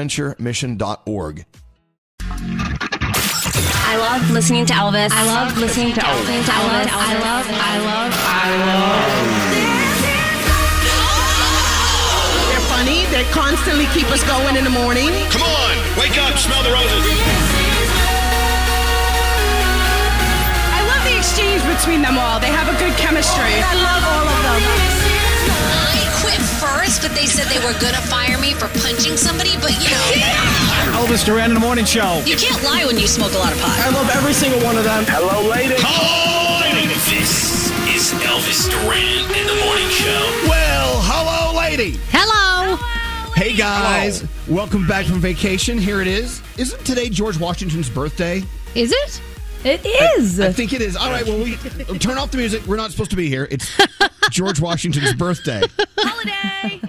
bonaventuremission.org. I love listening to Elvis. I love listening to Elvis. I love, I love, I love, I love. They're funny. They constantly keep us going in the morning. Come on, wake up, smell the roses. I love the exchange between them all. They have a good chemistry. I love all of them. I quit first, but they said they were gonna fire me for punching somebody, but you know. Elvis Duran in the morning show. You can't lie when you smoke a lot of pot. I love every single one of them. Hello, lady. Hello, lady. This is Elvis Duran in the morning show. Well, hello, lady. Hello. Hey, guys. Welcome back from vacation. Here it is. Isn't today George Washington's birthday? Is it? It is. I think it is. All right, well, we turn off the music. We're not supposed to be here. It's George Washington's birthday. Holiday.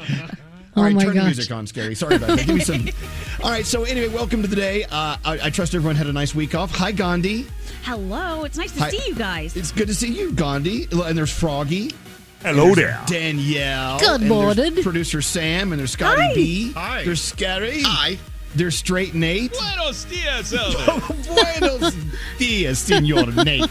All right, Oh my turn the music on, Scary. Sorry about that. Give me some. All right, so anyway, welcome to the day. Uh, I, I trust everyone had a nice week off. Hi, Gandhi. Hello. It's nice to Hi. see you guys. It's good to see you, Gandhi. And there's Froggy. Hello there. Danielle. Good and morning. Producer Sam and there's Scotty Hi. B. Hi. There's Scary. Hi. There's Straight Nate. Buenos dias, Elvis. Buenos dias, Senor Nate.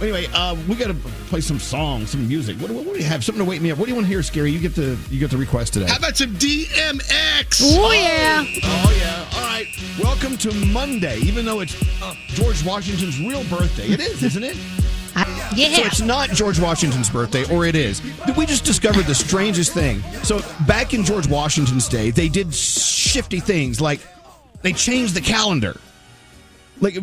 Anyway, uh, we got to play some songs, some music. What, what, what do you have? Something to wake me up. What do you want to hear, Scary? You get the you get the request today. How about some DMX? Oh, yeah. Oh yeah. All right. Welcome to Monday. Even though it's uh, George Washington's real birthday, it is, isn't it? I- yeah. So it's not George Washington's birthday, or it is. We just discovered the strangest thing. So back in George Washington's day, they did shifty things like they changed the calendar. Like,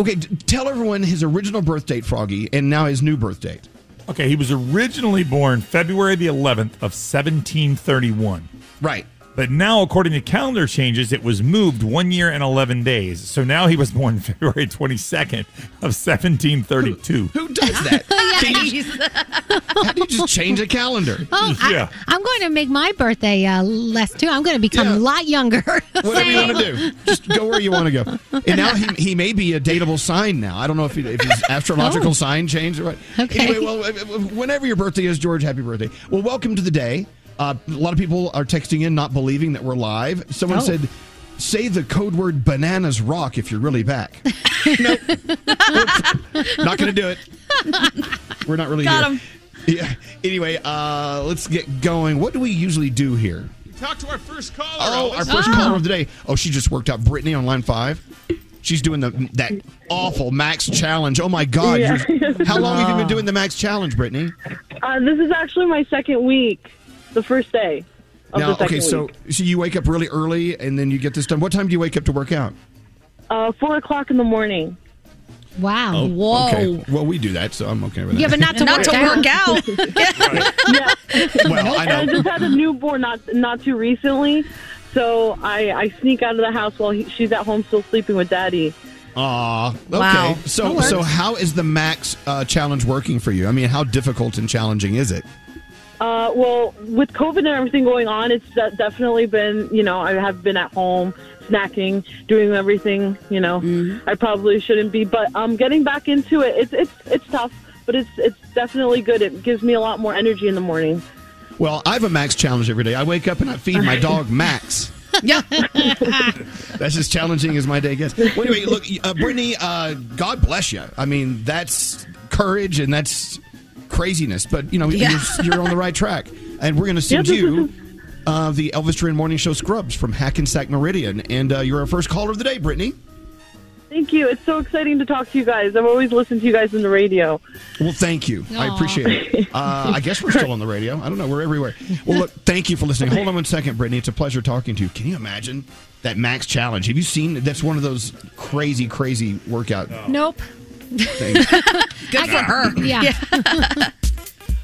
okay, tell everyone his original birth date, Froggy, and now his new birth date. Okay, he was originally born February the 11th of 1731. Right. But now, according to calendar changes, it was moved one year and 11 days. So now he was born February 22nd of 1732. Who does that? How do you just change a calendar? Oh, Yeah. I, am going to make my birthday uh, less too. I'm going to become a lot younger. Whatever you want to do, just go where you want to go. And now he, he may be a dateable sign now. I don't know if, he, if his astrological Oh. sign changed or what. Okay. Anyway, well, uh, uh, whenever your birthday is, George, happy birthday. Well, welcome to the day. Uh, a lot of people are texting in, not believing that we're live. Someone Oh. said, "Say the code word bananas rock if you're really back." nope. not going to do it. We're not really Got here. him. Yeah. Anyway, uh, let's get going. What do we usually do here? Talk to our first caller. Oh, our first caller of the day. Oh, she just worked out Brittany on line five. She's doing the that awful Max Challenge. Oh my God! Yeah. How long have you been doing the Max Challenge, Brittany? Uh, this is actually my second week, the first day of now, the second okay, so week. so you wake up really early and then you get this done. What time do you wake up to work out? Uh, four o'clock in the morning. Wow. Oh, Okay. Well, we do that, so I'm okay with that. Yeah, but not to Not work to out. work out. well, I And I just had a newborn not not too recently, so I, I sneak out of the house while he, she's at home still sleeping with daddy. Aw. Okay. Wow. So so how is the Max uh, Challenge working for you? I mean, how difficult and challenging is it? Uh, well, with COVID and everything going on, it's de- definitely been, you know, I have been at home snacking, doing everything, you know, Mm-hmm. I probably shouldn't be, but um, getting back into it, it's it's it's tough, but it's it's definitely good. It gives me a lot more energy in the morning. Well, I have a Max Challenge every day. I wake up and I feed my dog Max. Yeah. That's as challenging as my day gets. Well, anyway, look, uh, Brittany, uh, God bless you. I mean, that's courage and that's craziness, but you know, Yeah. you're, you're on the right track. And we're going to send Yeah, you uh, the Elvis Duran Morning Show Scrubs from Hackensack Meridian. And uh, you're our first caller of the day, Brittany. Thank you. It's so exciting to talk to you guys. I've always listened to you guys on the radio. Well, thank you. I appreciate it. Uh, I guess we're still on the radio. I don't know. We're everywhere. Well, look, thank you for listening. Hold on one second, Brittany. It's a pleasure talking to you. Can you imagine that Max Challenge? Have you seen? That's one of those crazy, crazy workout Nope. Things. Good for her. Yeah.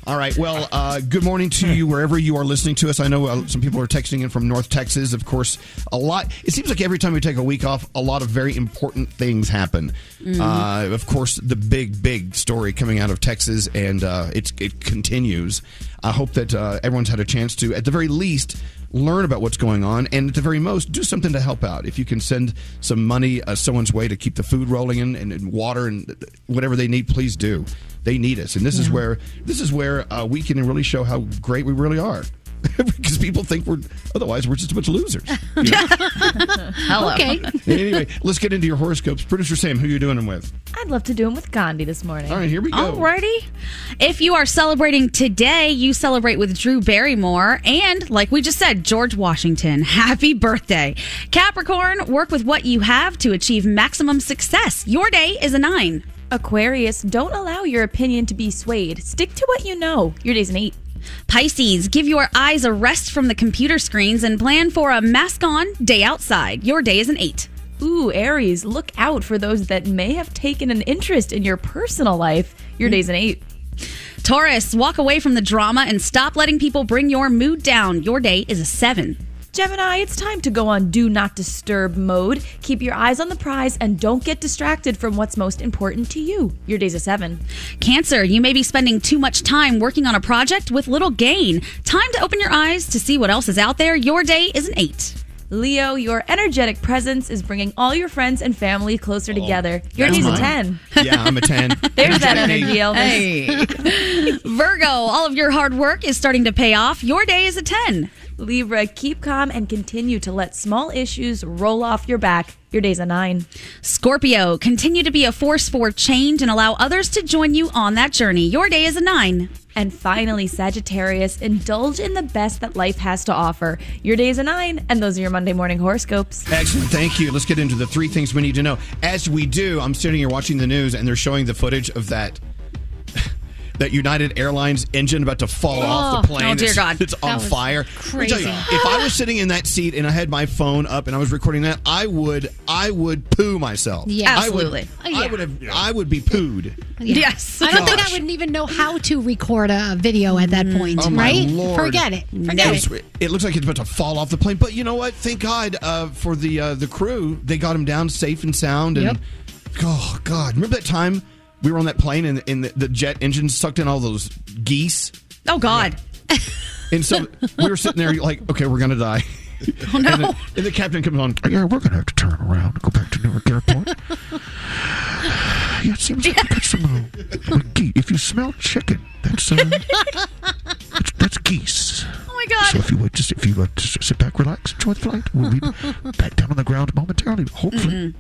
All right. Well, uh, good morning to you wherever you are listening to us. I know uh, some people are texting in from North Texas. Of course, a lot. It seems like every time we take a week off, a lot of very important things happen. Mhm. Uh, of course, the big, big story coming out of Texas, and uh, it's, it continues. I hope that uh, everyone's had a chance to, at the very least, learn about what's going on, and at the very most, do something to help out. If you can send some money uh, someone's way to keep the food rolling in, and, and water and whatever they need, please do. They need us, and this is where this is where uh, we can really show how great we really are. because people think we're otherwise we're just a bunch of losers. Hello. Okay. anyway, let's get into your horoscopes. Producer Sam, who are you doing them with? I'd love to do them with Gandhi this morning. All right, here we go. Alrighty. If you are celebrating today, you celebrate with Drew Barrymore and, like we just said, George Washington. Happy birthday. Capricorn, work with what you have to achieve maximum success. Your day is a nine. Aquarius, don't allow your opinion to be swayed. Stick to what you know. Your day's an eight. Pisces, give your eyes a rest from the computer screens and plan for a mask on day outside. Your day is an eight. Ooh, Aries, look out for those that may have taken an interest in your personal life. Your day's an eight. Taurus, walk away from the drama and stop letting people bring your mood down. Your day is a seven. Gemini, it's time to go on do not disturb mode. Keep your eyes on the prize and don't get distracted from what's most important to you. Your day's a seven. Cancer, you may be spending too much time working on a project with little gain. Time to open your eyes to see what else is out there. Your day is an eight. Leo, your energetic presence is bringing all your friends and family closer oh, together. Your that's day's a 10. Yeah, I'm a 10. There's that Energetic energy, eight. Elvis. Virgo, all of your hard work is starting to pay off. Your day is a 10. Libra, keep calm and continue to let small issues roll off your back. Your day's a 9. Scorpio, continue to be a force for change and allow others to join you on that journey. Your day is a 9. And finally, Sagittarius, indulge in the best that life has to offer. Your day is a 9, and those are your Monday morning horoscopes. Excellent. Thank you. Let's get into the three things we need to know. As we do, I'm sitting here watching the news and they're showing the footage of that that United Airlines engine about to fall off the Oh. plane. Oh, dear It's- God. It's That on fire. Let me tell you, crazy. if I was sitting in that seat and I had my phone up and I was recording that, I would I would poo myself. Yeah. I would, Absolutely. I would have I would be pooed. Yeah. I don't think I wouldn't even know how to record a video at that point, Oh my right? lord! Forget it. Forget It's- it. It looks like it's about to fall off the plane, but you know what? Thank God uh, for the uh, the crew. They got him down safe and sound. And Yep. oh God, remember that time we were on that plane and, and the, the jet engine sucked in all those geese? Oh God. And so we were sitting there like, okay, we're gonna die. Oh no! And the, and the captain comes on. Yeah, we're gonna have to turn around and go back to Newark Airport. yeah, it seems like we some. Uh, ge- if you smell chicken, that's uh, that's, that's geese. Oh my God. So if you would just if you would just sit back, relax, enjoy the flight, we'll be back down on the ground momentarily. Hopefully.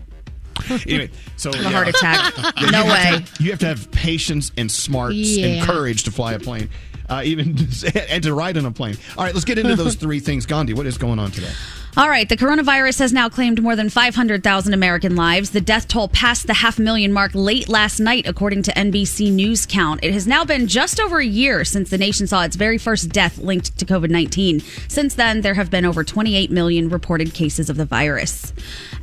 Anyway, so A heart attack. Yeah, No you have way. to have- you have to have patience and smarts Yeah. and courage to fly a plane, uh, even and to ride on a plane. All right, let's get into those three things. Gandhi, what is going on today? All right, the coronavirus has now claimed more than 500,000 American lives. The death toll passed the half million mark late last night, according to NBC News Count. It has now been just over a year since the nation saw its very first death linked to COVID 19. Since then, there have been over 28 million reported cases of the virus.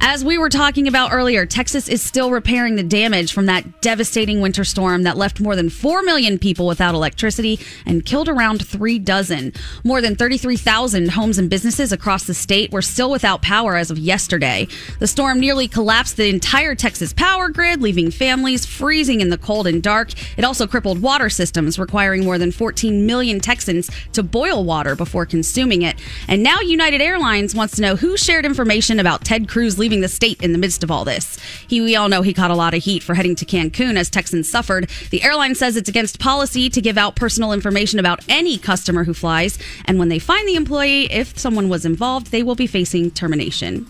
As we were talking about earlier, Texas is still repairing the damage from that devastating winter storm that left more than 4 million people without electricity and killed around three dozen. More than 33,000 homes and businesses across the state were still without power as of yesterday. The storm nearly collapsed the entire Texas power grid, leaving families freezing in the cold and dark. It also crippled water systems, requiring more than 14 million Texans to boil water before consuming it. And now United Airlines wants to know who shared information about Ted Cruz leaving the state in the midst of all this. He, we all know he caught a lot of heat for heading to Cancun as Texans suffered. The airline says it's against policy to give out personal information about any customer who flies. And when they find the employee, if someone was involved, they will be facing termination.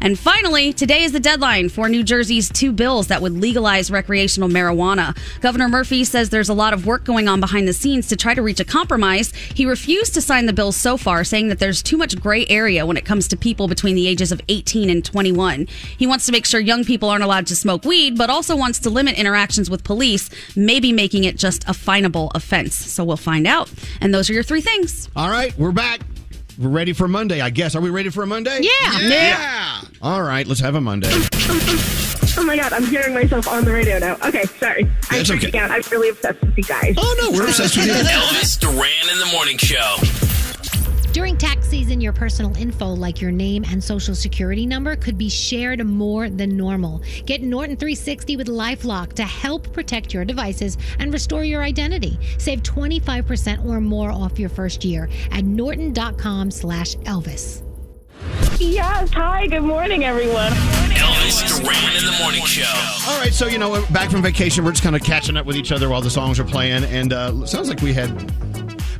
And finally, today is the deadline for New Jersey's two bills that would legalize recreational marijuana. Governor Murphy says there's a lot of work going on behind the scenes to try to reach a compromise. He refused to sign the bills so far, saying that there's too much gray area when it comes to people between the ages of 18 and 21. He wants to make sure young people aren't allowed to smoke weed, but also wants to limit interactions with police, maybe making it just a finable offense. So we'll find out. And those are your three things. All right, we're back. We're ready for Monday, I guess. Are we ready for a Monday? Yeah. Yeah. All right, let's have a Monday. Oh my god, I'm hearing myself on the radio now. Okay, sorry. I'm That's okay. out. I'm really obsessed with you guys. Oh no, we're obsessed with you. Elvis Duran in the morning show. During tax season, your personal info like your name and social security number could be shared more than normal. Get Norton 360 with LifeLock to help protect your devices and restore your identity. Save 25% or more off your first year at norton.com slash Elvis. Yes, hi, good morning, everyone. Elvis Duran in the morning show. All right, so you know, back from vacation, we're just kind of catching up with each other while the songs are playing, and uh, sounds like we had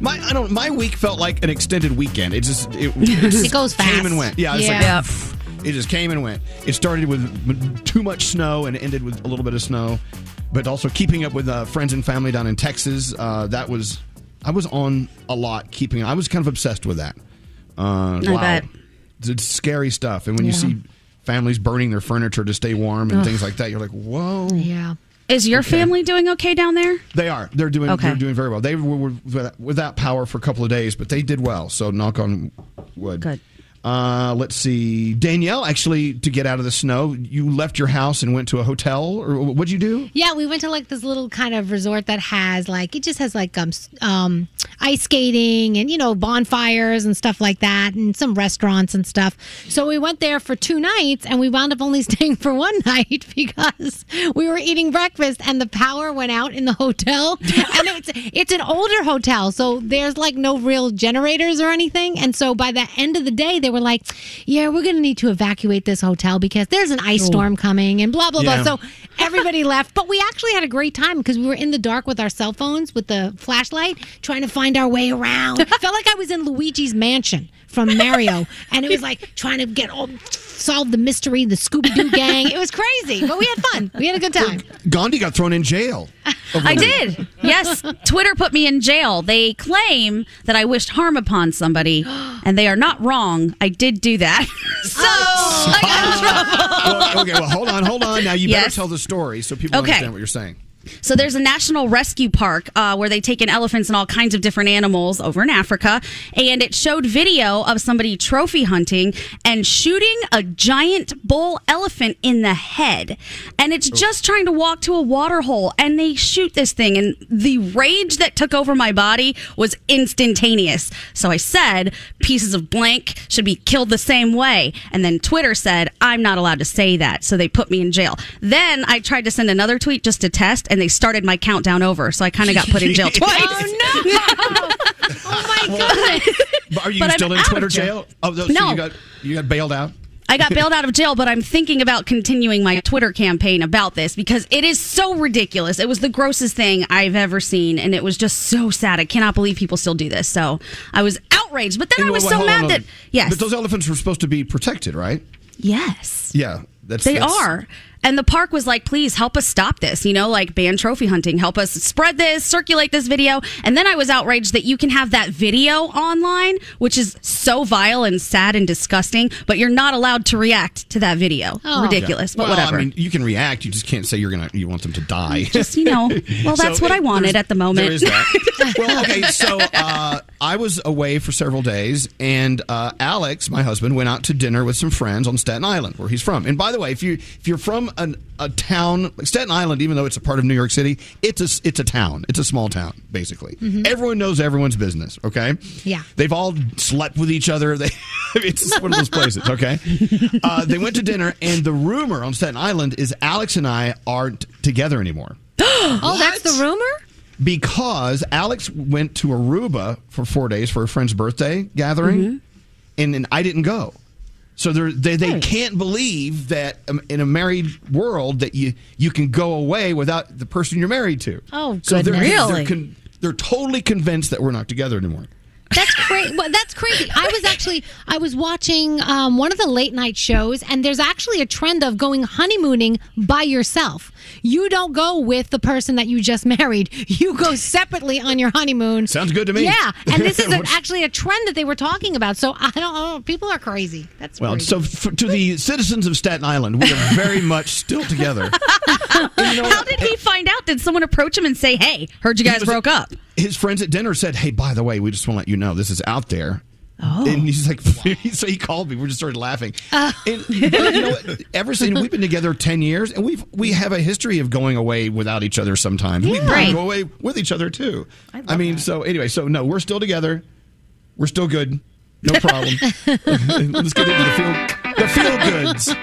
my I don't my week felt like an extended weekend. It just it, it, just It goes came and went. Yeah, it's Yeah. like it just came and went. It started with too much snow and ended with a little bit of snow, but also keeping up with uh, friends and family down in Texas. Uh, that was I was on a lot keeping. I was kind of obsessed with that. Uh, I bet. It's, scary stuff, and when you see families burning their furniture to stay warm and Ugh. things like that, you're like, whoa. Yeah. Is your family doing okay down there? They are. They're doing. Okay. They're doing very well. They were, without power for a couple of days, but they did well. So knock on wood. Good. Uh, let's see, Danielle. Actually, to get out of the snow, you left your house and went to a hotel, or what'd you do? Yeah, we went to like this little kind of resort that has like it just has like um um ice skating and you know bonfires and stuff like that and some restaurants and stuff. So we went there for two nights and we wound up only staying for one night because we were eating breakfast and the power went out in the hotel and it's it's an older hotel so there's like no real generators or anything and so by the end of the day they were like, yeah, we're going to need to evacuate this hotel because there's an ice Oh. storm coming and blah blah Yeah. blah. So everybody left, but we actually had a great time because we were in the dark with our cell phones with the flashlight trying to find our way around. Felt like I was in Luigi's mansion from Mario, and it was like trying to get all solve the mystery, the Scooby Doo gang. It was crazy, but we had fun. We had a good time. Gandhi got thrown in jail. I did. Yes. Twitter put me in jail. They claim that I wished harm upon somebody, and they are not wrong. I did do that. so oh. I got in trouble. Well, okay, well, hold on, hold on. Now you better Yes. tell the story so people Okay. understand what you're saying. So there's a national rescue park uh, where they take in elephants and all kinds of different animals over in Africa, and it showed video of somebody trophy hunting and shooting a giant bull elephant in the head, and it's just trying to walk to a water hole, and they shoot this thing, and the rage that took over my body was instantaneous. So I said pieces of blank should be killed the same way, and then Twitter said I'm not allowed to say that, so they put me in jail. Then I tried to send another tweet just to test and they started my countdown over. So I kind of got put in jail twice. Oh no! oh my god! But Are you But I'm still in Twitter jail. jail? Oh, so No. you got you got bailed out. I got bailed out of jail, but I'm thinking about continuing my Twitter campaign about this because it is so ridiculous. It was the grossest thing I've ever seen, and it was just so sad. I cannot believe people still do this. So I was outraged, but then And I was wait, so mad on, that hold yes, But those elephants were supposed to be protected, right? yes, Yeah, that's they that's- are. And the park was like, please help us stop this, you know, like ban trophy hunting, help us spread this, circulate this video. And then I was outraged that you can have that video online, which is so vile and sad and disgusting, but you're not allowed to react to that video. Ridiculous, Yeah. but well, whatever. I mean, you can react. You just can't say you're gonna you want them to die. Just, you know, well, that's what I wanted at the moment. There is that. well, okay, so uh, I was away for several days, and uh, Alex, my husband, went out to dinner with some friends on Staten Island, where he's from. And by the way, if you if you're from an, a town like Staten Island, even though it's a part of New York City, it's a it's a town. It's a small town, basically. Mhm. Everyone knows everyone's business. Okay. Yeah. They've all slept with each other. They, it's one of those places. Okay. Uh, they went to dinner, and the rumor on Staten Island is Alex and I aren't together anymore oh, that's the rumor. because Alex went to Aruba for four days for a friend's birthday gathering, Mm-hmm. and, and I didn't go. So they're, they they can't believe that um, in a married world that you you can go away without the person you're married to. Oh, so they're, goodness. they're, Really? con- they're totally convinced that we're not together anymore. That's crazy. Well, that's crazy. I was actually I was watching um, one of the late night shows, and there's actually a trend of going honeymooning by yourself. You don't go with the person that you just married. You go separately on your honeymoon. Sounds good to me. Yeah, and this is a, actually a trend that they were talking about. So I don't know. People are crazy. That's Well, crazy. so f- to the citizens of Staten Island, we are very much still together. How did he find out? Did someone approach him and say, hey, heard you He guys was- broke up? His friends at dinner said, "Hey, by the way, we just want to let you know this is out there." Oh. And he's like, so he called me. We just started laughing. Oh. And, but you know? Ever since we've been together ten years, and we've we have a history of going away without each other. Sometimes we Right. go away with each other too. I, mean, so anyway, so no, we're still together. We're still good. No problem. Let's get into the feel the feel goods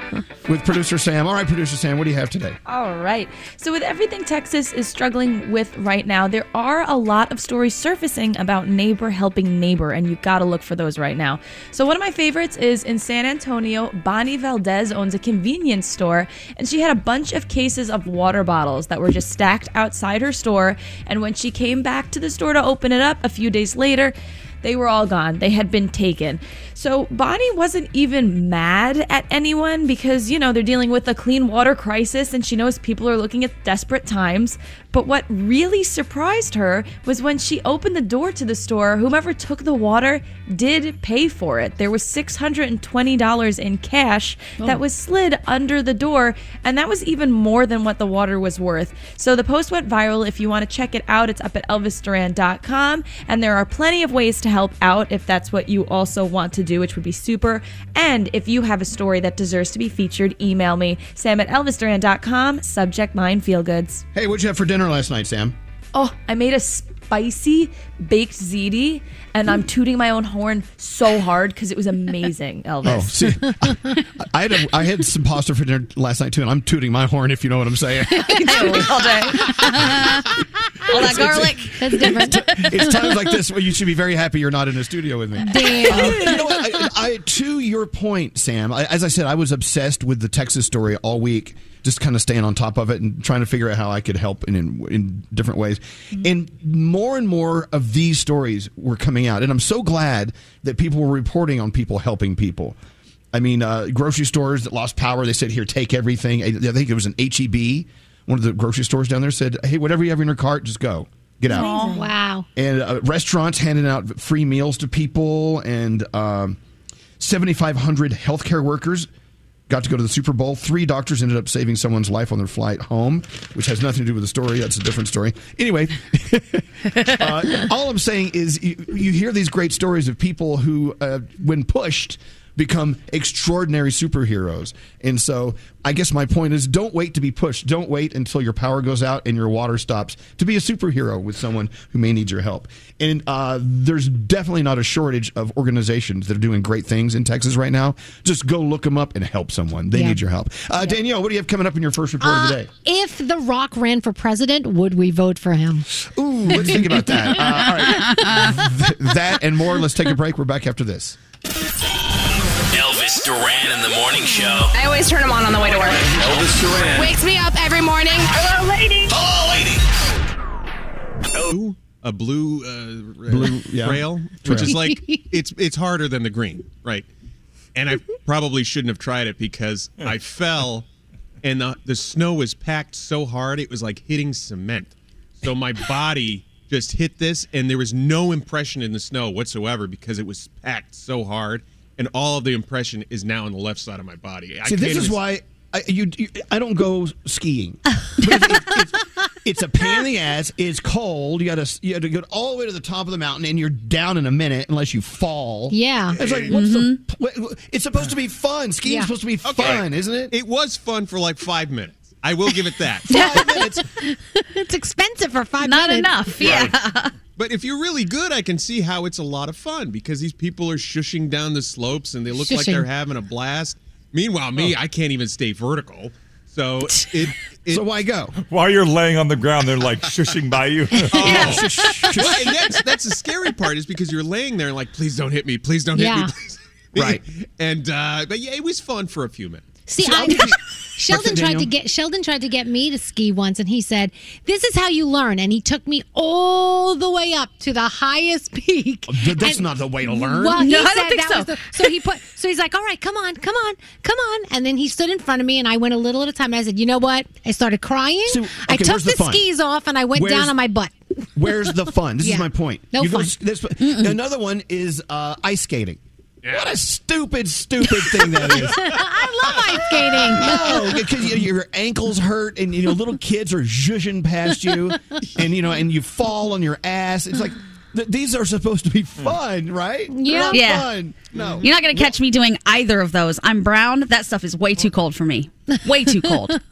with producer Sam. All right, producer Sam, what do you have today? All right. So, with everything Texas is struggling with right now, there are a lot of stories surfacing about neighbor helping neighbor, and you got to look for those right now. So, one of my favorites is in San Antonio, Bonnie Valdez owns a convenience store, and she had a bunch of cases of water bottles that were just stacked outside her store. And when she came back to the store to open it up a few days later, they were all gone. They had been taken. So Bonnie wasn't even mad at anyone because, you know, they're dealing with a clean water crisis and she knows people are looking at desperate times. But what really surprised her was when she opened the door to the store, whomever took the water did pay for it. There was $620 in cash that oh. was slid under the door, and that was even more than what the water was worth. So the post went viral. If you want to check it out, it's up at elvisduran.com, and there are plenty of ways to help out if that's what you also want to do, which would be super. And if you have a story that deserves to be featured, email me, sam at elvisduran.com, subject line feel goods. Hey, what'd you have for dinner last night, Sam? Oh, I made a spicy baked ziti, and I'm tooting my own horn so hard because it was amazing, Elvis. Oh, see, I, I had a, I had some pasta for dinner last night too, and I'm tooting my horn if you know what I'm saying. all day. all that garlic. That's different. it's times like this where you should be very happy you're not in a studio with me. Damn. Um, you know what? I, I, to your point, Sam. I, as I said, I was obsessed with the Texas story all week, just kind of staying on top of it and trying to figure out how I could help in in, in different ways. And more and more of these stories were coming out, and I'm so glad that people were reporting on people helping people. I mean, uh, grocery stores that lost power. They said, "Here, take everything." I I think it was an HEB. One of the grocery stores down there said, "Hey, whatever you have in your cart, just go, get out." Oh, wow. and uh, restaurants handing out free meals to people, and um, 7,500 healthcare workers got to go to the Super Bowl. Three doctors ended up saving someone's life on their flight home, which has nothing to do with the story. That's a different story. Anyway, uh, all I'm saying is you, you hear these great stories of people who, uh, when pushed, become extraordinary superheroes. And so I guess my point is don't wait to be pushed. Don't wait until your power goes out and your water stops to be a superhero with someone who may need your help. And uh, there's definitely not a shortage of organizations that are doing great things in Texas right now. Just go look them up and help someone. They Yeah. need your help. Uh, Danielle, what do you have coming up in your first report of the Uh, day? if The Rock ran for president, would we vote for him? Ooh, let's think about that. Uh, all right. Th- that and more. Let's take a break. We're back after this. Elvis Duran in the morning show. I always turn them on on the way to work. Elvis Duran. Wakes me up every morning. Hello, lady. Ooh, a blue, uh, Blue, yeah. trail, which is like it's it's harder than the green, right? And I probably shouldn't have tried it because I fell, and the the snow was packed so hard it was like hitting cement. So my body just hit this, and there was no impression in the snow whatsoever because it was packed so hard, and all of the impression is now on the left side of my body. See, this can't is even- why I, you, you, I don't go skiing. Because it- it's, it's a pain in the ass. It's cold. You got to you got to go all the way to the top of the mountain, and you're down in a minute unless you fall. Yeah. it's like what's the? Mm-hmm. what- It's supposed to be fun. Skiing's Yeah. supposed to be Okay. fun, isn't it? It was fun for like five minutes. I will give it that. Five minutes. it's expensive for five Not minutes. enough. Yeah. But if you're really good, I can see how it's a lot of fun because these people are shushing down the slopes and they look like they're having a blast. Meanwhile, me, I can't even stay vertical. So it. it So why go? While you're laying on the ground, they're like shushing by you. Oh. Well, and that's that's the scary part is because you're laying there and like, please don't hit me, please don't hit me, please. Right. And uh, but yeah, it was fun for a few minutes. See, See, I'll I, give you- Sheldon tried to get Sheldon tried to get me to ski once, and he said, "This is how you learn." And he took me all the way up to the highest peak. Th- That's And- not the way to learn. Well, he No, I said don't think that so. was the, so he put so he's like, "All right, come on, come on, come on," and then he stood in front of me, and I went a little at a time. And I said, "You know what?" I started crying. So, I took the the, skis off, and I went Where's- down on my butt. Where's the fun? This Yeah. is my point. No You go- fun. this- another one is uh, ice skating. What a stupid, stupid thing that is. I love ice skating. No, because you, your ankles hurt, and you know little kids are zhuzhing past you, and you know, and you fall on your ass. It's like th- these are supposed to be fun, right? Yeah. not Yeah. fun. No, You're not going to catch me doing either of those. I'm brown. That stuff is way too cold for me. Way too cold.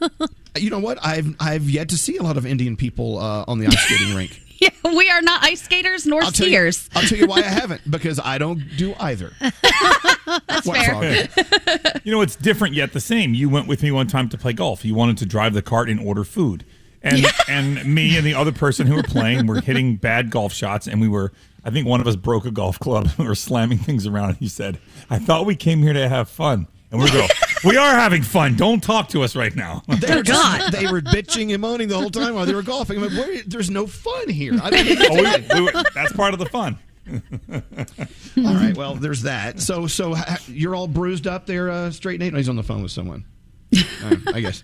You know what? I've I've yet to see a lot of Indian people uh, on the ice skating rink. Yeah, we are not ice skaters nor I'll tell, you, skiers. I'll tell you why I haven't because I don't do either. That's What, fair. Frog? You know, it's different yet the same. You went with me one time to play golf. You wanted to drive the cart and order food. And and me and the other person who were playing were hitting bad golf shots and we were I think one of us broke a golf club and we were slamming things around and he said, I thought we came here to have fun. And we go, We are having fun. Don't talk to us right now. They were, God. just, they were bitching and moaning the whole time while they were golfing. I'm like, Where, there's no fun here. I don't Oh, we- we that's part of the fun. All right, well, there's that. So, so you're all bruised up there, uh, straight Nate. No, he's on the phone with someone. Uh, I guess.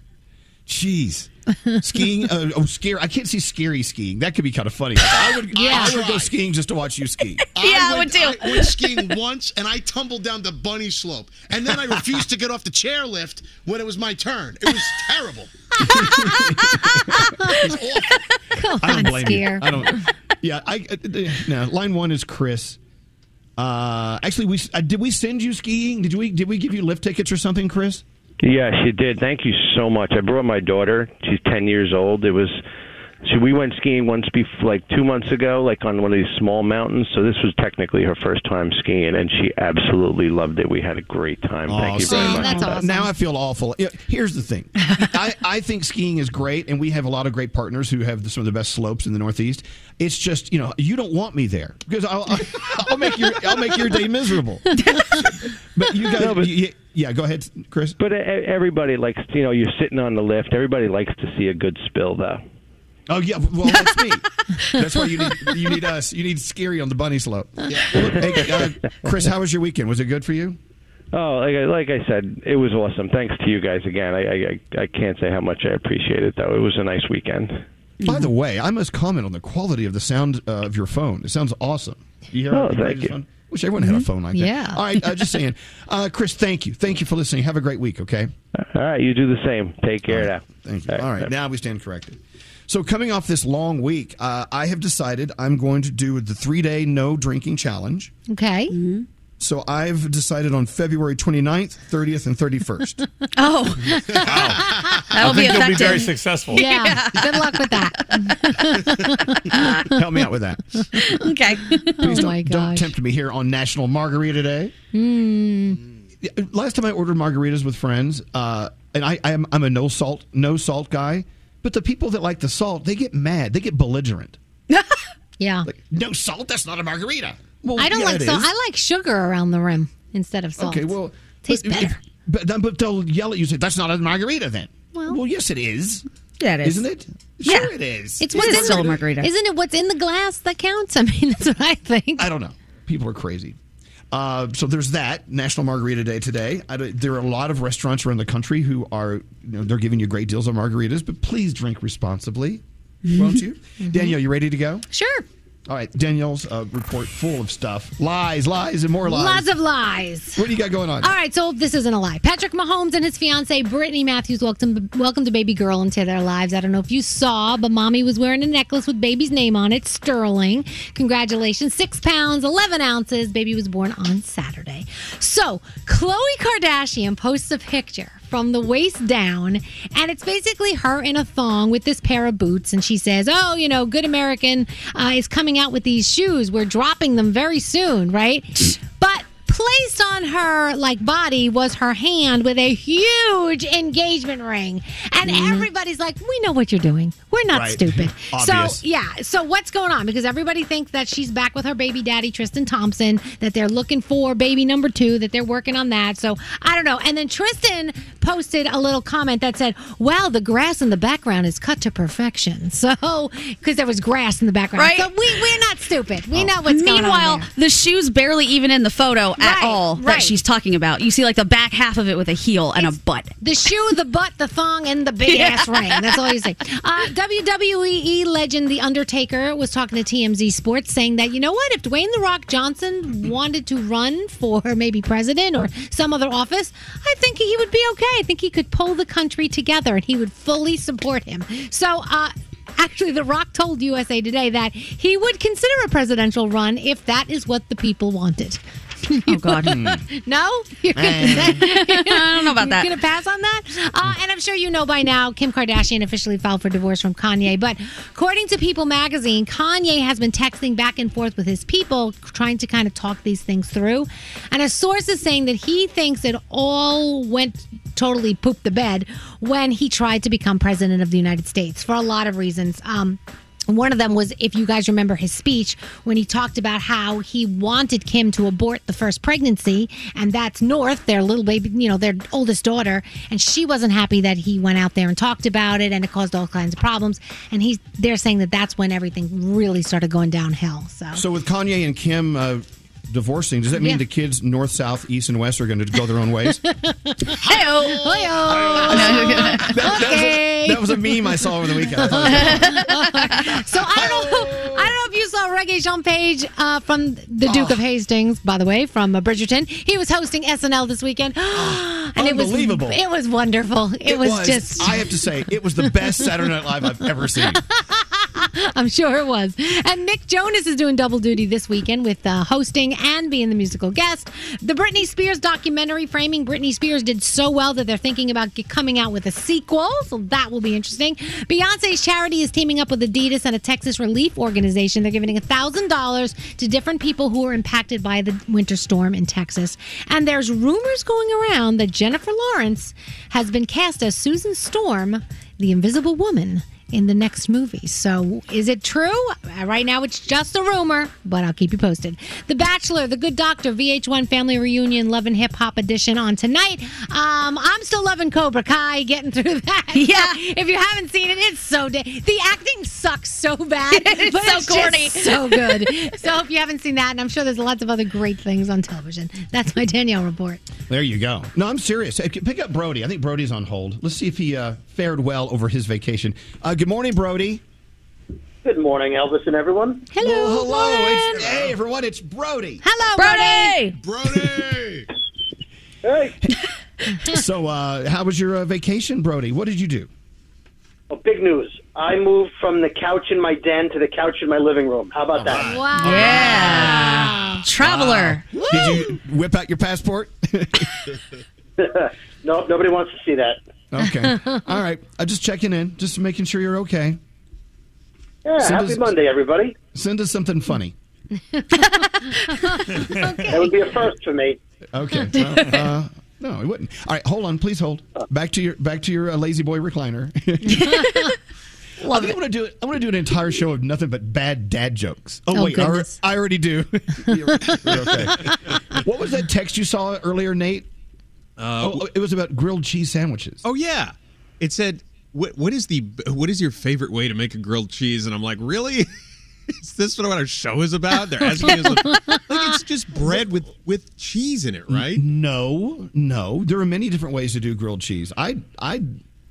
Jeez, skiing. Uh, oh, scary! I can't see scary skiing. That could be kind of funny. I would. Yeah. I would go skiing just to watch you ski. Yeah, I would went, too. I went skiing once and I tumbled down the bunny slope. And then I refused to get off the chairlift when it was my turn. It was terrible. it was awful. Come I don't on, blame you. I don't. Yeah, I. Uh, no, line one is Chris. Uh, actually, we uh, did we send you skiing? Did we did we give you lift tickets or something, Chris? Yes, you did. Thank you so much. I brought my daughter. She's 10 years old. It was so we went skiing once before, like two months ago, like on one of these small mountains. So this was technically her first time skiing, and she absolutely loved it. We had a great time. Thank you very much. that's awesome. Now I feel awful. Here's the thing. I, I think skiing is great, and we have a lot of great partners who have some of the best slopes in the Northeast. It's just you know you don't want me there because I'll, I'll, I'll make your I'll make your day miserable. But you guys, No, but- you- yeah, go ahead, Chris. But e- everybody likes, you know, you're sitting on the lift. Everybody likes to see a good spill, though. Oh yeah, well that's me. That's why you need you need us. You need scary on the bunny slope. Yeah. Hey, uh, Chris, how was your weekend? Was it good for you? Oh, like I, like I said, it was awesome. Thanks to you guys again. I, I I can't say how much I appreciate it, though. It was a nice weekend. By the way, I must comment on the quality of the sound uh, of your phone. It sounds awesome. You hear Oh, how thank you. it sounds? Wish everyone had a phone like that. Yeah. All right, uh, just saying. Uh, Chris, thank you. Thank you for listening. Have a great week, okay? All right, you do the same. Take care now. Thank you. All right, now we stand corrected. So, coming off this long week, uh, I have decided I'm going to do the three day no drinking challenge. Okay. So, I've decided on February 29th, 30th, and 31st. Oh. I That'll be think you'll be very successful. Yeah. Good luck with that. Help me out with that. okay. Please oh don't, my don't tempt me here on National Margarita Day. Hmm. Yeah, Last time I ordered margaritas with friends, uh, and I, I'm, I'm a no salt, no salt guy, but the people that like the salt, they get mad. They get belligerent. Yeah. No salt? That's not a margarita. Well, I don't yeah, like salt. is. I like sugar around the rim instead of salt. Okay, well, tastes but, better. But, then- but they'll yell at you. Say that's not a margarita. Then. Well, yes, it is. Yeah, it is. Isn't it? Sure, it is. It's what's is in still the, a margarita. Isn't it what's in the glass that counts? I mean, that's what I think. I don't know. People are crazy. Uh, so there's that National Margarita Day today. I there are a lot of restaurants around the country who are, you know, they're giving you great deals on margaritas, but please drink responsibly, won't you? Danielle, you ready to go? Sure. All right, Danielle's uh, report full of stuff, lies, lies, and more lies. Lots of lies. What do you got going on? All right, so this isn't a lie. Patrick Mahomes and his fiancee Brittany Matthews welcomed welcomed a baby girl into their lives. I don't know if you saw, but mommy was wearing a necklace with baby's name on it, Sterling. Congratulations, six pounds, eleven ounces. Baby was born on Saturday. So Khloe Kardashian posts a picture from the waist down, and it's basically her in a thong with this pair of boots, and she says, "Oh, you know, Good American uh, is coming out with these shoes. We're dropping them very soon, right?" But placed on her like body was her hand with a huge engagement ring. And mm-hmm. everybody's like we know what you're doing. We're not Right. stupid. So yeah. So what's going on? Because everybody thinks that she's back with her baby daddy tristan thompson that they're looking for baby number two that they're working on that. So i don't know. And then tristan posted a little comment that said wow the grass in the background is cut to perfection. So because there was grass in the background. Right. so we, we're not stupid. We oh. know what's going on Meanwhile, the shoe's barely even in the photo at Right, all right. that she's talking about. You see like the back half of it with a heel and a butt. The shoe, the butt, the thong, and the big ass ring. That's all you say. Uh, WWE legend The Undertaker was talking to TMZ Sports saying that, you know what, if Dwayne The Rock Johnson wanted to run for maybe president or some other office, I think he would be okay. I think he could pull the country together and he would fully support him. So, uh, Actually, The Rock told USA Today that he would consider a presidential run if that is what the people wanted. Oh God. no, you're gonna, I don't know about that. You're gonna pass on that, uh, and I'm sure you know by now. Kim Kardashian officially filed for divorce from Kanye, but according to People Magazine, Kanye has been texting back and forth with his people, trying to kind of talk these things through. And a source is saying that he thinks it all went totally pooped the bed when he tried to become president of the United States for a lot of reasons. Um, one of them was, if you guys remember his speech, when he talked about how he wanted Kim to abort the first pregnancy, and that's North, their little baby, you know, their oldest daughter, and she wasn't happy that he went out there and talked about it, and it caused all kinds of problems. And he's they're saying that that's when everything really started going downhill. So So with Kanye and Kim uh, divorcing, does that mean Yeah. the kids north, south, east, and west are going to go their own ways? Hey-o. That, that was a, that was a meme I saw over the weekend. I thought it was- so I don't know. I don't know if you saw Regé-Jean Page uh, from the Duke of Hastings, by the way, from uh, Bridgerton. He was hosting SNL this weekend, and it was Unbelievable. It was wonderful. It, was, just. I have to say, it was the best Saturday Night Live I've ever seen. I'm sure it was. And Nick Jonas is doing double duty this weekend with uh, hosting and being the musical guest. The Britney Spears documentary, Framing Britney Spears, did so well that they're thinking about coming out with a sequel. So that will be interesting. Beyonce's charity is teaming up with Adidas and a Texas relief organization. They're giving $1,000 to different people who are impacted by the winter storm in Texas. And there's rumors going around that Jennifer Lawrence has been cast as Susan Storm, the Invisible Woman in the next movie. So, is it true? Uh, Right now, it's just a rumor, but I'll keep you posted. The Bachelor, The Good Doctor, VH1 Family Reunion, Love and Hip Hop Edition on tonight. Um, I'm still loving Cobra Kai, getting through that. Yeah. if you haven't seen it, it's so da- the acting sucks so bad, It's but so it's corny. just so good. so, if you haven't seen that, and I'm sure there's lots of other great things on television, that's my Danielle report. There you go. No, I'm serious. Pick up Brody. I think Brody's on hold. Let's see if he uh, fared well over his vacation. Uh, good morning, Brody. Good morning, Elvis and everyone. Hello. hello. It's, hey, everyone. It's Brody. Hello, Brody. Brody. Hey, So, uh, how was your uh, vacation, Brody? What did you do? well, big news. I moved from the couch in my den to the couch in my living room. How about that? Wow. Yeah. Traveler. Did you whip out your passport? no, nobody wants to see that. Okay. All right. I'm just checking in, just making sure you're okay. Yeah, Send happy us- Monday, everybody. Send us something funny. That would be a first for me. Okay. Well, uh, no, it wouldn't. All right, hold on. Please hold. Back to your back to your uh, lazy boy recliner. I think I'm gonna do it. I'm gonna do an entire show of nothing but bad dad jokes. Oh, Oh, wait, I. I already do. you're, you're okay. What was that text you saw earlier, Nate? Uh, oh, it was about grilled cheese sandwiches. Oh yeah, it said, "What what is the what is your favorite way to make a grilled cheese?" And I'm like, really? is this what our show is about? They're asking us, like, like it's just bread with with cheese in it, right? No, no. There are many different ways to do grilled cheese. I I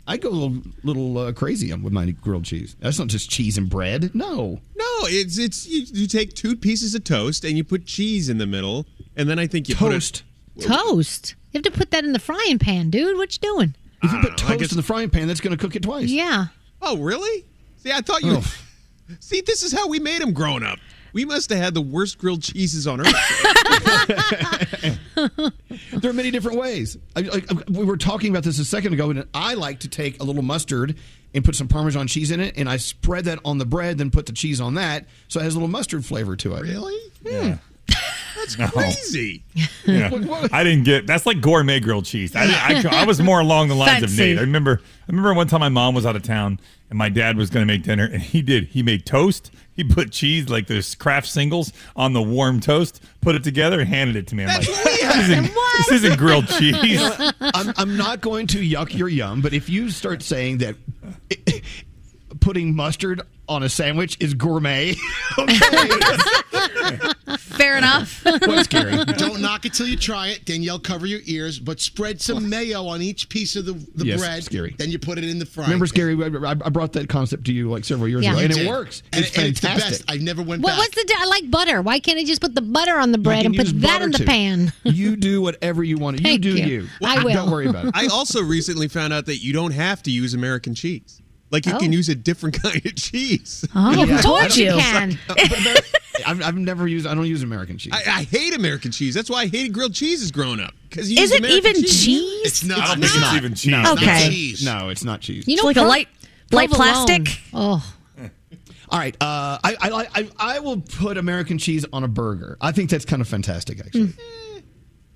I go a little, little uh, crazy with my grilled cheese. That's not just cheese and bread. No. No, it's it's you, you take two pieces of toast and you put cheese in the middle, and then I think you Toast. Toast. You have to put that in the frying pan, dude. What you doing? If you put toast in the frying pan, that's going to cook it twice. Yeah. Oh, really? See, I thought you. Oh. See, this is how we made them growing up. We must have had the worst grilled cheeses on earth. There are many different ways. I, I, I- we were talking about this a second ago, and I like to take a little mustard and put some Parmesan cheese in it, and I spread that on the bread, then put the cheese on that, so it has a little mustard flavor to it. Really? Yeah. Hmm. That's No. crazy. Yeah. I didn't get that's like gourmet grilled cheese. I, I, I was more along the lines of Nate. I remember I remember one time my mom was out of town and my dad was going to make dinner and he did. He made toast. He put cheese like those Kraft singles on the warm toast, put it together, and handed it to me. I'm like, this isn't, this isn't grilled cheese. I'm, I'm not going to yuck your yum, but if you start saying that eh, eh, putting mustard on a sandwich is gourmet, Fair enough. what's scary? Don't knock it till you try it. Danielle, cover your ears, but spread some mayo on each piece of the, the Yes, bread. scary. Then you put it in the frying. Remember. Scary? I, I brought that concept to you like several years Yeah. ago, You and it did. works. And, it's and it's the fantastic. best. I never went What, back. what's the? di- I like butter. Why can't I just put the butter on the bread and put that in the too. pan? You do whatever you want. You Thank do you. you. I will. Don't worry about it. I also recently found out that you don't have to use American cheese. Like you Oh. can use a different kind of cheese. Oh, Yeah, I told don't- you. Can. But Amer- I've, I've never used. I don't use American cheese. I, I hate American cheese. That's why I hated grilled cheeses growing up. Because you Is it American even cheese. cheese? It's not. I don't it's think it's not. even cheese. No, it's not Okay. cheese. No, it's not cheese. You know, like a light light plastic. Oh, All right. Uh, I, I. I, I will put American cheese on a burger. I think that's kind of fantastic, actually. Mm.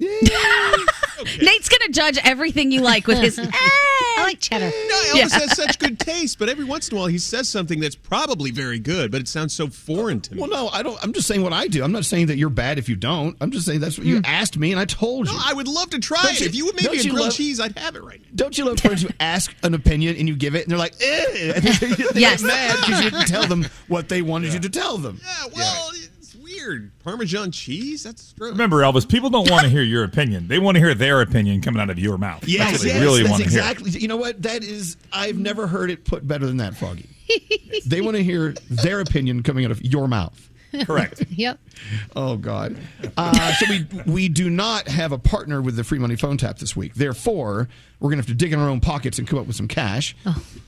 Eh. Eh. Nate's gonna judge everything you like with his. I like cheddar. No, Elvis has such good taste, but every once in a while he says something that's probably very good, but it sounds so foreign to me. Well, no, I don't. I'm just saying what I do. I'm not saying that you're bad if you don't. I'm just saying that's what you asked me, and I told you. No, I would love to try Don't it. you- if you would make me a grilled love- cheese, I'd have it right now. Don't you love friends who ask an opinion and you give it, and they're like, "Eh," and they get Yes. mad because you didn't tell them what they wanted you to tell them. Yeah, well, it's weird. Parmesan cheese? That's gross. Remember, Elvis, people don't want to hear your opinion. They want to hear their opinion coming out of your mouth. That's Yes, what they yes, really that's want to hear. exactly. You know what? That is. I've never heard it put better than that, Froggy. they want to hear their opinion coming out of your mouth. Correct. Yep. Oh God. Uh, so we we do not have a partner with the free money phone tap this week. Therefore, we're gonna have to dig in our own pockets and come up with some cash.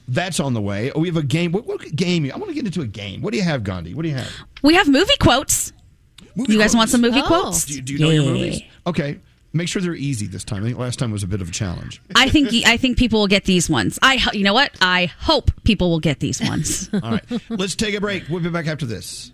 That's on the way. Oh, we have a game. What, what game? I want to get into a game. What do you have, Gandhi? What do you have? We have movie quotes. Movie you guys quotes. want some movie Oh. quotes? Do you, do you know your movies? Okay. Make sure they're easy this time. I think last time was a bit of a challenge. I think I think people will get these ones. I ho- you know what? I hope people will get these ones. All right. Let's take a break. We'll be back after this.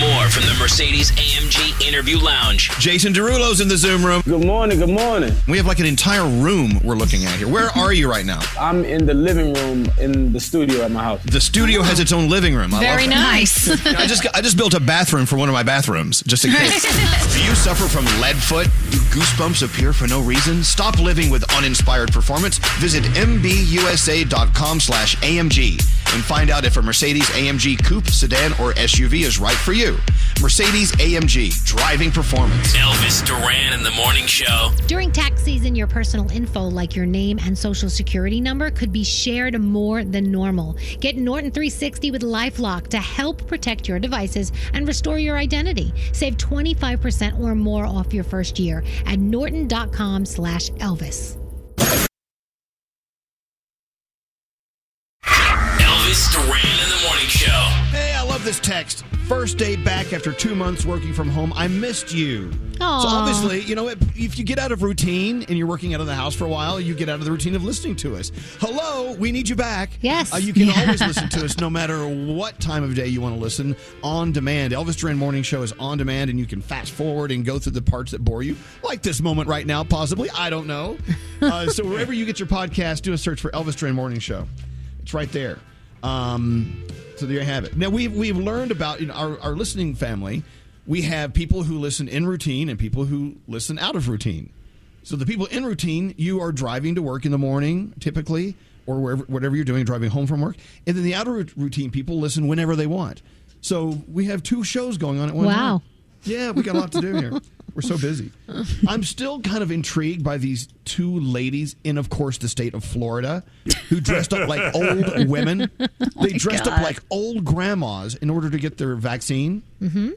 More from the Mercedes AMG Interview Lounge. Jason Derulo's in the Zoom room. Good morning. Good morning. We have like an entire room we're looking at here. Where are you right now? I'm in the living room in the studio at my house. The studio has its own living room. I love Very that. nice. I just I just built a bathroom for one of my bathrooms, just in case. Do you suffer from lead foot? Do goosebumps appear for no reason? Stop living with uninspired performance. Visit mbusa.com slash AMG. And find out if a Mercedes AMG Coupe, sedan, or SUV is right for you. Mercedes AMG, driving performance. Elvis Duran in the morning show. During tax season, your personal info like your name and social security number could be shared more than normal. Get Norton 360 with LifeLock to help protect your devices and restore your identity. Save 25% or more off your first year at norton.com slash Elvis. Elvis this text. First day back after two months working from home. I missed you. Aw. So obviously, you know, if, if you get out of routine and you're working out of the house for a while, you get out of the routine of listening to us. Hello, we need you back. Yes. Uh, you can Yeah. always listen to us no matter what time of day you want to listen on demand. Elvis Duran Morning Show is on demand and you can fast forward and go through the parts that bore you, like this moment right now, possibly. I don't know. Uh, so wherever you get your podcast, do a search for Elvis Duran Morning Show. It's right there. Um, so there you have it. Now we've we've learned about you know, our our listening family. We have people who listen in routine and people who listen out of routine. So the people in routine, you are driving to work in the morning, typically, or wherever whatever you're doing, driving home from work, and then the outer rou- routine people listen whenever they want. So we have two shows going on at one time. Wow. Yeah, we got a lot to do here. We're so busy. I'm still kind of intrigued by these two ladies in, of course, the state of Florida who dressed up like old women. They dressed up like old grandmas in order to get their vaccine. Mm-hmm.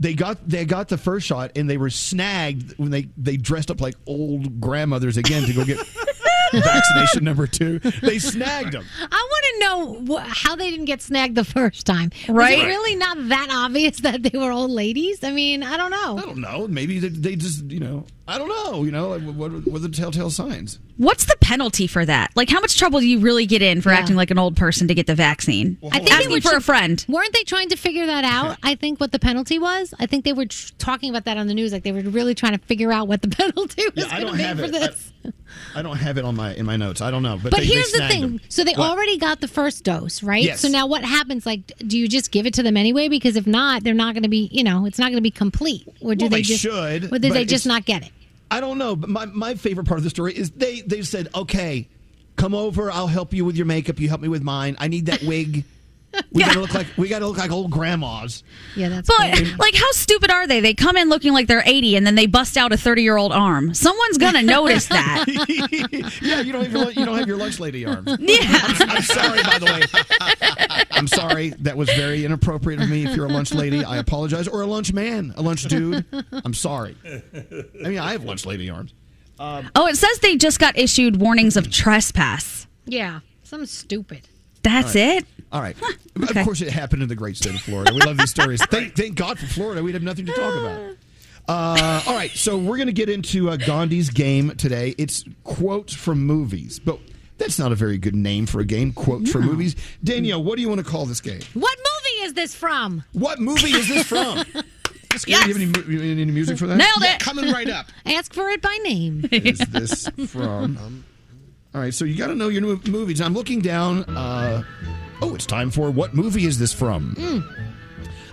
They got they got the first shot and they were snagged when they they dressed up like old grandmothers again to go get vaccination number two. They snagged them. I want to know wh- how they didn't get snagged the first time. Was Right. it really not that obvious that they were old ladies? I mean, I don't know. I don't know. Maybe they, they just you know I don't know. You know what what are the telltale signs? What's the penalty for that? Like, how much trouble do you really get in for Yeah. acting like an old person to get the vaccine? I think they Asking were for tr- a friend. Weren't they trying to figure that out? I think what the penalty was. I think they were tr- talking about that on the news. Like they were really trying to figure out what the penalty was Yeah, I going to don't be have for it. this. I don't have it on my in my notes. I don't know. But, But, they, here's they the thing. them. So they What? already got the first dose, right? Yes. So now what happens? Like, do you just give it to them anyway? Because if not, they're not going to be. You know, it's not going to be complete. Or do Well, they, they just should, Or but they just not get it? I don't know, but my, my favorite part of the story is they they said, okay, come over, I'll help you with your makeup, you help me with mine. I need that wig. We gotta look like we gotta look like old grandmas. Yeah, that's. But like, how stupid are they? They come in looking like they're 80, and then they bust out a 30 year old arm. Someone's gonna notice that. yeah, you don't have your you don't have your lunch lady arms. Yeah. I'm, I'm sorry, by the way. I'm sorry. That was very inappropriate of me. If you're a lunch lady, I apologize. Or a lunch man, a lunch dude. I'm sorry. I mean, I have lunch lady arms. Um, Oh, it says they just got issued warnings of trespass. Yeah, some stupid. That's All right. it. All right. Of course, it happened in the great state of Florida. We love these stories. Thank, thank God for Florida. We'd have nothing to talk about. Uh, all right. So we're going to get into uh, Gandhi's game today. It's quotes from movies, but that's not a very good name for a game. Quotes from movies. Danielle, what do you want to call this game? What movie is this from? What movie is this from? Do you have any, mu- any music for that? Nailed it. Coming right up. Ask for it by name. is this from? All right, so you got to know your new movies. I'm looking down. Uh, oh, it's time for what movie is this from?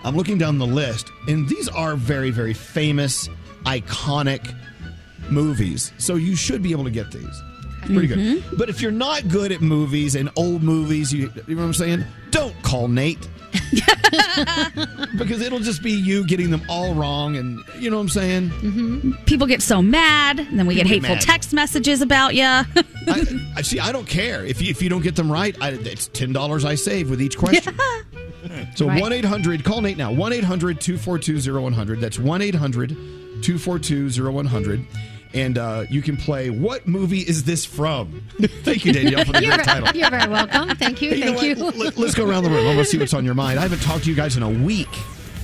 I'm looking down the list, and these are very, very famous, iconic movies. So you should be able to get these. It's pretty good. But if you're not good at movies and old movies, you, you know what I'm saying? Don't call Nate. because it'll just be you getting them all wrong, and you know what I'm saying? Mm-hmm. People get so mad, and then we get People get hateful text messages about you. I, I see. I don't care if you if you don't get them right. I, it's ten dollars I save with each question. So one eight hundred. Call Nate now. One 242 That's one 242 one And uh, you can play. What movie is this from? Thank you, Danielle, for the you're, great title. you're very welcome. Thank you. You Thank you. Let- Let's go around the room. I want to see what's on your mind. I haven't talked to you guys in a week.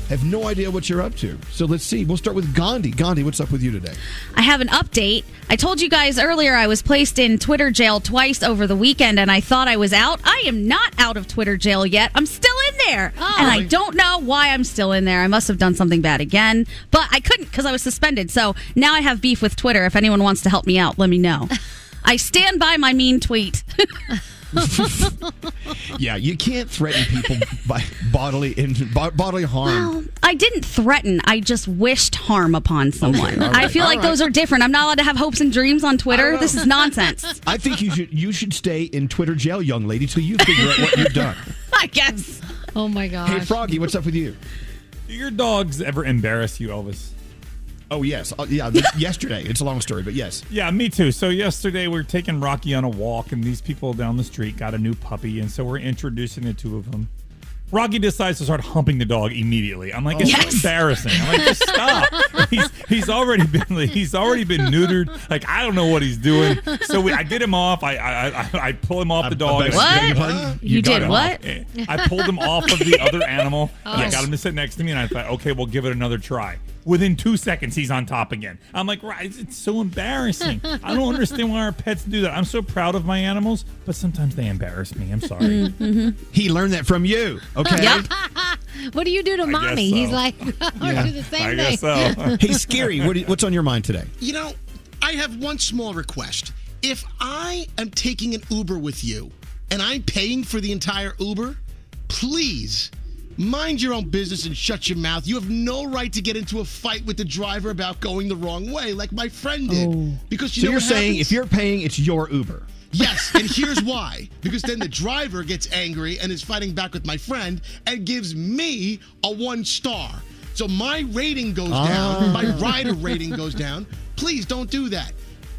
I have no idea what you're up to. So let's see. We'll start with Gandhi. Gandhi, what's up with you today? I have an update. I told you guys earlier I was placed in Twitter jail twice over the weekend and I thought I was out. I am not out of Twitter jail yet. I'm still in there. Oh, and I don't know why I'm still in there. I must have done something bad again, but I couldn't because I was suspended. So now I have beef with Twitter. If anyone wants to help me out, let me know. I stand by my mean tweet. Yeah, you can't threaten people by bodily in, bodily harm. Well, I didn't threaten. I just wished harm upon someone. all right, I feel like right. those are different. I'm not allowed to have hopes and dreams on Twitter. This is nonsense. I think you should you should stay in Twitter jail, young lady, till you figure out what you've done. I guess. Oh my gosh. Hey, Froggy, what's up with you? Do your dogs ever embarrass you, Elvis? Oh yes, uh, yeah. th- yesterday, it's a long story, but yes. Yeah, me too. So yesterday we are taking Rocky on a walk, and these people down the street got a new puppy, and so we're introducing the two of them. Rocky decides to start humping the dog immediately. I'm like, it's Yes. embarrassing. I'm like, just stop. he's he's already been like, he's already been neutered. Like I don't know what he's doing. So we, I get him off. I I, I, I pull him off the dog. beg- and- beg your? You did what? off. I pulled him off of the other animal. and I got him to sit next to me, and I thought, okay, we'll give it another try. Within two seconds, he's on top again. I'm like, right, it's- it's so embarrassing. I don't understand why our pets do that. I'm so proud of my animals, but sometimes they embarrass me. I'm sorry. Mm-hmm. He learned that from you. Okay. what do you do to guess mommy? He's so. like, I do the same I thing. guess so. hey, scary. What, you- what's on your mind today? You know, I have one small request. If I am taking an Uber with you and I'm paying for the entire Uber, please mind your own business and shut your mouth. You have no right to get into a fight with the driver about going the wrong way, like my friend did. Because you so know you're what saying happens? if you're paying, it's your Uber. Yes, and here's why. Because then the driver gets angry and is fighting back with my friend and gives me a one star. So my rating goes Ah. down, my rider rating goes down. Please don't do that.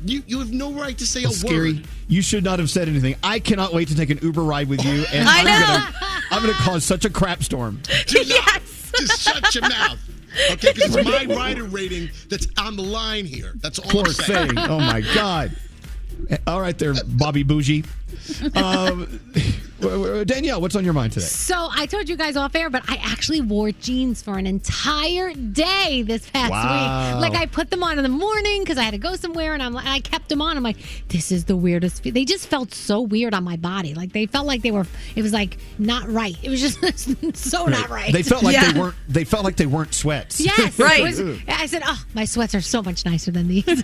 You you have no right to say a Scary. word. You should not have said anything. I cannot wait to take an Uber ride with you, and I am know. gonna I'm gonna cause such a crap storm. Do not just shut your mouth. Okay, because it's my rider rating that's on the line here. That's all Poor I'm saying. thing. Oh my God. All right, there, Bobby Bougie. Um, Uh, Danielle, what's on your mind today? So I told you guys off air, but I actually wore jeans for an entire day this past Wow. week. Like I put them on in the morning because I had to go somewhere, and I'm like, I kept them on. I'm like, this is the weirdest. fe- They just felt so weird on my body. Like they felt like they were. It was like not right. It was just so not right. They felt like Yeah. they weren't. They felt like they weren't sweats. Yes, right. was- I said, "Oh, my sweats are so much nicer than these."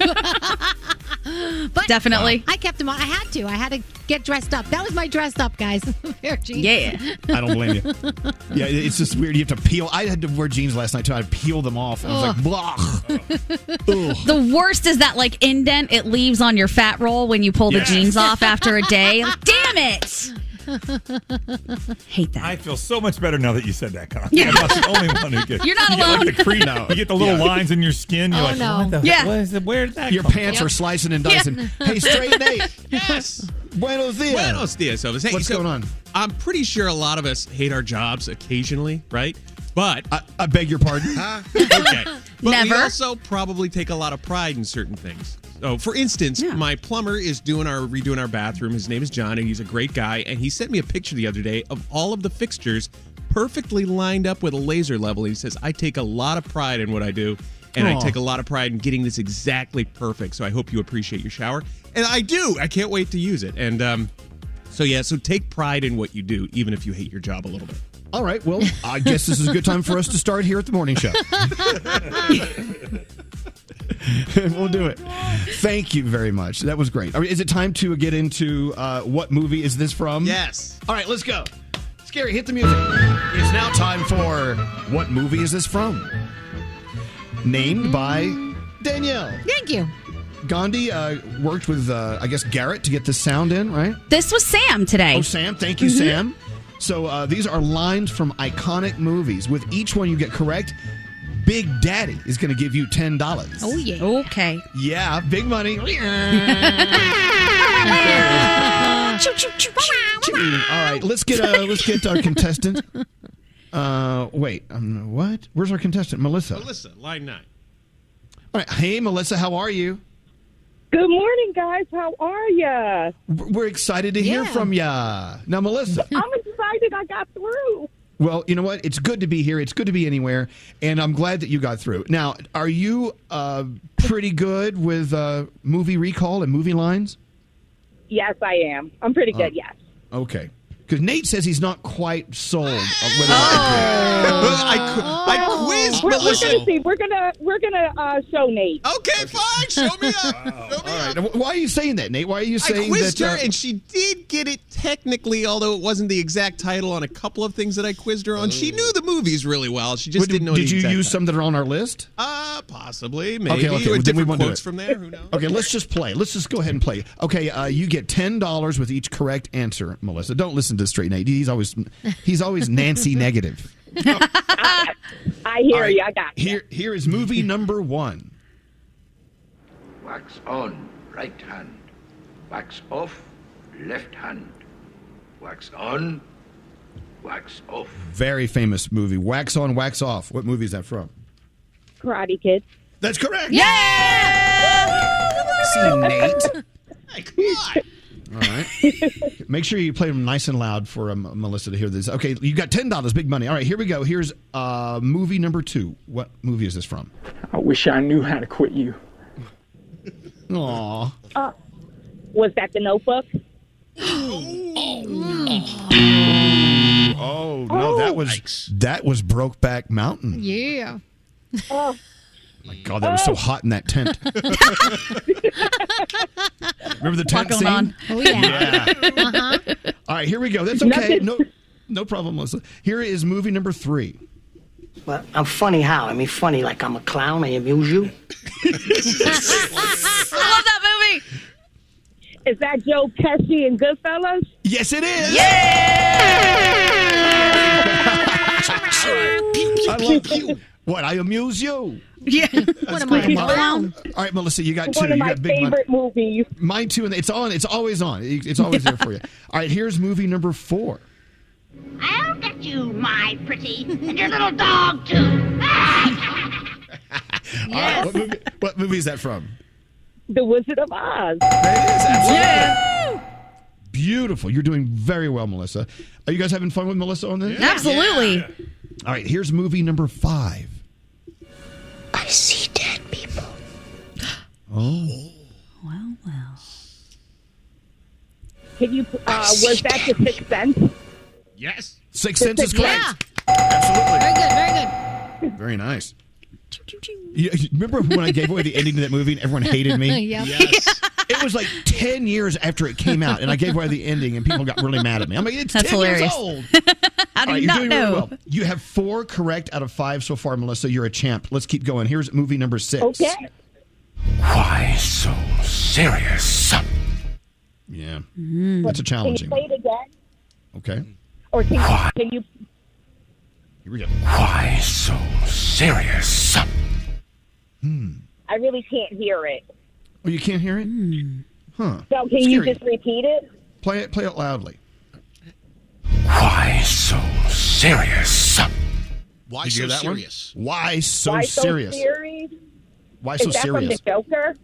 but Definitely. I kept them on. I had to. I had to get dressed up. That was my dressed up, guys. Pair of jeans. Yeah. I don't blame you. Yeah, it's just weird. You have to peel. I had to wear jeans last night too. I had to peel them off. I was like, blah. The worst is that like indent it leaves on your fat roll when you pull the Yes. jeans off after a day. Like, damn it! Hate that. I feel so much better now that you said that, Con. Yeah. I'm not the only one who gets. You're not you Get like the cream. No. You get the little Yeah. lines in your skin. You're Oh, like, no. what the Yeah. what is it? Where did that Your come pants from? are slicing and dicing. Hey, straight Nate. Yes. Buenos dias. Buenos dias, Elvis. Hey, What's so going on? I'm pretty sure a lot of us hate our jobs occasionally, right? But I, I beg your pardon. okay. But we Never. also probably take a lot of pride in certain things. So, for instance, my plumber is doing our redoing our bathroom. His name is John, and he's a great guy. And he sent me a picture the other day of all of the fixtures perfectly lined up with a laser level. He says, "I take a lot of pride in what I do." And I take a lot of pride in getting this exactly perfect. So I hope you appreciate your shower. And I do. I can't wait to use it. And um, so, yeah, so take pride in what you do, even if you hate your job a little bit. All right. Well, I guess this is a good time for us to start here at the morning show. we'll do it. Thank you very much. That was great. All right, Is it time to get into uh, what movie is this from? Yes. All right, let's go. Scary, hit the music. It's now time for what movie is this from? Named by Danielle. Thank you. Gandhi uh, worked with, uh, I guess, Garrett to get the sound in, right? This was Sam today. Oh, Sam. Thank you, Mhm. Sam. So uh, these are lines from iconic movies. With each one you get correct, Big Daddy is going to give you ten dollars. Oh yeah. Okay. Yeah, big money. All right, let's get uh, let's get our contestant. Uh, wait, um, what? Where's our contestant, Melissa? Melissa, line nine. All right, hey Melissa, how are you? Good morning, guys. How are ya? We're excited to hear Yeah. from ya. Now, Melissa. I'm excited I got through. Well, you know what? It's good to be here. It's good to be anywhere, and I'm glad that you got through. Now, are you uh, pretty good with uh, movie recall and movie lines? Yes, I am. I'm pretty good, Oh. yes. Okay, because Nate says he's not quite sold. on whether I, qu- I quizzed We're Melissa. We're gonna see. We're gonna we're gonna uh, show Nate. Okay, fine. Show me up. All right. Now, Why are you saying that, Nate? Why are you saying that? I quizzed that? her, uh, and she did get it technically, although it wasn't the exact title on a couple of things that I quizzed her on. She knew the movies really well. She just What- didn't know. Did the you exact use title. some that are on our list? Uh, possibly, maybe. Okay, okay. With well, then we won't do quotes it. from there. Who knows? Okay, let's just play. Let's just go ahead and play. Okay, uh, you get ten dollars with each correct answer, Melissa. Don't listen to Straight Nate. He's always he's always Nancy negative. I hear All right, you. I got you. Here here is movie number one. Wax on, right hand. Wax off, left hand. Wax on, wax off. Very famous movie. Wax on, wax off. What movie is that from? Karate Kid. That's correct. Yeah. See Nate. All right. Make sure you play them nice and loud for um, Melissa to hear this. Okay, you got ten dollars, big money. All right, here we go. Here's uh, movie number two. What movie is this from? I wish I knew how to quit you. Aw. Uh, was that the Notebook? Oh no, that was that was Brokeback Mountain. Yeah. Oh. My God, that was so hot in that tent. Remember the tent going scene? on. Oh, yeah. Uh-huh. All right, here we go. That's okay. No, no problem, Melissa. Here is movie number three. Well, I'm funny how? I mean, funny like I'm a clown. I amuse you. I love that movie. Is that Joe Pesci and Goodfellas? Yes, it is. Yeah. I love you. What? I amuse you. Yeah. What am I, a clown? All right, Melissa, you got two. One of you my got big money. favorite movies. Mine too, and it's on. It's always on. It's always there for you. All right, here's movie number four. I'll get you, my pretty, and your little dog too. All right, what, movie, what movie is that from? The Wizard of Oz. absolutely. Beautiful. You're doing very well, Melissa. Are you guys having fun with Melissa on this? Absolutely. All right, here's movie number five. I see dead people. Oh. Well, well. Can you? Uh, was that the Sixth Sense? Yes. Sixth Sense is Yeah. Absolutely. Very good. Very good. Very nice. You, you remember when I gave away the ending to that movie and everyone hated me? Yep. Yes. It was like 10 years after it came out, and I gave away the ending, and people got really mad at me. I'm like, it's That's 10 years old. How do All right, you you're not doing know? really well. You have four correct out of five so far, Melissa. You're a champ. Let's keep going. Here's movie number six. Okay. Why so serious? Yeah. Mm. That's a challenging. Can you play it again? Okay. Or can you, can you? Here we go. Why so serious? Hmm. I really can't hear it. Oh, you can't hear it? Hmm. Huh. So can you just repeat it? Play it. Play it loudly. Why so serious? Why Did you so hear that one? serious? Why so Why serious? so serious? Why Is that serious? from the Joker?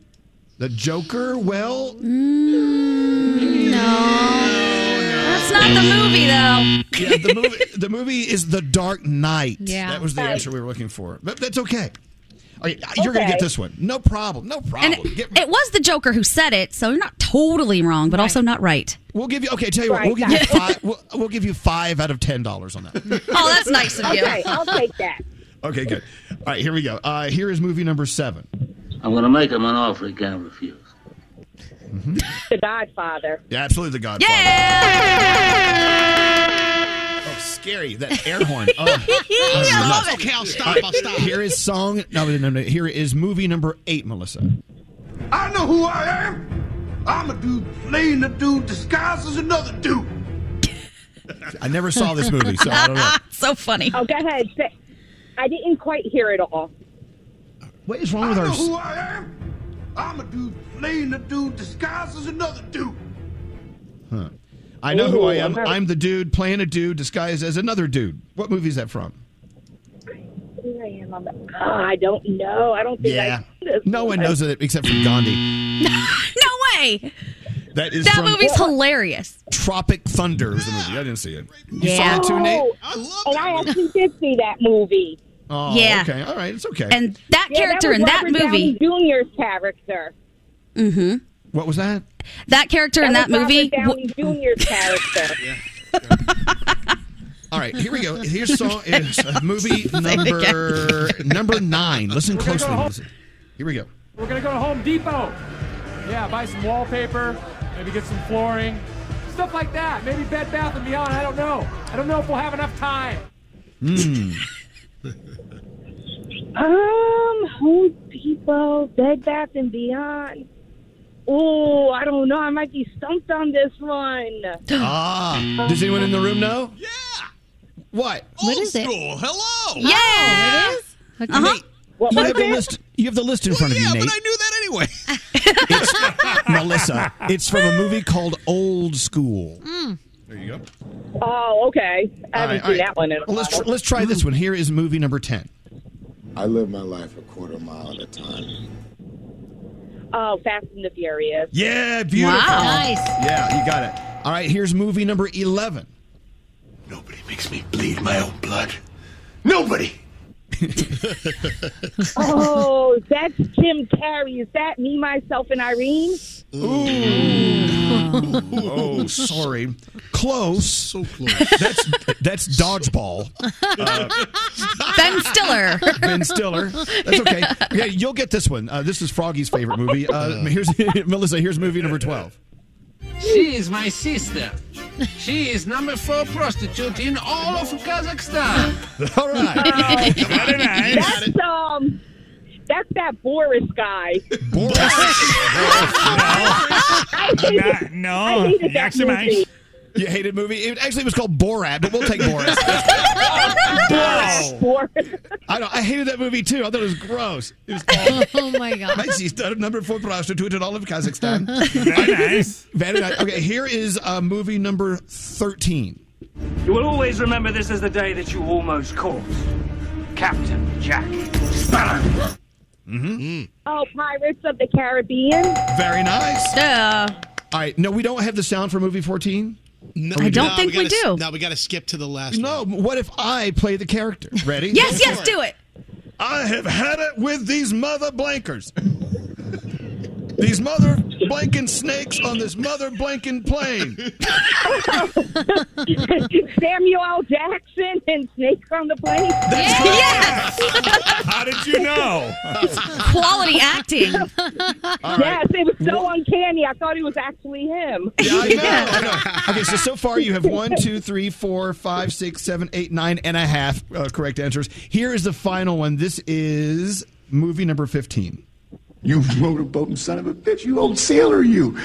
The Joker? Well, no. That's not the movie, though. yeah, the movie the movie is The Dark Knight. Yeah. That was the Right. answer we were looking for. But that's okay. All right, you're going to get this one. No problem. No problem. And Get- it was the Joker who said it, so you're not totally wrong, but also not right. we'll give you okay, tell you what. We'll give you 5 we'll, we'll give you 5 out of 10 dollars on that. Oh, that's nice of you. Okay, I'll take that. Okay, good. All right, here we go. Uh, here is movie number 7. I'm gonna make him an offer he can't refuse. The Godfather. Yeah, absolutely the Godfather. Oh, scary. That air horn. Oh, I love it. Okay, I'll stop. All right, I'll stop. Here is song. No, no, no, no. Here is movie number 8, Melissa. I know who I am. I'm a dude playing a dude disguised as another dude. I never saw this movie, so I don't know. so funny. Oh, go ahead. I didn't quite hear it all. What is wrong with I our know who I am. I'm a dude playing a dude disguised as another dude. Huh. I know who I am. Ooh, I'm I'm the dude playing a dude disguised as another dude. What movie is that from? I am on the- Oh, I don't know. I don't think Yeah. I. No one knows it except for Gandhi. no way. That is That from movie's hilarious. Tropic Thunder is the movie. I didn't see it. You Yeah. saw it too, Nate? Oh, and I actually did see that movie. Oh, Yeah. okay. All right. It's okay. And that Yeah, character was in that Robert movie. Downey Jr.'s character. Mm-hmm. What was that? That character in that was movie. Downey Jr.'s character. All right, here we go. Here's song. Is uh, movie number number nine. Listen We're gonna go closely. Listen. Here we go. We're gonna go to Home Depot. Yeah, buy some wallpaper, maybe get some flooring, stuff like that. Maybe Bed Bath and Beyond. I don't know. I don't know if we'll have enough time. Hmm. Um, Home Depot, Bed Bath and Beyond. Oh, I don't know. I might be stumped on this one. Ah, does anyone in the room know? Yeah. What? What is it? School. Hello. Yeah. Oh, it is? Okay. Uh-huh. What you was have the it? list. You have the list in front of you, yeah, Nate. but I knew that anyway. Melissa. It's from a movie called Old School. There you go. Oh, okay. I haven't All right, seen all right. that one in a Well, let's while. tr- let's try this one. Here is movie number ten. I live my life a quarter mile at a time. Oh, Fast and the Furious. Yeah, beautiful. Wow. Nice. Yeah, you got it. All right, here's movie number eleven. Nobody Makes me bleed my own blood. Nobody. Oh, that's Jim Carrey. Is that me, myself, and Irene? oh, sorry. Close. So close. That's that's dodgeball. Uh, Ben Stiller. ben Stiller. That's okay. Okay, you'll get this one. Uh, this is Froggy's favorite movie. Uh, here's Melissa. Here's movie number twelve. She is my sister. She is number four prostitute in all of Kazakhstan. All right. Very nice. That's um, that's that Boris guy. Boris. I hated, no, I hated that movie. You hated movie? It actually it was called Borat, but we'll take Boris. Boris. I know. I hated that movie too. I thought it was gross. It was Oh my god. My sister, number four prostitute in all of Kazakhstan. Very nice. Very nice. Okay, here is uh, movie number 13. You will always remember this as the day that you almost caught Captain Jack Sparrow. Mm-hmm. Oh, Pirates of the Caribbean. Very nice. Duh. All right. No, we don't have the sound for movie 14. No, I don't no, think we gotta, do. Now we got to skip to the last No, what if I play the character? Ready? Yes, yes, do it. I have had it with these mother blankers. These mother blanking snakes on this mother blanking plane. Samuel L. Jackson and Snakes on the Plane. Yes. How did you know? Quality acting. Yes, it was so uncanny. I thought it was actually him. Yeah, I know, I know. Okay, so so far you have one, two, three, four, five, six, seven, eight, nine and a half uh, correct answers. Here is the final one. This is movie number fifteen. You motorboating son of a bitch. You old sailor, you.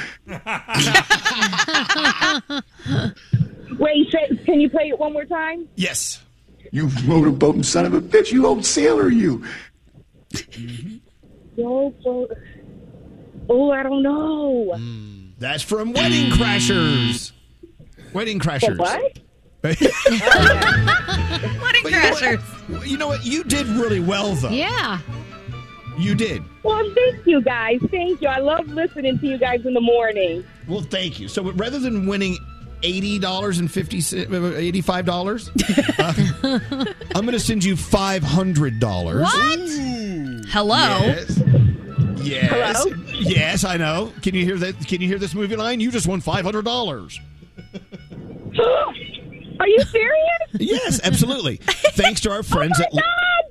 Wait, say, can you play it one more time? Yes. You motorboating son of a bitch. You old sailor, you. No, so, oh, I don't know. Mm. That's from Wedding Crashers. Wedding Crashers. what? Wedding Crashers. you know what? You know what? You did really well, though. Yeah. You did. Well, thank you guys. Thank you. I love listening to you guys in the morning. Well, thank you. So rather than winning eighty dollars and fifty eighty-five dollars, uh, I'm going to send you five hundred dollars. What? Hello. Yes. Yes. Hello? Yes, I know. Can you hear that? Can you hear this movie line? You just won five hundred dollars. Are you serious? Yes, absolutely. Thanks to our oh friends at.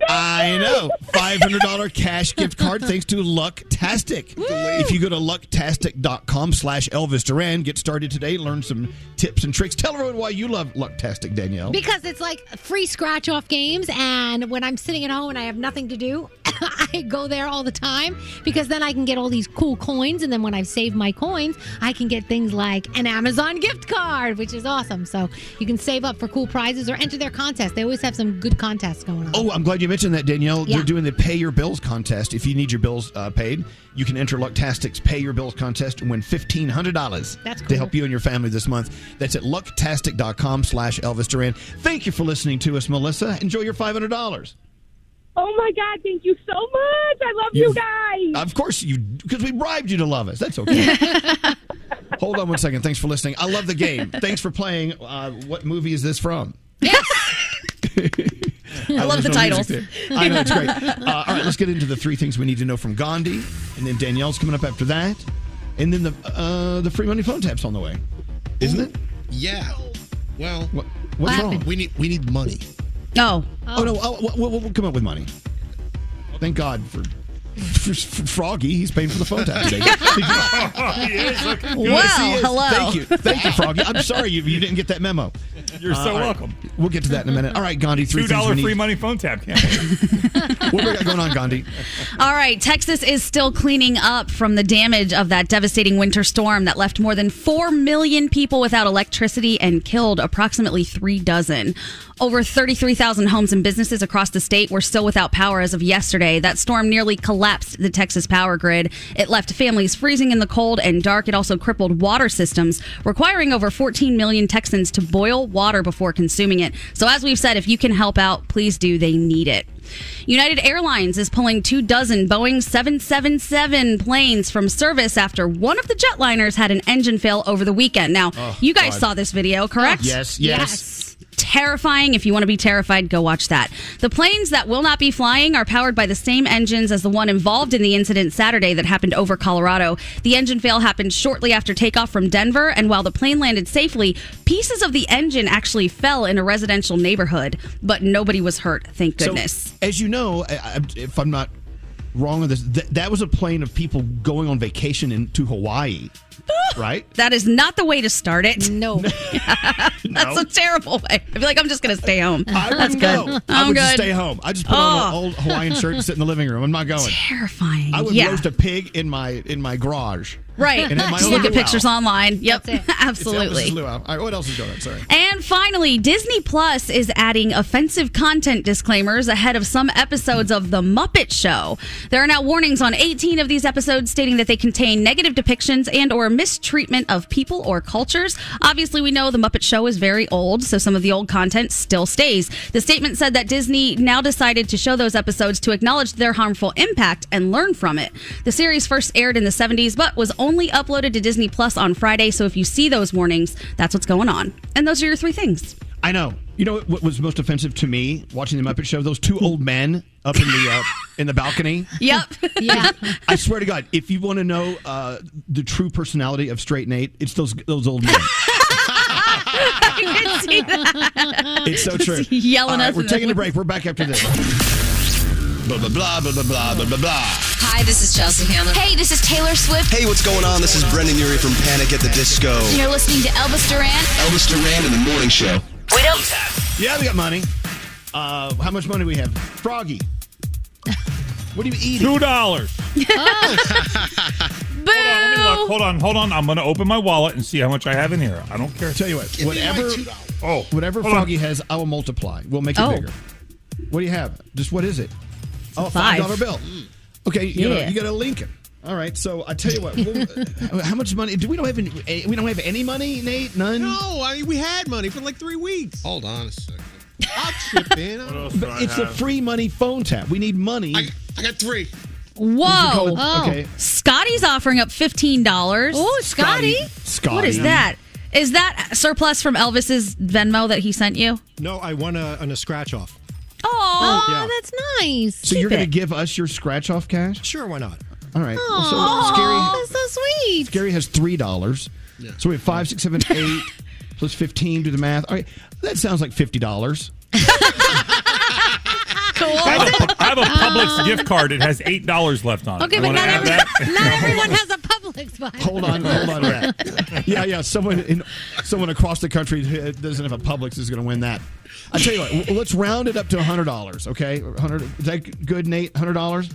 I know. $500 cash gift card thanks to Lucktastic. If you go to lucktastic.com slash Elvis Duran, get started today, learn some tips and tricks. Tell everyone why you love Lucktastic, Danielle. Because it's like free scratch off games, and when I'm sitting at home and I have nothing to do, I go there all the time because then I can get all these cool coins. And then when I've saved my coins, I can get things like an Amazon gift card, which is awesome. So you can save up for cool prizes or enter their contest. They always have some good contests going on. Oh, I'm glad you mentioned that, Danielle. Yeah. They're doing the Pay Your Bills contest. If you need your bills uh, paid, you can enter Lucktastic's Pay Your Bills contest and win $1,500 That's to help you and your family this month. That's at lucktastic.com slash Elvis Duran. Thank you for listening to us, Melissa. Enjoy your $500. Oh my God! Thank you so much. I love you You've- guys. Of course you, because we bribed you to love us. That's okay. Hold on one second. Thanks for listening. I love the game. Thanks for playing. Uh, what movie is this from? I love the there's no titles. I know it's great. Uh, all right, let's get into the three things we need to know from Gandhi, and then Danielle's coming up after that, and then the uh, the free money phone tap's on the way, isn't it? Yeah. Well, What's wrong? We need we need money. No. Oh, no. Oh, we'll, we'll, we'll come up with money. Thank God for, for, for Froggy. He's paying for the phone tap today. He is. Well, Yes, hello. Thank you. Thank you, Froggy. I'm sorry you, you didn't get that memo. You're so uh, all right. welcome. We'll get to that in a minute. All right, Gandhi. Three Two things we dollar need. free money phone tap. What we got going on, Gandhi? All right, Texas is still cleaning up from the damage of that devastating winter storm that left more than 4 million people without electricity and killed approximately three dozen. Over 33,000 homes and businesses across the state were still without power as of yesterday. That storm nearly collapsed the Texas power grid. It left families freezing in the cold and dark. It also crippled water systems, requiring over 14 million Texans to boil water before consuming it. So, as we've said, if you can help out, please do. They need it. United Airlines is pulling two dozen Boeing 777 planes from service after one of the jetliners had an engine fail over the weekend. Now, Oh, you guys God. saw this video, correct? Yes, yes. Terrifying. If you want to be terrified, go watch that. The planes that will not be flying are powered by the same engines as the one involved in the incident Saturday that happened over Colorado. The engine fail happened shortly after takeoff from Denver, and while the plane landed safely, pieces of the engine actually fell in a residential neighborhood, but nobody was hurt, thank goodness. So, as you know, if I'm not wrong on this, that was a plane of people going on vacation into Hawaii, right? That is not the way to start it. No. That's a terrible way. I feel like I'm just going to stay home. I That's good. go. I I'm would good. just stay home. I just put on an Oh. old Hawaiian shirt and sit in the living room. I'm not going. Terrifying. I would yeah. roast a pig in my in my garage. Right. And have my Just look at pictures online. Yep. It's Elvis's Absolutely. luau. All right, what else is going on? Sorry. And finally, Disney Plus is adding offensive content disclaimers ahead of some episodes of The Muppet Show. There are now warnings on 18 of these episodes stating that they contain negative depictions and or mistreatment of people or cultures. Obviously, we know The Muppet Show is very old, so some of the old content still stays. The statement said that Disney now decided to show those episodes to acknowledge their harmful impact and learn from it. The series first aired in the 70s but was only uploaded to Disney Plus on Friday, so if you see those warnings, that's what's going on. And those are your three things. I know. You know what was most offensive to me watching the Muppet Show? Those two old men up in the uh, in the balcony. Yep. Yeah. I swear to God, if you want to know uh, the true personality of Straight Nate, it's those those old men. I can see that. It's so true. Yelling right, us. We're taking a break. We're back after this. Blah blah blah blah blah blah blah blah. Hi, this is Chelsea Handler. Hey, this is Taylor Swift. Hey, what's going on? This is Brendon Urie from Panic at the Disco. You're listening to Elvis Duran. Elvis Duran in the Morning Show. We don't. Yeah, we got money. Uh, how much money we have? Froggy. What are you eating? Two dollars. Boo! Let me look. Hold on, hold on. I'm going to open my wallet and see how much I have in here. I don't care. Tell you what, Give me my whatever, $2. Oh, whatever hold on. Froggy has, I will multiply. We'll make it Oh. bigger. What do you have? Just what is it? Oh, a five. five dollar bill. Okay, you got Yeah. a, you got a Lincoln. All right, so I tell you what, we'll- how much money? Do we don't have any? eh, We don't have any money, Nate. None. No, I mean we had money for like three weeks. Hold on a second. I'll chip in. What else do But I it's a free money phone tap. We need money. I, I got three. Whoa. Oh. Okay, Scotty's offering up $15. Oh, Scotty. Scotty. What is that? Is that surplus from Elvis's Venmo that he sent you? No, I won a, on a scratch off. Oh, Oh, Yeah. that's nice. So you're going to give us your scratch off cash? Sure, why not? All right. Well, Oh, so Scary, that's so sweet. Scary has three dollars. So we have five, six, seven, eight plus fifteen. Do the math. All right, that sounds like fifty dollars. Cool. I have, a, I have a Publix uh. gift card. It has eight dollars left on it. Okay, You but not, every, not everyone has a Publix buy. Hold on, hold on to. Yeah, yeah. Someone in someone across the country who doesn't have a Publix is going to win that. I tell you what. Let's round it up to hundred dollars. Okay, hundred. Is that good, Nate? Hundred dollars.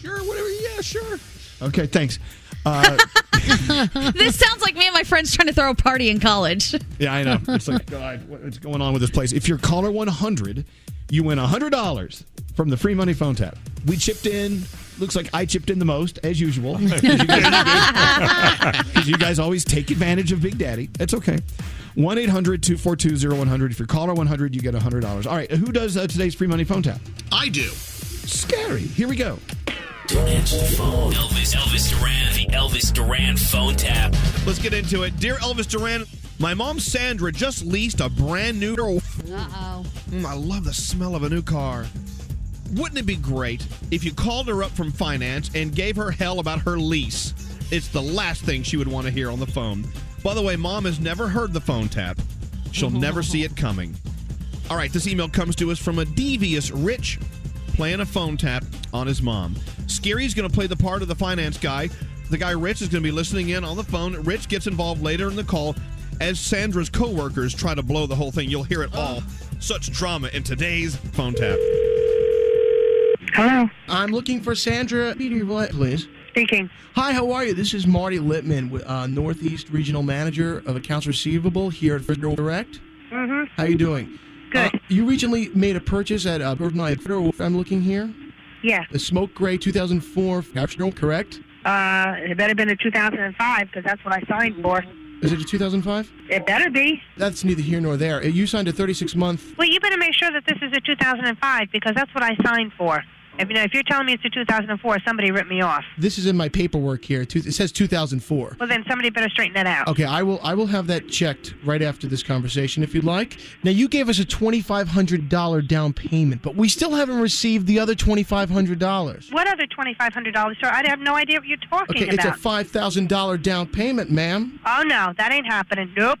Sure, whatever. Yeah, sure. Okay, thanks. Uh, this sounds like me and my friends trying to throw a party in college. yeah, I know. It's like God, what's going on with this place? If you're caller one hundred, you win hundred dollars from the free money phone tap. We chipped in. Looks like I chipped in the most, as usual. Because you, guys- you guys always take advantage of Big Daddy. That's okay. 1 800 242 0100. If you're caller 100, you get $100. All right, who does uh, today's free money phone tap? I do. Scary. Here we go. Don't answer the phone. Elvis, Elvis Duran, the Elvis Duran phone tap. Let's get into it. Dear Elvis Duran, my mom Sandra just leased a brand new. Uh-oh. Mm, I love the smell of a new car. Wouldn't it be great if you called her up from finance and gave her hell about her lease? It's the last thing she would want to hear on the phone. By the way, mom has never heard the phone tap. She'll never see it coming. All right, this email comes to us from a devious Rich playing a phone tap on his mom. Scary's going to play the part of the finance guy. The guy Rich is going to be listening in on the phone. Rich gets involved later in the call as Sandra's coworkers try to blow the whole thing. You'll hear it all. Such drama in today's phone tap. Hello. I'm looking for Sandra Peter, what, please? Speaking. Hi, how are you? This is Marty Littman, with, uh, Northeast Regional Manager of Accounts Receivable here at Federal Direct. Mm-hmm. How are you doing? Good. you recently made a purchase at uh, Federal. I'm looking here. Yeah. The smoke gray 2004 Federal, correct? Uh, it better been a 2005 because that's what I signed for. Is it a 2005? It better be. That's neither here nor there. You signed a 36 month. Well, you better make sure that this is a 2005 because that's what I signed for. If, you know, if you're telling me it's a 2004, somebody ripped me off. This is in my paperwork here. It says 2004. Well, then somebody better straighten that out. Okay, I will. I will have that checked right after this conversation, if you'd like. Now, you gave us a twenty-five hundred dollar down payment, but we still haven't received the other twenty-five hundred dollars. What other $2,500, sir? I have no idea what you're talking about. Okay, it's a five thousand dollar down payment, ma'am. oh, no, that ain't happening. Nope.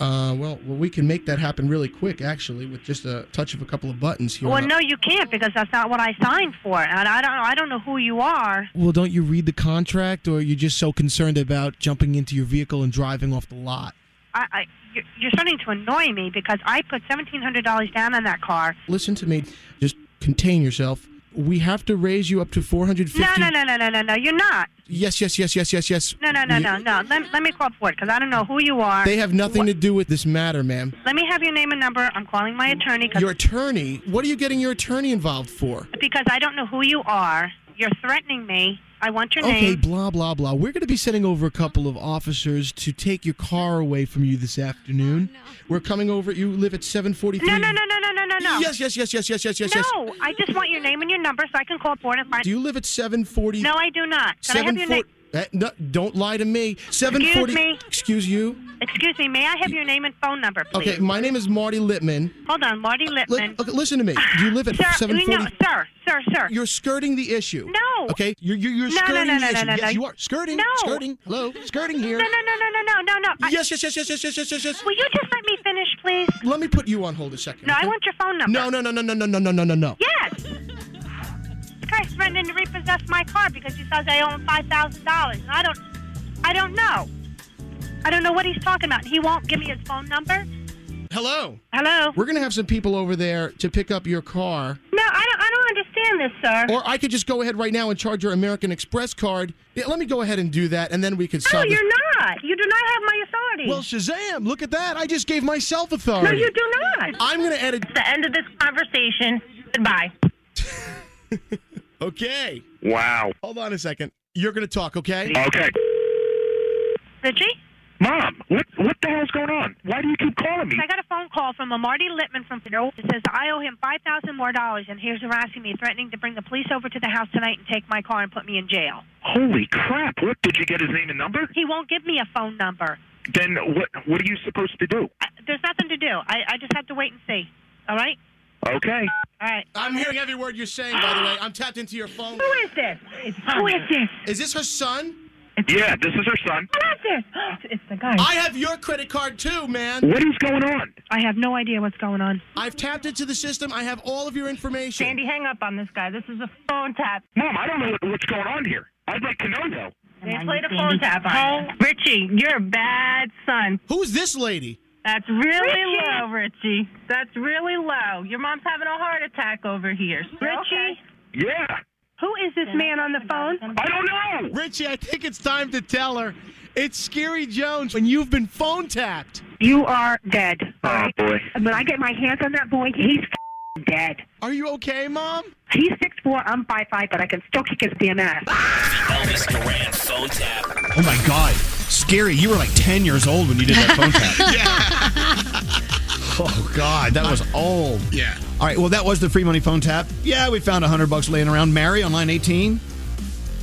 Uh, well, well, we can make that happen really quick, actually, with just a touch of a couple of buttons here. Well, no, you can't because that's not what I signed for, and I don't. I don't know who you are. Well, don't you read the contract, or are you just so concerned about jumping into your vehicle and driving off the lot? I, I you're, you're starting to annoy me because I put seventeen hundred dollars down on that car. Listen to me. Just contain yourself. We have to raise you up to four hundred fifty. No, no, no, no, no, no, no. You're not. Yes, yes, yes, yes, yes, yes. No, no, no, We- no, no. Let, let me call for it because I don't know who you are. They have nothing to do with this matter, ma'am. Let me have your name and number. I'm calling my attorney 'cause- Your attorney? What are you getting your attorney involved for? because I don't know who you are. You're threatening me. I want your Okay, name. Okay, blah, blah, blah. We're going to be sending over a couple of officers to take your car away from you this afternoon. Oh, We're coming over. You live at 743. No, no, no, no, no, no, no, no. Yes, yes, yes, yes, yes, yes, yes, yes. No, I just want your name and your number so I can call for it and find. Do you live at 740? No, I do not. Can I have your name? 740 Eh, no, don't lie to me. 740. Excuse me? Excuse you. Excuse me. May I have your name and phone number, please? Okay, my name is Marty Littman. Hold on, Marty Littman. Okay, listen to me. Do you live at Sir, 740? no, sir, sir, sir. You're skirting the issue. No. Okay, you're you're, you're No, no, skirting no, the no, no, issue. no, yes, no. you are skirting. No. Skirting. Hello, skirting here. No, no, no, no, no, no, no, no. Yes, yes, yes, yes, yes, yes, yes, yes, yes. Will you just let me finish, please? Let me put you on hold a second. No, I want your phone number. No, no, no, no, no, no, no, no, no, no, no. Yes. Guy's threatening to repossess my car because he says I owe him five thousand dollars, and I don't, I don't know. I don't know what he's talking about. He won't give me his phone number. Hello. Hello. We're gonna have some people over there to pick up your car, No, I don't. I don't understand this, sir. or I could just go ahead right now and charge your American Express card. Yeah, let me go ahead and do that, and then we could no, solve this. you're not. You do not have my authority. Well, Shazam! Look at that! I just gave myself authority. no, you do not. I'm gonna edit. the end of this conversation. Goodbye. Okay. Wow. Hold on a second. You're gonna talk, okay? Okay. Richie. Mom, what what the hell's going on? Why do you keep calling me? I got a phone call from a Marty Littman from Federal. It says I owe him five thousand more dollars, and here's harassing me, threatening to bring the police over to the house tonight and take my car and put me in jail. Holy crap! What did you get his name and number? He won't give me a phone number. Then what what are you supposed to do? Uh, there's nothing to do. I, I just have to wait and see. All right. Okay. All right. I'm hearing every word you're saying, by the way. I'm tapped into your phone. Who is this? Who is this? Is this her son? Yeah, this is her son. Who is this? It's, it's the guy. I have your credit card too, man. What is going on? I have no idea what's going on. I've tapped into the system. I have all of your information. Sandy, hang up on this guy. This is a phone tap. Mom, I don't know what, what's going on here. I'd like to know though. They played a phone tap on you. Richie, you're a bad son. Who's this lady? That's really low, Richie. That's really low. Your mom's having a heart attack over here. Richie, Yeah. who is this man on the phone? I don't know. Richie, I think it's time to tell her. It's Scary Jones, and you've been phone tapped. You are dead. Oh boy. When I get my hands on that boy, he's f***ing dead. Are you okay, Mom? He's 6'4", I'm 5'5", but I can still kick his damn ass. Elvis Duran phone tap. Oh my God. Scary. You were like 10 years old when you did that phone tap. Yeah. Oh God, that was old. Yeah. All right, well, that was the free money phone tap. Yeah, we found a hundred bucks laying around. Mary on line 18.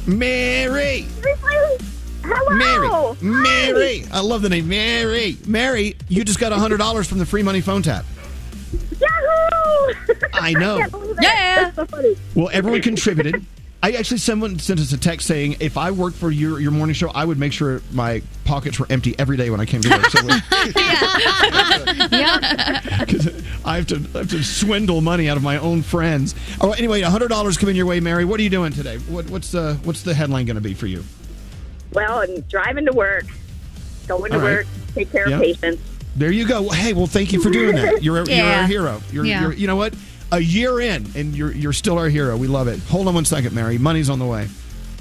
Mary. Hello. Mary. Mary. I love the name. Mary. Mary, you just got a hundred dollars from the free money phone tap. Yahoo! I know. Yeah. Well, everyone contributed. I actually someone sent us a text saying if I worked for your your morning show, I would make sure my pockets were empty every day when I came to work. So I have to I have to swindle money out of my own friends. Oh, anyway, hundred dollars coming your way, Mary. What are you doing today? What, what's the what's the headline going to be for you? Well, I'm driving to work, going to All right. work, take care Yeah. of patients. There you go. Hey, well, thank you for doing that. You're a, you're Yeah. our hero. You're, Yeah. you're you know what? A year in, and you're you're still our hero. We love it. Hold on one second, Mary. Money's on the way.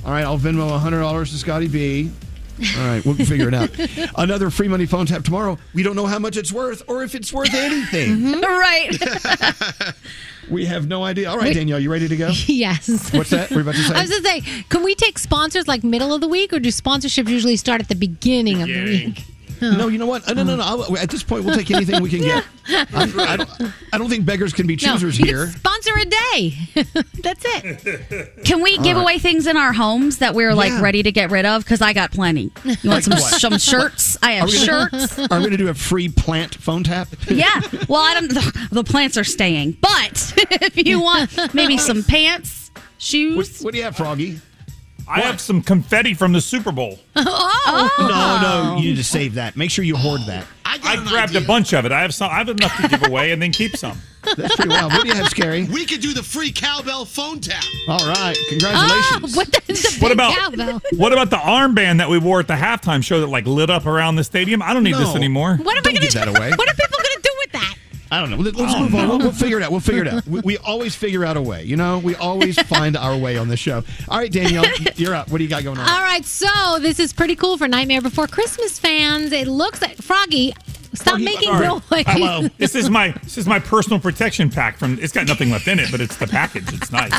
All right, I'll Venmo hundred dollars to Scotty B. All right, we'll figure it out. Another free money phone tap tomorrow. We don't know how much it's worth or if it's worth anything. Mm-hmm. right. We have no idea. All right, Wait. Danielle, you ready to go? Yes. What's that? What are you about to say? I was going to say, can we take sponsors like middle of the week, or do sponsorships usually start at the beginning of the week? No, you know what? Uh, No, no, no. I'll, at this point, we'll take anything we can get. I, I don't, I don't think beggars can be choosers no, here. Sponsor a day. That's it. Can we All give right. away things in our homes that we're like Yeah. ready to get rid of? Because I got plenty. You want some what? some shirts? I have we gonna- shirts. Are we going to do a free plant phone tap? yeah. Well, I don't. The, the plants are staying, but if you want maybe some pants, shoes. What, what do you have, Froggy? I have some confetti from the Super Bowl. oh. No, no, you need to save that. Make sure you hoard that. I, grabbed a bunch of it. I have some. I have enough to give away, and then keep some. That's pretty wild. What do you have, Scary? We could do the free cowbell phone tap. All right, congratulations. Oh, what, the, the What about cowbell? what about the armband that we wore at the halftime show that like lit up around the stadium? I don't need this anymore. What am Don't I gonna, that away. What are people going to do with that? I don't know. Let- Let's oh, move on. We'll, we'll figure it out. We'll figure it out. We, we always figure out a way. You know, we always find our way on this show. All right, Danielle, you're up. What do you got going on? All right, so this is pretty cool for Nightmare Before Christmas fans. It looks like Froggy. Stop making Sorry. noise. Hello. This is my this is my personal protection pack from. It's got nothing left in it, but it's the package. It's nice.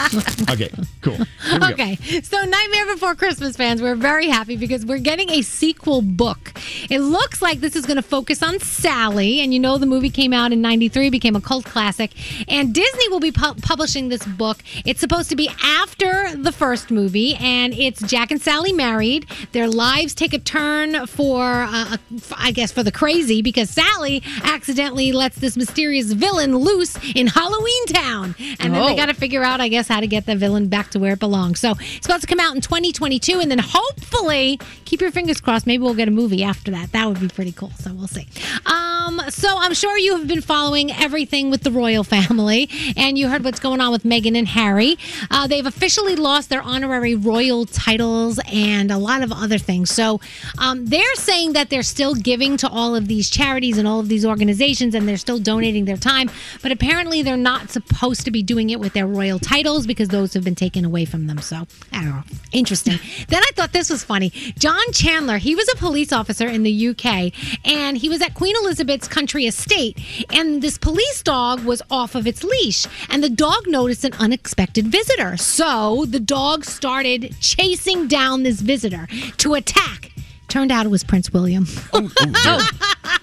okay, cool. Here we go. Okay, so Nightmare Before Christmas fans, we're very happy because we're getting a sequel book. It looks like this is going to focus on Sally, and you know the movie came out in '93, became a cult classic, and Disney will be pu- publishing this book. It's supposed to be after the first movie, and it's Jack and Sally married. Their lives take a turn for, uh, I guess, for the crazy because Sally accidentally lets this mysterious villain loose in Halloween Town, and then they Oh. got to figure out, I guess, how to get the villain back to where it belongs. So it's supposed to come out in 2022, and then hopefully, keep your fingers crossed, maybe we'll get a movie after that. That would be pretty cool. So we'll see. Um, so I'm sure you have been following everything with the royal family, and you heard what's going on with Meghan and Harry. Uh, they've officially lost their honorary royal titles and a lot of other things. So um, they're saying that they're still giving to all of these charities and all of these organizations, and they're still donating their time. But apparently, they're not supposed to be doing it with their royal titles because those have been taken away from them. So I don't know. Interesting. then I thought this was funny. John Chandler, he was a police officer in the UK, and he was at Queen Elizabeth's country estate, and this police dog was off of its leash, and the dog noticed an unexpected visitor. So the dog started chasing down this visitor to attack. Turned out it was Prince William. Oh,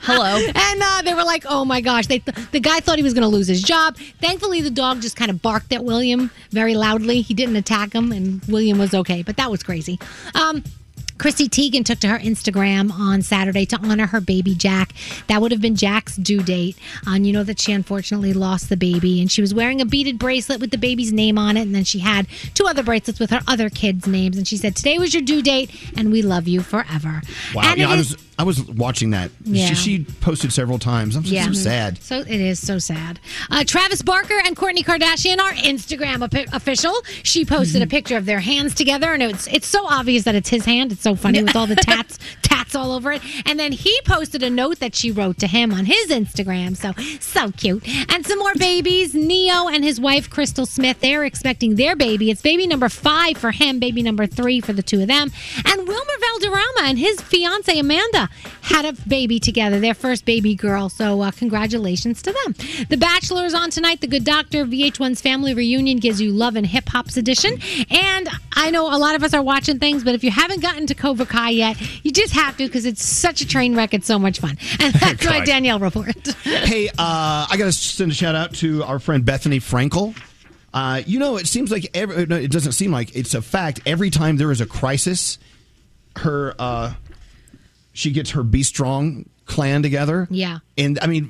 hello. And uh, they were like, "Oh my gosh!" They the guy thought he was going to lose his job. Thankfully, the dog just kind of barked at William very loudly. He didn't attack him, and William was okay. But that was crazy. Um, Chrissy Teigen took to her Instagram on Saturday to honor her baby Jack. That would have been Jack's due date. And you know that she unfortunately lost the baby. And she was wearing a beaded bracelet with the baby's name on it. And then she had two other bracelets with her other kids' names. And she said, Today was your due date, and we love you forever. Wow. And Yeah, it I is- was I was watching that. Yeah. She, she posted several times. I'm so, so sad. So it is so sad. Uh, Travis Barker and Kourtney Kardashian are Instagram op- official. She posted a picture of their hands together, and it's it's so obvious that it's his hand. It's so funny with all the tats tats all over it. And then he posted a note that she wrote to him on his Instagram. So so cute. And some more babies. Ne-Yo and his wife Crystal Smith. They're expecting their baby. It's baby number five for him. Baby number three for the two of them. And Wilmer Valderrama and his fiance Amanda had a baby together, their first baby girl. So, uh, congratulations to them. The Bachelor is on tonight. The Good Doctor, VH1's Family Reunion gives you Love and Hip Hop's edition. And I know a lot of us are watching things, but if you haven't gotten to Cobra Kai yet, you just have to because it's such a train wreck. It's so much fun. And that's my Danielle report. hey, uh, I got to send a shout out to our friend Bethenny Frankel. Uh, you know, it seems like every, no, it doesn't seem like it's a fact. Every time there is a crisis, her uh, she gets her Be Strong clan together. Yeah. And I mean,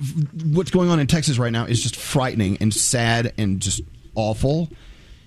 what's going on in Texas right now is just frightening and sad and just awful.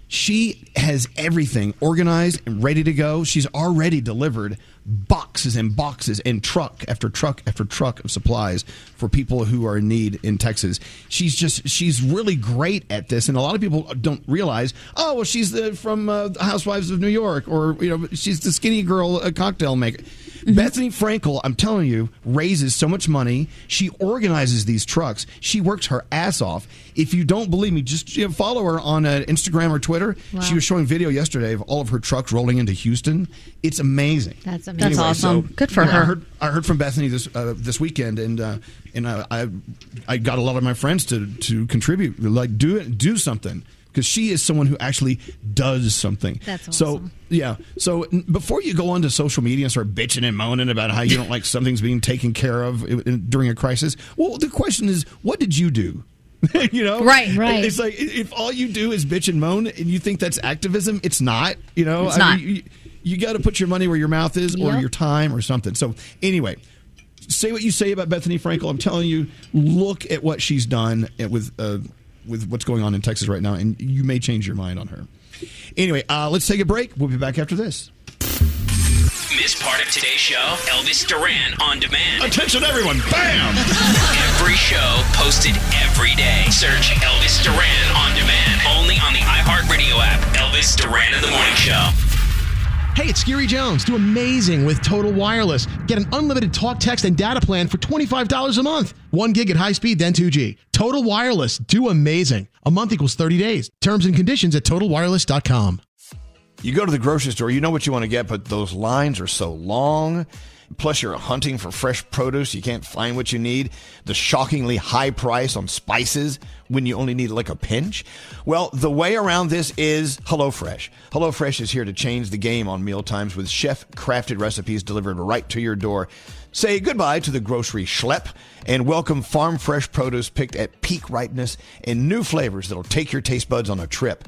She has everything organized and ready to go. She's already delivered boxes and boxes and truck after truck after truck of supplies for people who are in need in Texas. She's just she's really great at this, and a lot of people don't realize. Oh, well, she's the from uh, Housewives of New York, or you know, she's the skinny girl, a cocktail maker. Bethenny Frankel, I'm telling you, raises so much money. She organizes these trucks. She works her ass off. If you don't believe me, just you know, follow her on uh, Instagram or Twitter. Wow. She was showing video yesterday of all of her trucks rolling into Houston. It's amazing. That's amazing. That's awesome. Good for yeah, her. I heard, I heard from Bethenny this uh, this weekend, and uh, and I, I I got a lot of my friends to to contribute, like do it, do something. Because she is someone who actually does something. That's So yeah. So n- before you go onto social media and start bitching and moaning about how you don't like something's being taken care of during a crisis, well, the question is, what did you do? you know, Right, right. It's like if all you do is bitch and moan, and you think that's activism, it's not. You know, It's not. you, you got to put your money where your mouth is, or your time, or something. So anyway, say what you say about Bethenny Frankel. I'm telling you, look at what she's done with uh, with what's going on in Texas right now, and you may change your mind on her. Anyway, uh, let's take a break. We'll be back after this. Miss part of today's show? Elvis Duran on demand. Attention, everyone! Bam! Every show posted every day. Search Elvis Duran on demand. Only on the iHeartRadio app. Elvis Duran in the Morning Show. Hey, it's Scary Jones. Do amazing with Total Wireless. Get an unlimited talk, text, and data plan for $25 a month. One gig at high speed, then 2G. Total Wireless. Do amazing. A month equals 30 days. Terms and conditions at totalwireless.com. You go to the grocery store, you know what you want to get, but those lines are so long. Plus, you're hunting for fresh produce. You can't find what you need. The shockingly high price on spices when you only need like a pinch. Well, the way around this is HelloFresh. HelloFresh is here to change the game on mealtimes with chef crafted recipes delivered right to your door. Say goodbye to the grocery schlep and welcome farm fresh produce picked at peak ripeness and new flavors that'll take your taste buds on a trip.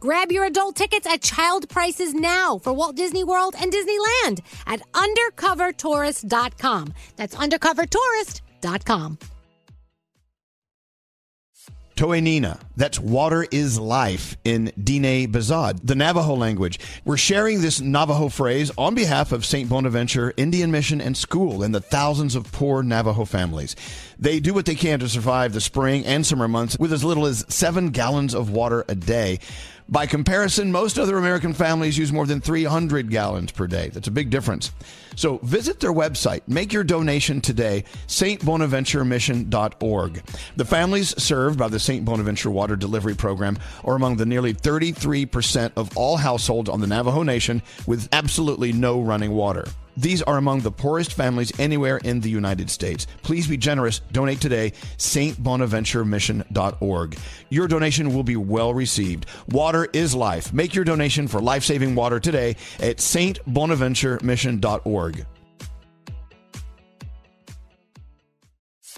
Grab your adult tickets at child prices now for Walt Disney World and Disneyland at undercovertourist.com. That's undercovertourist.com. Toenina, that's water is life in Diné Bizaad, the Navajo language. We're sharing this Navajo phrase on behalf of St. Bonaventure Indian Mission and School and the thousands of poor Navajo families. They do what they can to survive the spring and summer months with as little as seven gallons of water a day. By comparison, most other American families use more than 300 gallons per day. That's a big difference. So visit their website, make your donation today, stbonaventuremission.org. The families served by the St. Bonaventure Water Delivery Program are among the nearly 33% of all households on the Navajo Nation with absolutely no running water. These are among the poorest families anywhere in the United States. Please be generous. Donate today, stbonaventuremission.org. Your donation will be well received. Water is life. Make your donation for life saving water today at stbonaventuremission.org.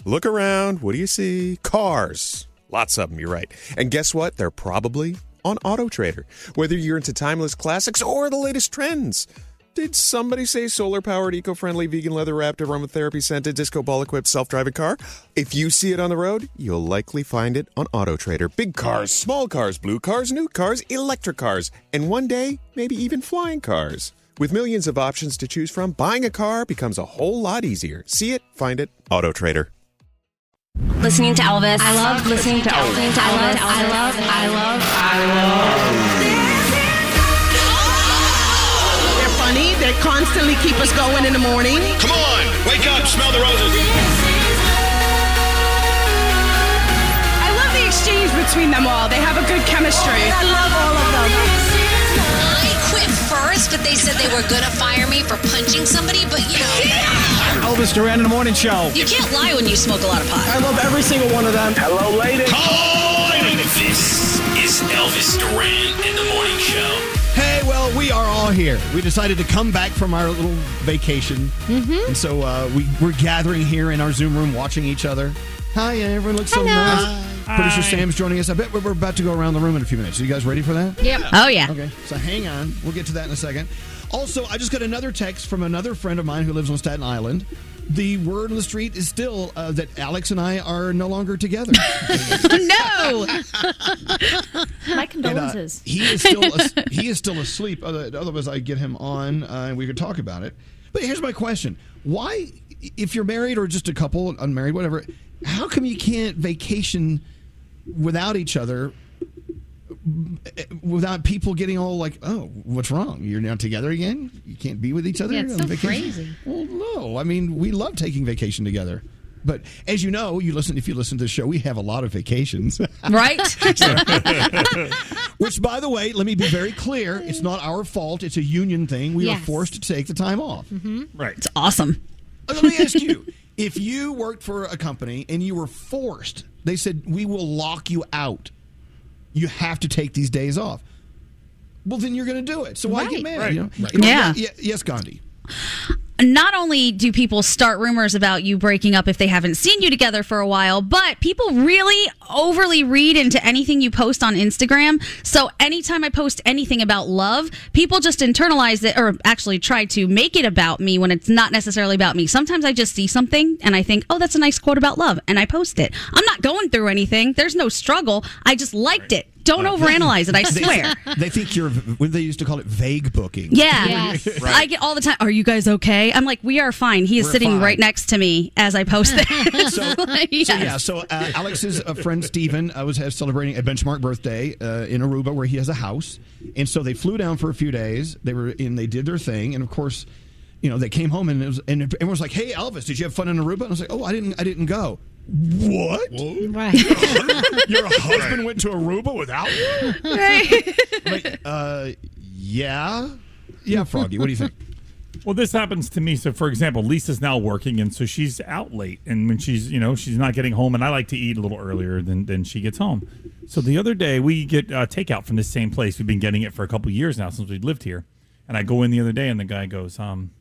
Look around. What do you see? Cars. Lots of them, you're right. And guess what? They're probably on Auto Trader. Whether you're into timeless classics or the latest trends. Did somebody say solar powered, eco friendly, vegan leather wrapped, aromatherapy scented, disco ball equipped, self driving car? If you see it on the road, you'll likely find it on Auto Trader. Big cars, small cars, blue cars, new cars, electric cars, and one day, maybe even flying cars. With millions of options to choose from, buying a car becomes a whole lot easier. See it, find it, Auto Trader. Listening to Elvis. I love listening to Elvis. I love, I love, I love, I love. They're funny. They constantly keep us going in the morning. Come on, wake up, smell the roses. I love the exchange between them all. They have a good chemistry. I love all of them. I quit first, but they said they were gonna fire me for punching somebody. But you know, Elvis Duran in the morning show. you can't lie when you smoke a lot of pot. I love every single one of them. Hello, ladies. This is Elvis Duran in the morning show. Hey, well, we are all here. We decided to come back from our little vacation. Mm-hmm. And so uh, we, we're gathering here in our Zoom room watching each other. Hi, everyone looks so Hello. nice. Producer Hi. Sam's joining us. I bet we're about to go around the room in a few minutes. Are you guys ready for that? Yep. Oh, yeah. Okay, so hang on. We'll get to that in a second. Also, I just got another text from another friend of mine who lives on Staten Island. The word on the street is still uh, that Alex and I are no longer together. no. My And, uh, condolences. he is still as- he is still asleep. Otherwise, I'd get him on uh, and we could talk about it. But here's my question: Why, if you're married or just a couple, unmarried, whatever, how come you can't vacation without each other? Without people getting all like, oh, what's wrong? You're now together again? You can't be with each other Yeah, it's on so vacation? crazy. Well, no. I mean, we love taking vacation together. But as you know, you listen if you listen to the show, we have a lot of vacations. Right? Which, by the way, let me be very clear: it's not our fault. It's a union thing. We Yes. are forced to take the time off. Mm-hmm. Right. It's awesome. Uh, Let me ask you: If you worked for a company and you were forced, they said we will lock you out. You have to take these days off. Well, then you're going to do it. So why Right. get mad? Right. You know? Right. You know, Yeah. yeah. Yes, Gandhi. Not only do people start rumors about you breaking up if they haven't seen you together for a while, but people really overly read into anything you post on Instagram. So anytime I post anything about love, people just internalize it or actually try to make it about me when it's not necessarily about me. Sometimes I just see something and I think, oh, that's a nice quote about love, and I post it. I'm not going through anything. There's no struggle. I just liked it. Don't overanalyze it. I swear. They think you're what they used to call it vague booking. Yeah. I get all the time. Are you guys okay? I'm like, we are fine. He is We're sitting fine. right next to me as I post this. So, Yes. so yeah, so uh, Alex's uh, friend Steven uh, was has celebrating a benchmark birthday uh, in Aruba where he has a house, and so they flew down for a few days. They were in, they did their thing, and of course, you know, they came home and it was, and everyone was like, "Hey, Elvis, did you have fun in Aruba?" And I was like, "Oh, I didn't, I didn't go." What? Right. Your husband went to Aruba without you? Like, uh, yeah, yeah, Froggy. What do you think? Well, this happens to me. So, for example, Lisa's now working, and so she's out late, and when she's, you know, she's not getting home, and I like to eat a little earlier than than she gets home. So the other day, we get uh, takeout from the same place. We've been getting it for a couple years now since we lived here, and I go in the other day, and the guy goes, um.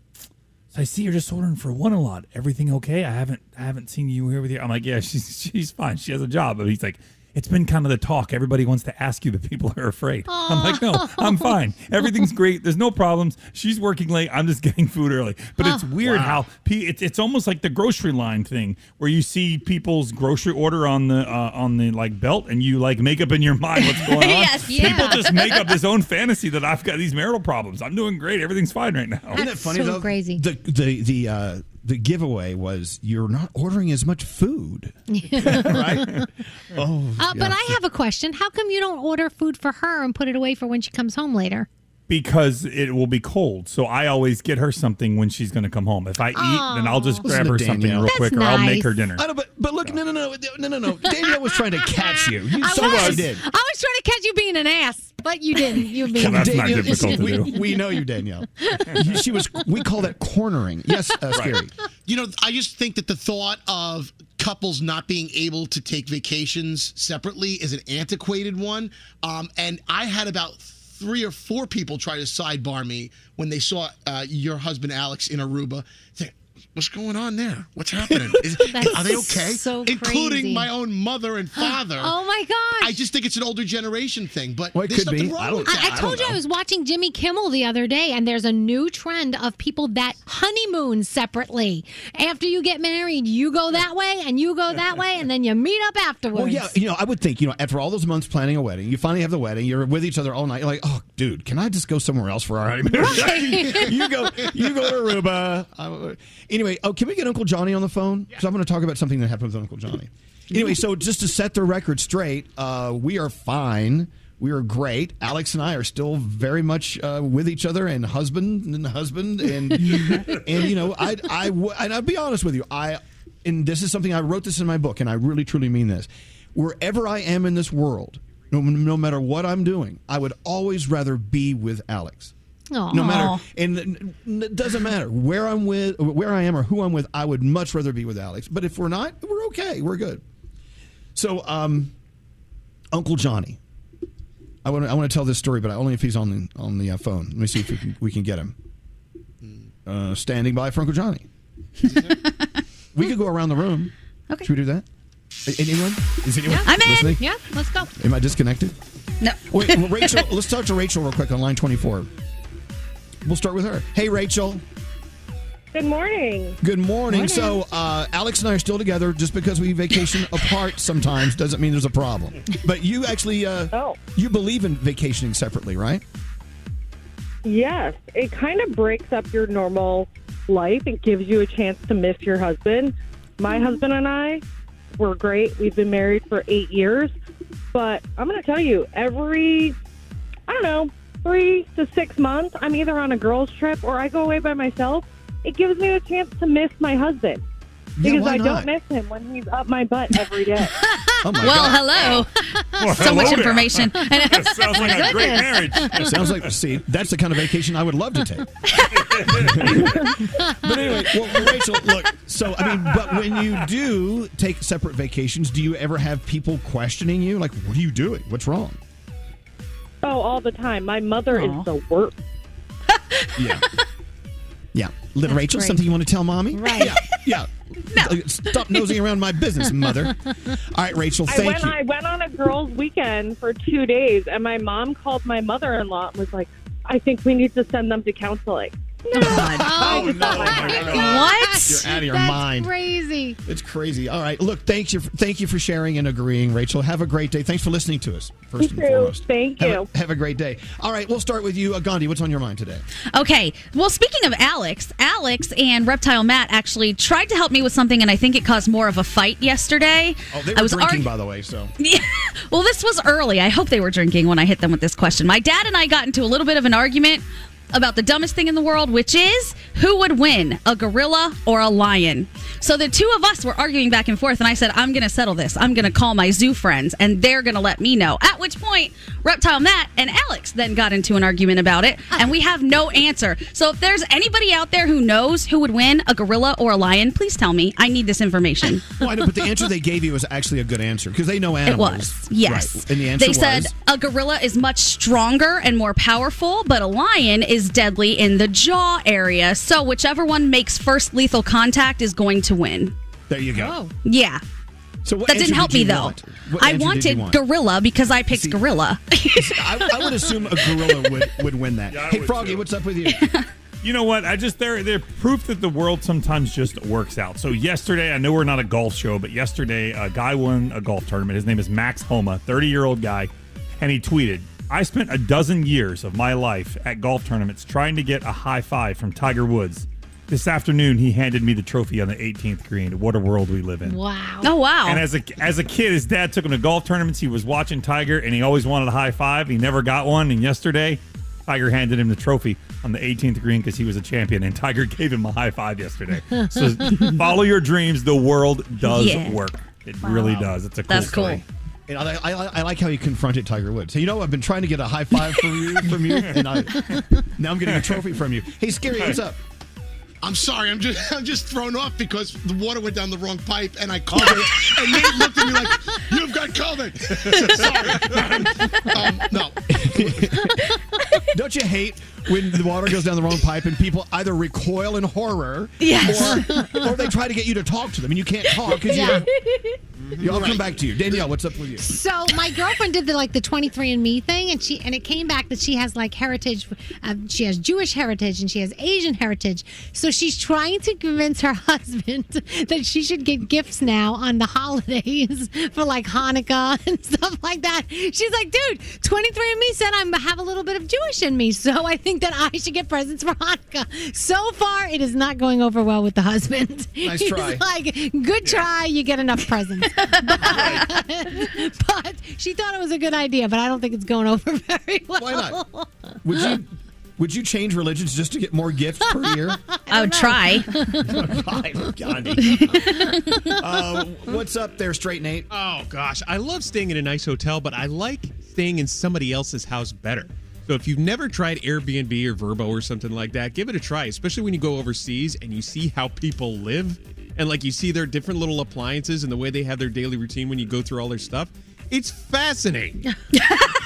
So I see you're just ordering for one a lot. Everything okay? I haven't I haven't seen you here with you. I'm like, yeah, she's she's fine. She has a job. But he's like, it's been kind of the talk. Everybody wants to ask you, but people are afraid. I'm like, no, I'm fine. Everything's great. There's no problems. She's working late. I'm just getting food early. But it's weird how pe- it's it's almost like the grocery line thing where you see people's grocery order on the uh, on the like belt, and you like make up in your mind what's going on. Yes, People yeah. just make up this own fantasy that I've got these marital problems. I'm doing great. Everything's fine right now. Isn't it funny though? The the the uh, the giveaway was you're not ordering as much food, right? Oh, Uh, but I have a question. How come you don't order food for her and put it away for when she comes home later? Because it will be cold. So I always get her something when she's going to come home. If I eat, then I'll just Listen grab to her something real That's quick, or I'll make her dinner. I know, but but look, no, no, no, no, no, no. Danielle was trying to catch you. You I saw what she did. I was trying to catch you being an ass, but you didn't. You being Danielle- we, we know you, Danielle. She was. We call that cornering. Yes, uh, scary. You know, I just think that the thought of couples not being able to take vacations separately is an antiquated one. Um, and I had about three or four people try to sidebar me when they saw uh, your husband Alex in Aruba. What's going on there? What's happening? Is, are they okay? so Including crazy. my own mother and father. Oh my gosh! I just think it's an older generation thing, but Well, it there's could nothing be. wrong I don't- with I, that. I told you I was watching Jimmy Kimmel the other day, and there's a new trend of people that honeymoon separately. After you get married, you go that way, and you go that way, and then you meet up afterwards. Well, yeah, you know, I would think, you know, after all those months planning a wedding, you finally have the wedding, you're with each other all night. You're like, oh, dude, can I just go somewhere else for our honeymoon? you go, you go to Aruba. Anyway, oh, can we get Uncle Johnny on the phone? Because I'm going to talk about something that happened with Uncle Johnny. Anyway, so just to set the record straight, uh, we are fine. We are great. Alex and I are still very much uh, with each other and husband and husband and and you know I I w- and I'll be honest with you I and this is something I wrote this in my book and I really truly mean this. Wherever I am in this world, no, no matter what I'm doing, I would always rather be with Alex. Aw. No matter, and n- n- it doesn't matter where I'm with, where I am, or who I'm with. I would much rather be with Alex. But if we're not, we're okay. We're good. So, um, Uncle Johnny, I want to I want to tell this story, but only if he's on the on the uh, phone. Let me see if we can, we can get him. Uh, standing by for Uncle Johnny. we could go around the room. Okay. Should we do that? Anyone? Is anyone I'm in. Yeah, let's go. Am I disconnected? No. Wait, Rachel. let's talk to Rachel real quick on line twenty-four. We'll start with her. Hey, Rachel. Good morning. Good morning. So, uh, Alex and I are still together. Just because we vacation apart sometimes doesn't mean there's a problem. But you actually, uh, you believe in vacationing separately, right? Yes, it kind of breaks up your normal life. It gives you a chance to miss your husband. My husband and I were great. We've been married for eight years. But I'm going to tell you, every, I don't know, three to six months, I'm either on a girls' trip or I go away by myself. It gives me a chance to miss my husband. Yeah, Because why I not? don't miss him when he's up my butt every day. Oh my well, hello. Well, so much there. information. That sounds like a great marriage. It sounds like, see, that's the kind of vacation I would love to take. but anyway, well, Rachel, look, so, I mean, but when you do take separate vacations, do you ever have people questioning you? Like, what are you doing? What's wrong? Oh, all the time. My mother is the worst. Yeah. Yeah. Little That's Rachel, great. something you want to tell mommy? Right. Yeah. Yeah. Uh, Stop nosing around my business, mother. All right, Rachel, I thank went, you. I went on a girls' weekend for two days, and my mom called my mother-in-law and was like, "I think we need to send them to counseling." Oh, Oh, no. What? You're out of your That's mind. crazy. It's crazy. All right. Look, thank you. Thank you for sharing and agreeing, Rachel. Have a great day. Thanks for listening to us. First and too. foremost. Thank Have a- you. Have a, great day. All right. We'll start with you, uh, Gandhi. What's on your mind today? Okay. Well, speaking of Alex, Alex and Reptile Matt actually tried to help me with something, and I think it caused more of a fight yesterday. Oh, they I were was drinking, argu- by the way. So Yeah. Well, this was early. I hope they were drinking when I hit them with this question. My dad and I got into a little bit of an argument about the dumbest thing in the world, which is who would win, a gorilla or a lion? So the two of us were arguing back and forth, and I said, I'm going to settle this. I'm going to call my zoo friends, and they're going to let me know. At which point, Reptile Matt and Alex then got into an argument about it, and we have no answer. So if there's anybody out there who knows who would win, a gorilla or a lion, please tell me. I need this information. well, I know, but the answer they gave you was actually a good answer because they know animals. It was, yes. Right. And the answer they said a gorilla is much stronger and more powerful, but a lion is deadly in the jaw area. So whichever one makes first lethal contact is going to win. there you go. Oh. Yeah. So what that didn't help did me though. want? I answer did you wanted want? gorilla because I picked gorilla. I, I would assume a gorilla would, would win that. Yeah, hey, Froggy, too. what's up with you? You know what? I just they're they're proof that the world sometimes just works out. So yesterday, I know we're not a golf show, but yesterday a guy won a golf tournament. His name is Max Homa, 30 year old guy, and he tweeted, "I spent a dozen years of my life at golf tournaments trying to get a high five from Tiger Woods. This afternoon, he handed me the trophy on the 18th green. What a world we live in." Wow. Oh wow. And as a as a kid, his dad took him to golf tournaments. He was watching Tiger, and he always wanted a high five. He never got one. And yesterday, Tiger handed him the trophy on the 18th green because he was a champion, and Tiger gave him a high five yesterday. So follow your dreams. The world does Yeah. work. It really does. It's a cool story. And I, I, I like how you confronted Tiger Woods. So you know, I've been trying to get a high five from you, from you, and I, now I'm getting a trophy from you. Hey, Scary, what's up? I'm sorry. I'm just I'm just thrown off because the water went down the wrong pipe and I called it. And Nate looked at me like, "You've got COVID." sorry. um, no. Don't you hate when the water goes down the wrong pipe and people either recoil in horror, Yes. or, or they try to get you to talk to them and you can't talk because Yeah. You. I'll come back to you, Danielle. What's up with you? So my girlfriend did the like the 23andMe thing, and she and it came back that she has like heritage. Uh, she has Jewish heritage and she has Asian heritage. So she's trying to convince her husband that she should get gifts now on the holidays for like Hanukkah and stuff like that. She's like, dude, 23andMe said I have a little bit of Jewish in me, so I think that I should get presents for Hanukkah. So far, it is not going over well with the husband. Nice He's try. like, good try, you get enough presents. but she thought it was a good idea, but I don't think it's going over very well. Why not? Would you would you change religions just to get more gifts per year? I would try. Fine, Gandhi. uh, what's up there, Straight Nate? Oh gosh, I love staying in a nice hotel, but I like staying in somebody else's house better. So if you've never tried Airbnb or Vrbo or something like that, give it a try, especially when you go overseas and you see how people live and like you see their different little appliances and the way they have their daily routine when you go through all their stuff. It's fascinating.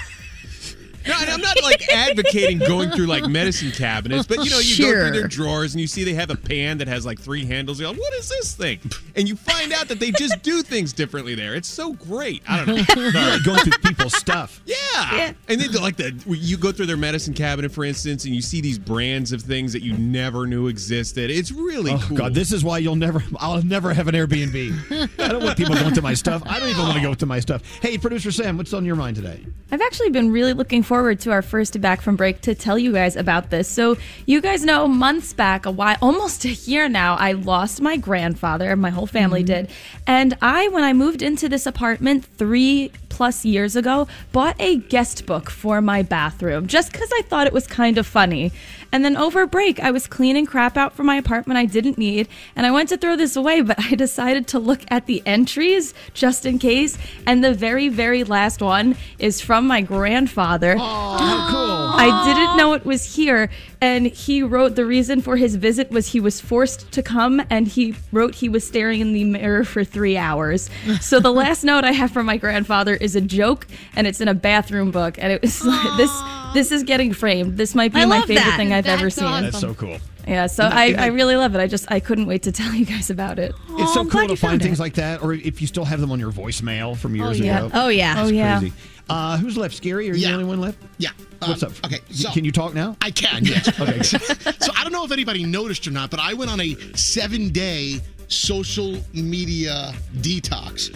No, and I'm not like advocating going through like medicine cabinets, but you know, you go through their drawers and you see they have a pan that has like three handles. You're like, what is this thing? And you find out that they just do things differently there. It's so great. I don't know. You're like going through people's stuff. Yeah. And then like the you go through their medicine cabinet, for instance, and you see these brands of things that you never knew existed. It's really Oh cool. God, this is why you'll never. I'll never have an Airbnb. I don't want people going to my stuff. I don't even want to go to my stuff. Hey, producer Sam, what's on your mind today? I've actually been really looking forward to our first back from break to tell you guys about this. So, you guys know months back, a while, almost a year now, I lost my grandfather. My whole family mm-hmm. did. And I, when I moved into this apartment three plus years ago, bought a guest book for my bathroom just because I thought it was kind of funny. And then over break, I was cleaning crap out from my apartment I didn't need, and I went to throw this away, but I decided to look at the entries just in case. And the very, very last one is from my grandfather. Oh, how cool. I didn't know it was here. And he wrote the reason for his visit was he was forced to come, and he wrote he was staring in the mirror for three hours. So the last note I have from my grandfather is a joke, and it's in a bathroom book. And it was like, this. This is getting framed. This might be I my love favorite that. thing I've That's ever seen. awesome. That's so cool. Yeah, so I, I really love it. I just I couldn't wait to tell you guys about it. It's so I'm cool to you find found things it. like that, or if you still have them on your voicemail from years yeah. ago. Oh yeah. Oh yeah. Crazy. Uh, who's left? Scary? Are you Yeah. the only one left? Yeah. What's Um, up? Okay. So Can you talk now? I can. Yes. Okay. so I don't know if anybody noticed or not, but I went on a seven-day social media detox.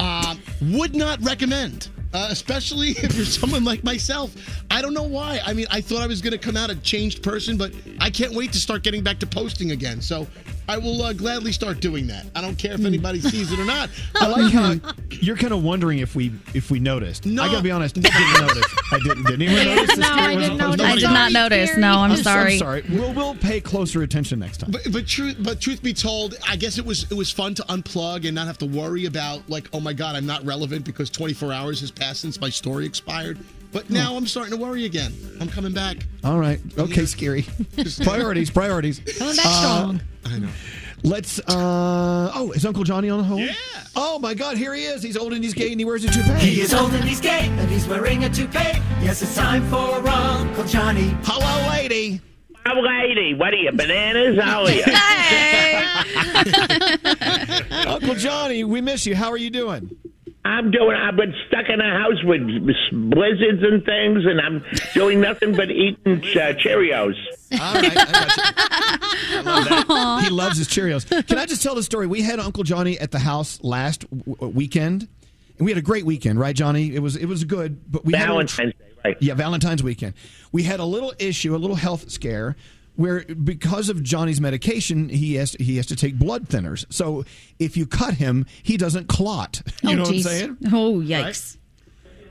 Um, would not recommend. Uh, especially if you're someone like myself. I don't know why. I mean, I thought I was going to come out a changed person, but I can't wait to start getting back to posting again. So I will uh, gladly start doing that. I don't care if anybody sees it or not. I like how you're kind of wondering if we if we noticed. No. I gotta be honest, I didn't notice. I didn't. Did anyone notice? No, I didn't notice. I did not notice. No, I'm sorry. I'm sorry. We'll we'll pay closer attention next time. But but truth but truth be told, I guess it was it was fun to unplug and not have to worry about like, oh my god, I'm not relevant because 24 hours has passed since my story expired. But now I'm starting to worry again. I'm coming back. All right. Okay, scary. priorities, priorities. Coming back Uh, strong. I know. Let's. uh Oh, is Uncle Johnny on the hold? Yeah. Oh my God, here he is. He's old and he's gay and he wears a toupee. He is old and he's gay, and he's wearing a toupee. Yes, it's time for Uncle Johnny. Hello, lady. Our lady, what are you, bananas? How are you? Hey. Uncle Johnny, we miss you. How are you doing? I'm doing. I've been stuck in a house with blizzards and things, and I'm doing nothing but eating uh, Cheerios. All right, I love that. He loves his Cheerios. Can I just tell the story? We had Uncle Johnny at the house last w- weekend, and we had a great weekend, right, Johnny? It was it was good, but we had a Valentine's Day, right? Yeah, Valentine's weekend. We had a little issue, a little health scare, where because of Johnny's medication, he has he has to take blood thinners. So if you cut him, he doesn't clot. You Oh, know geez. what I'm saying? Oh, yikes.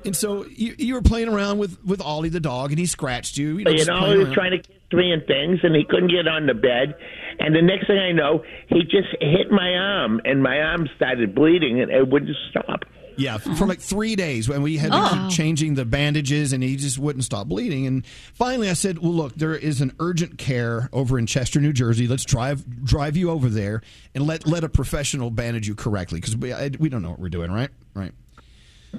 And so you, you were playing around with with Ollie the dog, and he scratched you. You know, You know, he was around. trying to kiss me and things, and he couldn't get on the bed. And the next thing I know, he just hit my arm, and my arm started bleeding, and it wouldn't stop. Yeah, f- for like three days when we had to Oh. keep changing the bandages and he just wouldn't stop bleeding. And finally I said, Well, look, there is an urgent care over in Chester, New Jersey. Let's drive drive you over there and let, let a professional bandage you correctly because we, I- we don't know what we're doing, right? Right.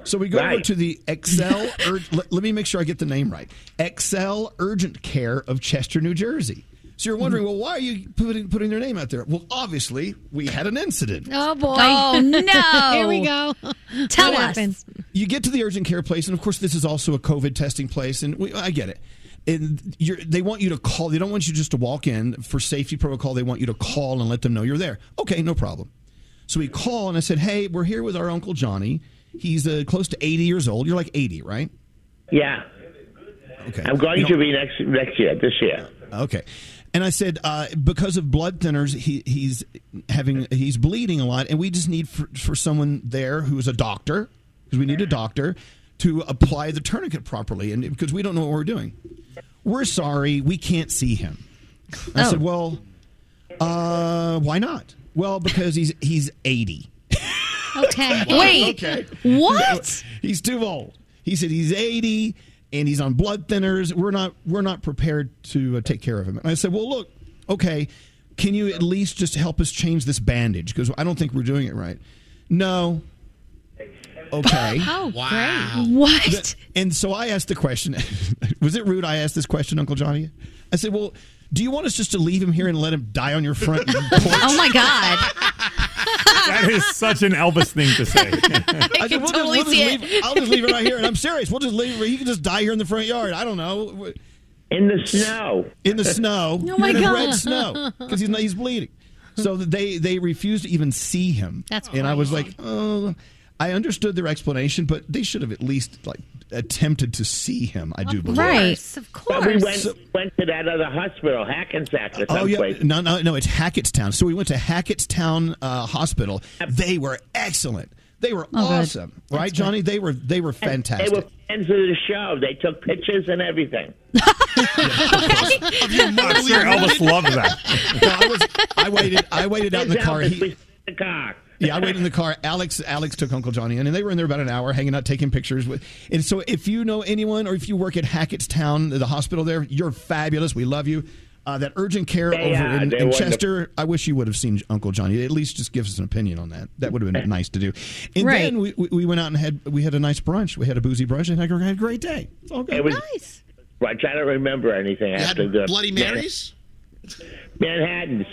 So we go over to the Excel. Ur- let, let me make sure I get the name right. Excel Urgent Care of Chester, New Jersey. So you're wondering, well, why are you putting putting their name out there? Well, obviously we had an incident. Oh boy! Oh, no. Here we go. Tell What us. happened? You get to the urgent care place, and of course, this is also a COVID testing place, and we, I get it. And you're, they want you to call. They don't want you just to walk in for safety protocol. They want you to call and let them know you're there. Okay, no problem. So we call, and I said, "Hey, we're here with our uncle Johnny. He's uh, close to 80 years old. You're like 80, right? Yeah. Okay. I'm going You to be next next year, this year. Okay. And I said uh, because of blood thinners, he, he's having he's bleeding a lot, and we just need for, for someone there who is a doctor because we need a doctor to apply the tourniquet properly, and because we don't know what we're doing, we're sorry we can't see him. I Oh. said, well, uh, why not? Well, because he's he's eighty. Okay. Wait. Okay. What? He's too old. He said he's 80 and he's on blood thinners. We're not we're not prepared to uh, take care of him. And I said, "Well, look, okay, can you at least just help us change this bandage because I don't think we're doing it right." No. Okay. Oh, Wow. What? And so I asked the question. was it rude I asked this question, Uncle Johnny? I said, "Well, do you want us just to leave him here and let him die on your front porch?" Oh, my God. That is such an Elvis thing to say. I can we'll totally just, we'll see just it. I'll just leave it right here. And I'm serious. We'll just leave it. He can just die here in the front yard. I don't know. In the snow. In the snow. Oh, my in God. red snow. Because he's, not- he's bleeding. So they, they refused to even see him. That's And I was like, oh, I understood their explanation, but they should have at least like attempted to see him. I do believe. Right. Of But we course. went went to that other hospital, Hackensack or Oh yeah, no, no, no. It's Hackettstown. So we went to Hackettstown uh, Hospital. They were excellent. They were Oh, good. awesome, right, Johnny? They were they were fantastic. They were fans of the show. They took pictures and everything. I'm sure Elvis loved that. No, I, was, I waited. I waited out in the car. Elvis He- in the car. Yeah, I waited in the car. Alex Alex took Uncle Johnny in, and they were in there about an hour, hanging out, taking pictures. With, and so, if you know anyone, or if you work at Hackettstown, the hospital there, you're fabulous. We love you. Uh, that urgent care They over are. in, in wonderful. Chester, I wish you would have seen Uncle Johnny. At least just give us an opinion on that. That would have been nice to do. And Right. then we, we we went out and had we had a nice brunch. We had a boozy brunch and had a had a great day. It's all good. It was. Nice. I'm trying to remember anything You had after the Bloody Marys? Manhattan's.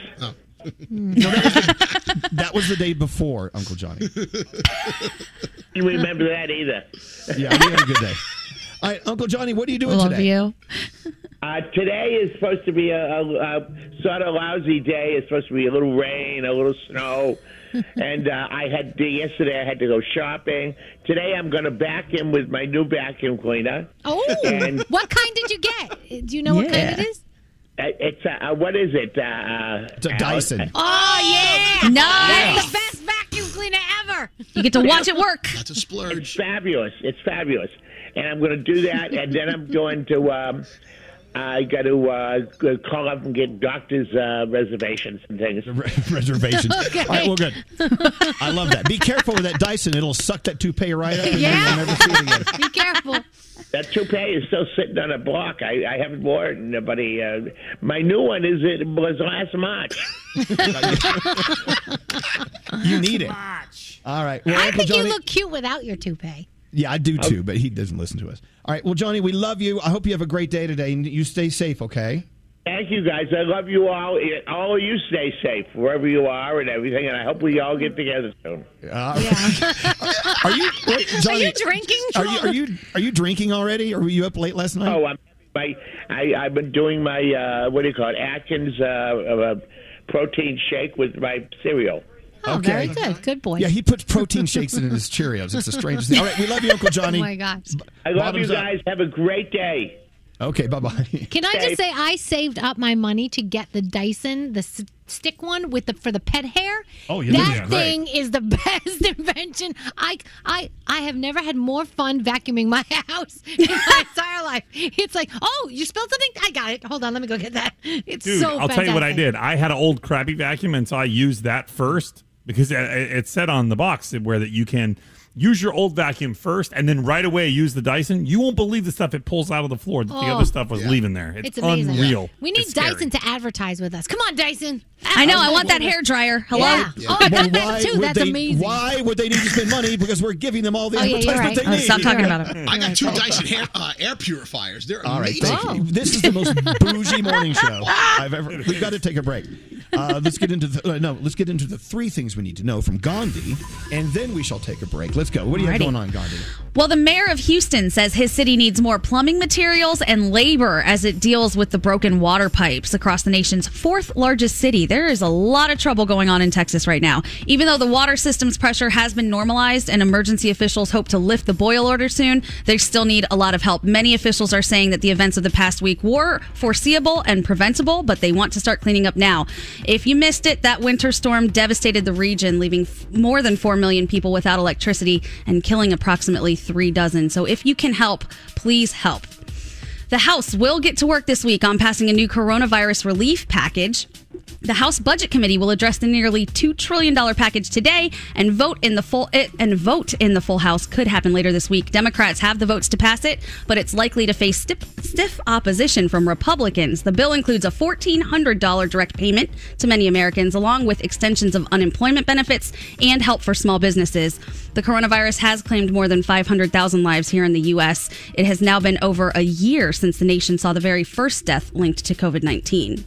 No, that, was the, that was the day before Uncle Johnny. You remember that either? Yeah, we had a good day. All right, Uncle Johnny, what are you doing Love today? you. Uh, today is supposed to be a, a, a sort of lousy day. It's supposed to be a little rain, a little snow. and uh, I had yesterday. I had to go shopping. Today I'm going to vacuum with my new vacuum cleaner. Oh, And- what kind did you get? Do you know what kind it is? Uh, It's uh, uh, what is it? Uh, uh, It's a Dyson. Oh yeah, Nice. That's the best vacuum cleaner ever. You get to watch it work. That's a splurge. It's fabulous. It's fabulous. And I'm going to do that, and then I'm going to. Um, I got to uh, call up and get doctor's uh, reservations and things. reservations. Okay. All right, well, good. I love that. Be careful with that Dyson; it'll suck that toupee right up, and Yeah. then you'll never see it again. Be careful. That toupee is still sitting on a block. I, I haven't worn it, but he, uh, my new one is it was last March. You need it. All right. Well, I Uncle think you look cute without your toupee. yeah, I do too, but he doesn't listen to us. All right. Well, Johnny, we love you. I hope you have a great day today, and you stay safe. Okay. Thank you, guys. I love you all. All of you stay safe wherever you are and everything, and I hope we all get together soon. Yeah. Are you wait, Johnny, you drinking, Are you are you are you drinking already? Or were you up late last night? Oh, I'm, my, I, I've been doing my uh, what do you call it, Atkins uh, uh, protein shake with my cereal. Oh, very good. Good boy. Yeah, he puts protein shakes in his Cheerios. It's the strangest thing. All right, we love you, Uncle Johnny. Oh my gosh. I love you Bottoms up. guys. Have a great day. Okay, bye bye. Can I just say I saved up my money to get the Dyson, the s- stick one with the for the pet hair. Oh, yeah, that yeah, right. thing is the best invention. I I I have never had more fun vacuuming my house in my entire life. It's like, oh, you spilled something? I got it. Hold on, let me go get that. It's Dude, so. I'll tell you what I did. I had an old crappy vacuum, and so I used that first because it, it said on the box where that you can use your old vacuum first, and then right away use the Dyson. You won't believe the stuff it pulls out of the floor that the Oh. other stuff was leaving there. It's, It's amazing. unreal. We need Dyson to advertise with us. Come on, Dyson. I know. I want that hair dryer. Hello. Yeah. Oh, I got that too. That's they, amazing. Why would they need to spend money? Because we're giving them all the Oh, yeah, you're advertisement right. they Oh, need. stop talking about it. I got two Dyson hair, uh, air purifiers. They're All right, amazing. thank you. This is the most bougie morning show I've ever. We've got to take a break. Uh, let's get into the uh, no. Let's get into the three things we need to know from Gandhi, and then we shall take a break. Let's go. What do you have going on, Gandhi? Well, the mayor of Houston says his city needs more plumbing materials and labor as it deals with the broken water pipes across the nation's fourth largest city. There is a lot of trouble going on in Texas right now. Even though the water system's pressure has been normalized and emergency officials hope to lift the boil order soon, they still need a lot of help. Many officials are saying that the events of the past week were foreseeable and preventable, but they want to start cleaning up now. If you missed it, that winter storm devastated the region, leaving f- more than 4 million people without electricity and killing approximately three dozen. So if you can help, please help. The House will get to work this week on passing a new coronavirus relief package. The House Budget Committee will address the nearly two trillion dollar package today, and vote in the full it, and vote in the full House could happen later this week. Democrats have the votes to pass it, but it's likely to face stiff, stiff opposition from Republicans. The bill includes a fourteen hundred dollar direct payment to many Americans, along with extensions of unemployment benefits and help for small businesses. The coronavirus has claimed more than 500,000 lives here in the U.S. It has now been over a year since the nation saw the very first death linked to COVID 19.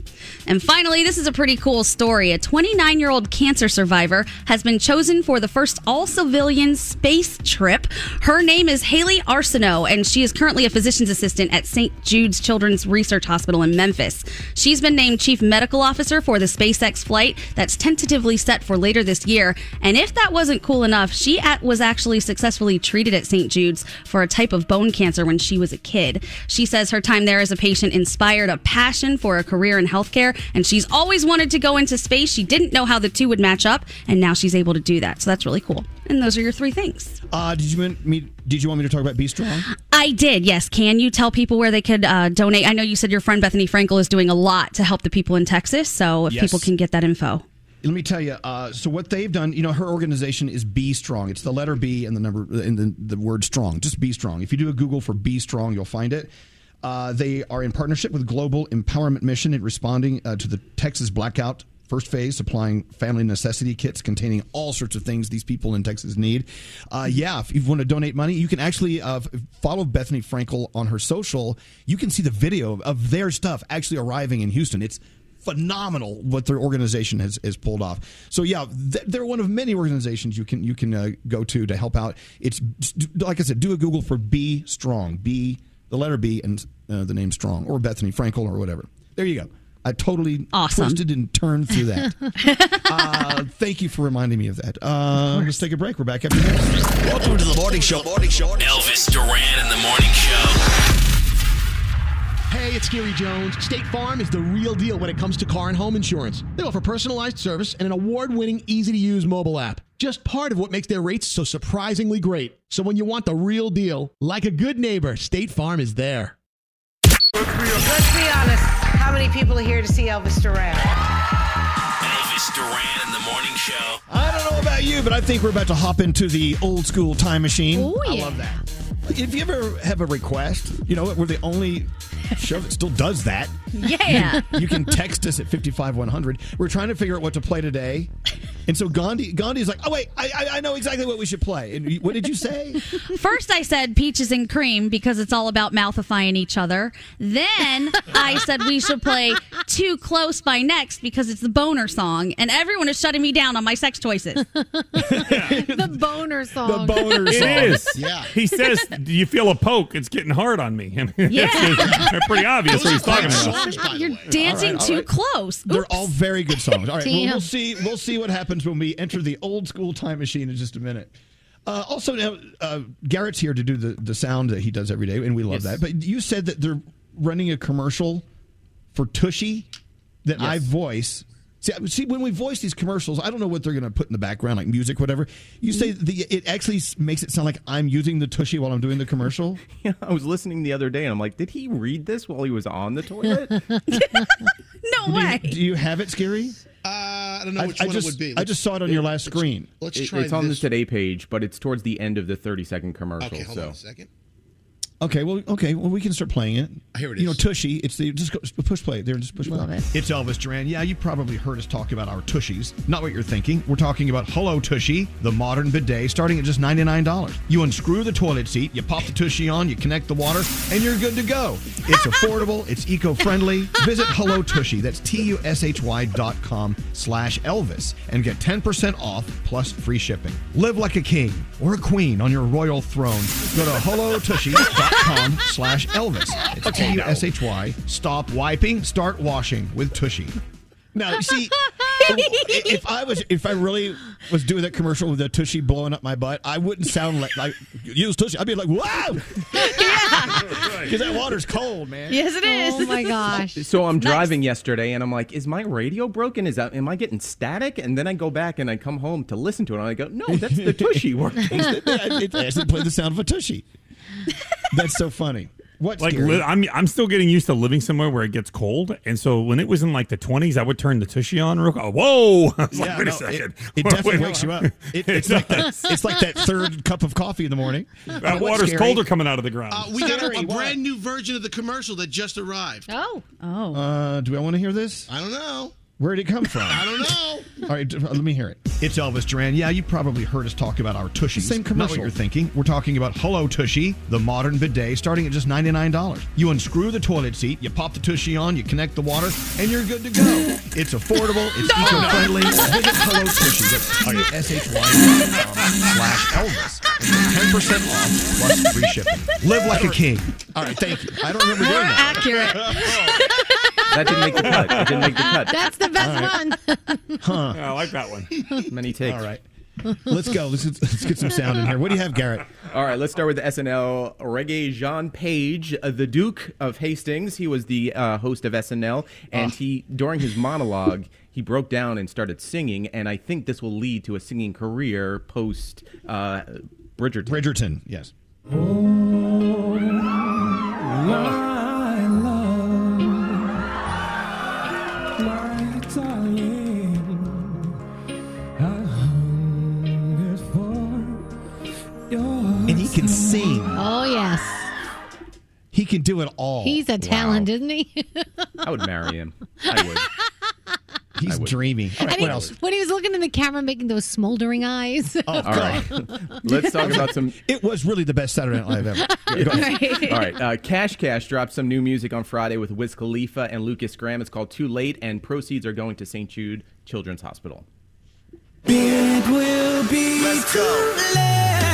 And finally, this is a pretty cool story. A 29 year old cancer survivor has been chosen for the first all civilian space trip. Her name is Hayley Arceneaux, and she is currently a physician's assistant at St. Jude's Children's Research Hospital in Memphis. She's been named chief medical officer for the SpaceX flight that's tentatively set for later this year. And if that wasn't cool enough, she at, was actually successfully treated at St. Jude's for a type of bone cancer when she was a kid. She says her time there as a patient inspired a passion for a career in healthcare, and she's always wanted to go into space. She didn't know how the two would match up, and now she's able to do that. So that's really cool. And those are your three things. Uh, did you want me? Did you want me to talk about Be Strong? I did, yes. Can you tell people where they could uh, donate? I know you said your friend Bethenny Frankel is doing a lot to help the people in Texas, so if Yes. people can get that info. Let me tell you. Uh, so what they've done, you know, her organization is Be Strong. It's the letter B and the number and the, the word strong. Just Be Strong. If you do a Google for Be Strong, you'll find it. Uh, they are in partnership with Global Empowerment Mission in responding uh, to the Texas blackout. First phase, supplying family necessity kits containing all sorts of things these people in Texas need. Uh, yeah, if you want to donate money, you can actually uh, follow Bethenny Frankel on her social. You can see the video of, of their stuff actually arriving in Houston. It's phenomenal what their organization has, has pulled off. So yeah, th- they're one of many organizations you can you can uh, go to to help out. It's like I said, do a Google for Be Strong, B the letter B and uh, the name Strong, or Bethenny Frankel or whatever. There you go. I totally Awesome. twisted and turned through that. uh, thank you for reminding me of that. Uh, let's take a break. We're back after this. Welcome to the morning show. Morning show. Elvis Duran in the morning show. Hey, it's Gary Jones. State Farm is the real deal when it comes to car and home insurance. They offer personalized service and an award winning, easy to use mobile app. Just part of what makes their rates so surprisingly great. So when you want the real deal, like a good neighbor, State Farm is there. Let's be honest. How many people are here to see Elvis Duran? Elvis Duran in the morning show. I don't know about you, but I think we're about to hop into the old school time machine. Oh, I yeah. love that. If you ever have a request, you know, we're the only show that still does that. Yeah. You can text us at 55100. We're trying to figure out what to play today. And so Gandhi, Gandhi's like, oh wait, I, I, I know exactly what we should play. And what did you say? First, I said peaches and cream because it's all about mouthifying each other. Then I said we should play Too Close by Next because it's the boner song, and everyone is shutting me down on my sex choices. the boner song. The boner song. It is. Yeah. He says, "Do you feel a poke? It's getting hard on me." I mean, Yeah. it's, it's pretty obvious what he's talking about. Songs, You're dancing All right, all too right. close. They're all very good songs. All right, well, we'll see. We'll see what happens when we enter the old school time machine in just a minute. Uh, also, now uh, Garrett's here to do the the sound that he does every day, and we love Yes. that. But you said that they're running a commercial for Tushy that I voice. See, see, when we voice these commercials, I don't know what they're going to put in the background, like music, whatever. You say the it actually makes it sound like I'm using the Tushy while I'm doing the commercial. Yeah, I was listening the other day and I'm like, did he read this while he was on the toilet? no way. Do you have it, Scary? Uh, I don't know which I one just- it would be. I just saw it on your last screen. Let's It- try it's on the. Today page, but it's towards the end of the 30 second commercial. Okay, hold so. on a second. Okay, well, okay, well, we can start playing it. Here it is. You know. Tushy. It's the just, go, push play there. Just push play. Love it. It's Elvis Duran. Yeah, you probably heard us talk about our Tushies. Not what you're thinking. We're talking about Hello Tushy, the modern bidet, starting at just ninety nine dollars. You unscrew the toilet seat, you pop the Tushy on, you connect the water, and you're good to go. It's affordable. it's eco friendly. Visit Hello Tushy. That's t u s h y dot com slash Elvis and get ten percent off plus free shipping. Live like a king or a queen on your royal throne. Go to hellotushy.com slash Elvis. It's Okay, T U S H Y. Stop wiping, start washing with Tushy. Now, you see, if I was, if I really was doing that commercial with the Tushy blowing up my butt, I wouldn't sound like I use Tushy. I'd be like, wow, because that water's cold, man. Yes, it is. Oh my gosh. So I'm driving yesterday and I'm like, is my radio broken? Is that am I getting static? And then I go back and I come home to listen to it and I go, no, that's the tushy working. it actually played the sound of a Tushy. That's so funny. What's like li- I'm I'm still getting used to living somewhere where it gets cold, and so when it was in like the 20s, I would turn the tushy on real. quick. Whoa! I was like, Yeah, wait no, a second. It, it definitely Wait, wakes you up. It, It it's, like that, it's like that third cup of coffee in the morning. That Uh, water's scary? colder coming out of the ground. Uh, we got a, a brand new version of the commercial that just arrived. Oh. Oh. Uh, do I want to hear this? I don't know. Where did it come from? I don't know. All right, uh, let me hear it. It's Elvis Duran. Yeah, you probably heard us talk about our Tushies. Same Not commercial. what you're thinking. We're talking about Hello Tushy, the modern bidet, starting at just $99. You unscrew the toilet seat, you pop the Tushy on, you connect the water, and you're good to go. It's affordable, it's eco-friendly. Visit Hello Tushy. That's T-U-S-H-Y slash Elvis. 10% off plus free shipping. Live like a king. All right, thank you. I don't remember doing that. Accurate. that didn't make the cut. That didn't make the cut. That's the best All one. Huh. I like that one. Many takes. All right. Let's go. Let's, let's get some sound in here. What do you have, Garrett? All right, let's start with the SNL Regé-Jean Page, uh, the Duke of Hastings. He was the uh, host of SNL, and he during his monologue he broke down and started singing. And I think this will lead to a singing career post uh, Bridgerton. Bridgerton, yes. And he can sing. Oh, yes. He can do it all. He's a talent, isn't he? I would marry him. I would. He's dreamy. All right, And he- what else? When he was looking in the camera, making those smoldering eyes. Oh, All right. Let's talk about some. It was really the best Saturday Night Live ever. Yeah, go ahead. All right. Uh, Cash Cash dropped some new music on Friday with Wiz Khalifa and Lukas Graham. It's called Too Late, and proceeds are going to St. Jude Children's Hospital. It will be Let's go.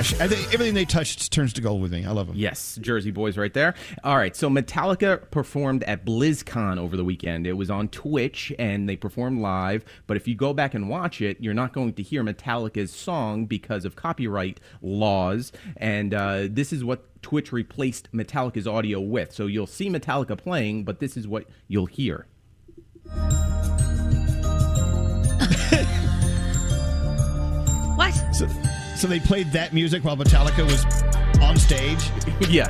Love Cash Cash. I think everything they touch turns to gold with me. I love them. Yes, Jersey boys right there. All right, so Metallica performed at BlizzCon over the weekend. It was on Twitch and they performed live, but if you go back and watch it, you're not going to hear Metallica's song because of copyright laws. And uh, this is what Twitch replaced Metallica's audio with. So you'll see Metallica playing, but this is what you'll hear. What? So, so they played that music while Metallica was on stage. yeah.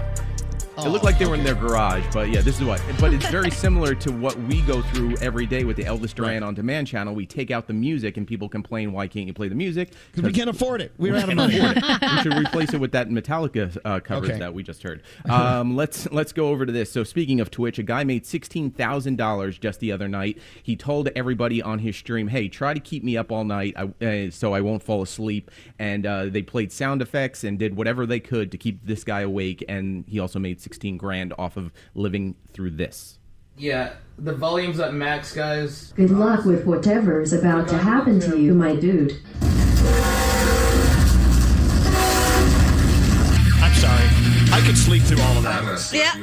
It looked like they were in their garage, but yeah, this is what. But it's very similar to what we go through every day with the Elvis Duran on Demand channel. We take out the music, and people complain, "Why can't you play the music?" Because we can't afford it. We We don't money. We should replace it with that Metallica uh, coverage Okay. that we just heard. Um, let's let's go over to this. So speaking of Twitch, a guy made sixteen thousand dollars just the other night. He told everybody on his stream, "Hey, try to keep me up all night, I, uh, so I won't fall asleep." And uh, they played sound effects and did whatever they could to keep this guy awake. And he also made sixteen grand off of living through this. Yeah, the volume's at max, guys. Good luck with whatever is about to happen to you, my dude. I'm sorry. I could sleep through all of that. Yeah.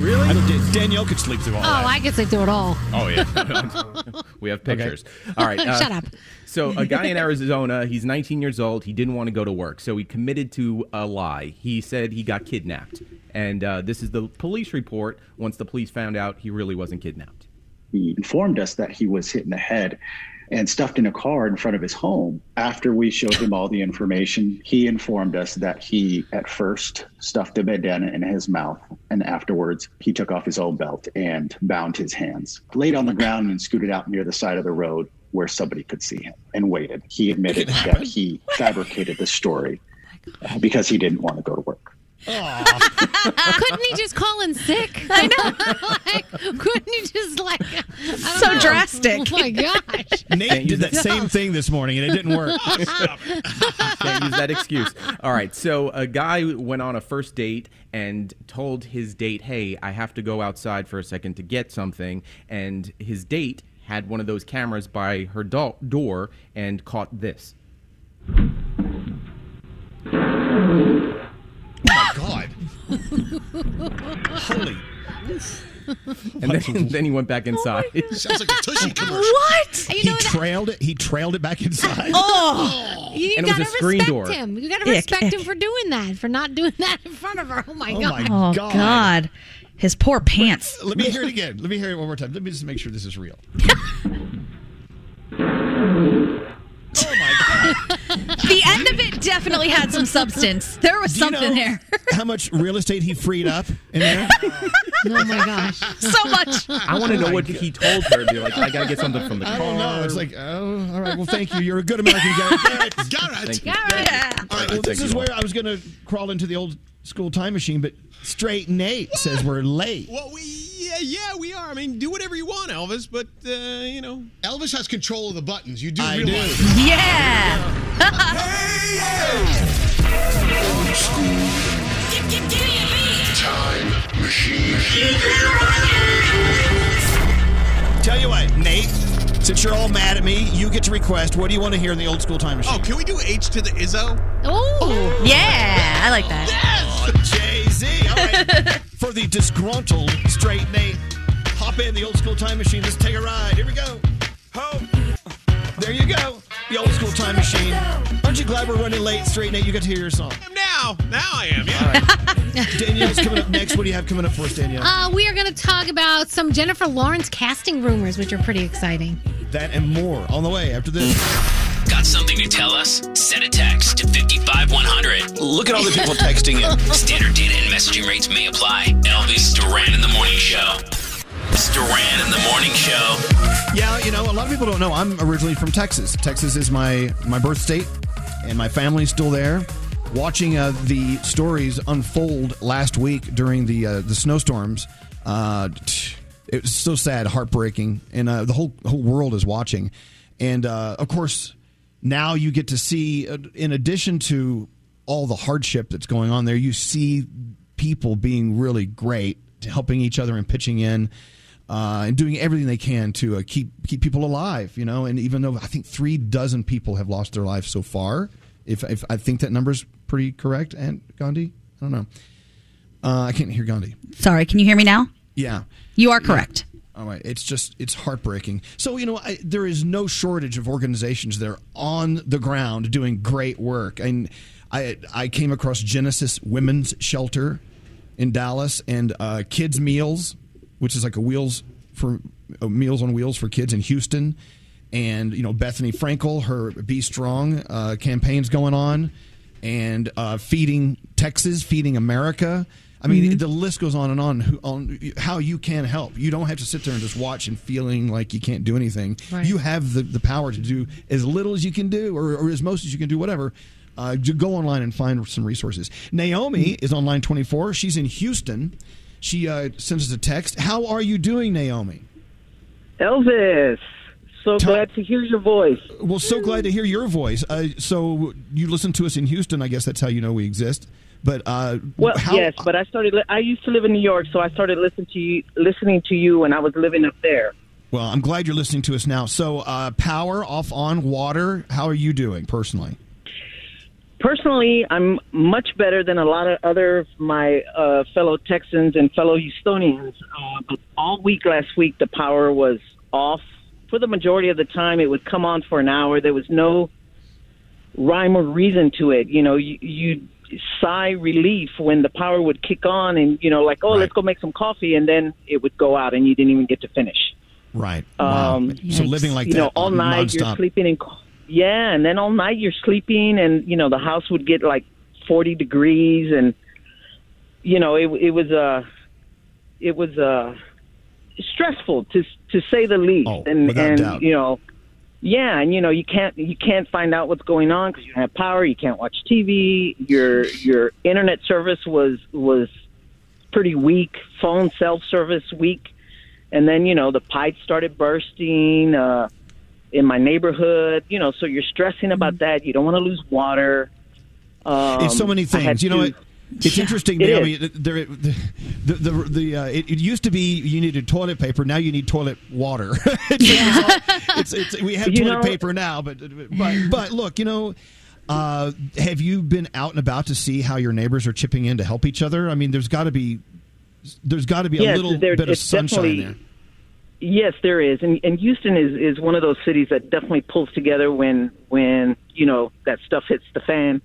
Really? I mean, Danielle could sleep through all Oh, that. I guess sleep through it all. Oh yeah, we have pictures. All right, uh, Shut up. So a guy in Arizona, he's 19 years old. He didn't want to go to work, so he committed to a lie. He said he got kidnapped, and uh, this is the police report. Once the police found out, he really wasn't kidnapped. He informed us that he was hit in the head and stuffed in a car in front of his home. After we showed him all the information, he informed us that he at first stuffed a bandana in his mouth, and afterwards he took off his own belt and bound his hands, laid on the ground and scooted out near the side of the road where somebody could see him and waited. He admitted that he fabricated the story uh, because he didn't want to go to work. Couldn't he just call in sick? I know. like, couldn't he just like I don't So know. drastic. Oh my gosh. Nate did that same thing this morning and it didn't work. Can't use that excuse. All right. So a guy went on a first date and told his date, "Hey, I have to go outside for a second to get something," and his date had one of those cameras by her do- door and caught this. Oh my god. Holy. And then, then he went back oh inside. Sounds like a Tushy commercial. What? You he know that- trailed it. He trailed it back inside. Oh, you And it was gotta a screen respect door. him. You gotta Ick, respect him ick. for doing that, for not doing that in front of her. Oh my Oh god. my Oh God. God. His poor pants. Let me hear it again. Let me hear it one more time. Let me just make sure this is real. The end of it definitely had some substance. There was Do you something know there. How much real estate he freed up in there? Oh my gosh. So much. I want to know oh what he told her. Be like, I gotta get something from the car. I don't know. It's like, oh, all right. Well, thank you. You're a good American. Garrett. Garrett. Garrett. Thank you. Yeah. All right. Well, this is where I was going to crawl into the old school time machine, but straight Nate says we're late. Well, we yeah yeah we are. I mean, do whatever you want, Elvis. But uh, you know, Elvis has control of the buttons. You do I realize do. that. Yeah. Time machine. Tell you what, Nate, since you're all mad at me, you get to request. What do you want to hear in the old school time machine? oh, can we do H to the Izzo? Oh. Yeah. I like that. Jay Z. All right. For the disgruntled straight Nate, hop in the old school time machine. Let's take a ride. Here we go. Ho. There you go. The old school time machine. Aren't you glad we're running late, straight Nate? You get to hear your song. Now, now I am. Yeah. Danielle's coming up next. What do you have coming up for us, Danielle? Uh, we are going to talk about some Jennifer Lawrence casting rumors, which are pretty exciting. that and more on the way after this. Got something to tell us? Send a text to 55100. Look at all the people texting in. Standard data and messaging rates may apply. Elvis Duran in the Morning Show. Duran in the Morning Show. Yeah, you know, a lot of people don't know. I'm originally from Texas. Texas is my my birth state, and my family's still there. Watching uh, the stories unfold last week during the uh, the snowstorms, uh, it was so sad, heartbreaking, and uh, the whole whole world is watching. And uh, of course, now you get to see, uh, in addition to all the hardship that's going on there, you see people being really great, helping each other and pitching in uh, and doing everything they can to uh, keep keep people alive. You know, and even though I think three dozen people have lost their lives so far, if, if I think that number's pretty correct, and Gandhi, I don't know. Uh, I can't hear Gandhi. Sorry, can you hear me now? Yeah. You are correct. It's just it's heartbreaking. So you know, I, there is no shortage of organizations that are on the ground doing great work. And I I came across Genesis Women's Shelter in Dallas and uh, Kids Meals, which is like a wheels for uh, Meals on Wheels for kids in Houston. And you know, Bethenny Frankel, her Be Strong uh, campaign's going on, and uh, feeding Texas, feeding America. I mean, Mm-hmm. the list goes on and on on how you can help. You don't have to sit there and just watch and feeling like you can't do anything. Right. You have the, the power to do as little as you can do, or, or as most as you can do, whatever. Uh, ju- go online and find some resources. Naomi is on line 24. She's in Houston. She uh, sends us a text. How are you doing, Naomi? Elvis, so glad to hear your voice. Well, so glad to hear your voice. Uh, so you listen to us in Houston. I guess that's how you know we exist. But uh, Well, how, yes, but I started. I used to live in New York, so I started listening to you, listening to you when I was living up there. Well, I'm glad you're listening to us now. So, uh, power off on water. How are you doing personally? Personally, I'm much better than a lot of other of my uh, fellow Texans and fellow Houstonians. Uh, but all week last week, the power was off. For the majority of the time, it would come on for an hour. There was no rhyme or reason to it. You know, you, you sigh relief when the power would kick on, and you know, like, oh, let's go make some coffee, and then it would go out, and you didn't even get to finish. Right. Um, wow. So living like you that know, all night you're sleeping in. Yeah, and then all night you're sleeping, and you know the house would get like forty degrees, and you know it it was uh it was uh stressful to to say the least, and Oh, without and doubt. you know. Yeah, and you know you can't you can't find out what's going on because you don't have power. You can't watch TV. Your your internet service was was pretty weak. Phone self service weak, and then you know the pipes started bursting uh, in my neighborhood. You know, so you're stressing about that. You don't want to lose water. Um, it's so many things. You know to- what? It's interesting, It. There, the the the, the uh, it, it used to be you needed toilet paper. Now you need toilet water. it's, it's, we have You toilet know- paper now, but but but look, you know. Uh, have you been out and about to see how your neighbors are chipping in to help each other? I mean, there's got to be, there's got to be a Yes, little there- bit of it's sunshine there. Yes, there is, and, and Houston is is one of those cities that definitely pulls together when when you know that stuff hits the fan.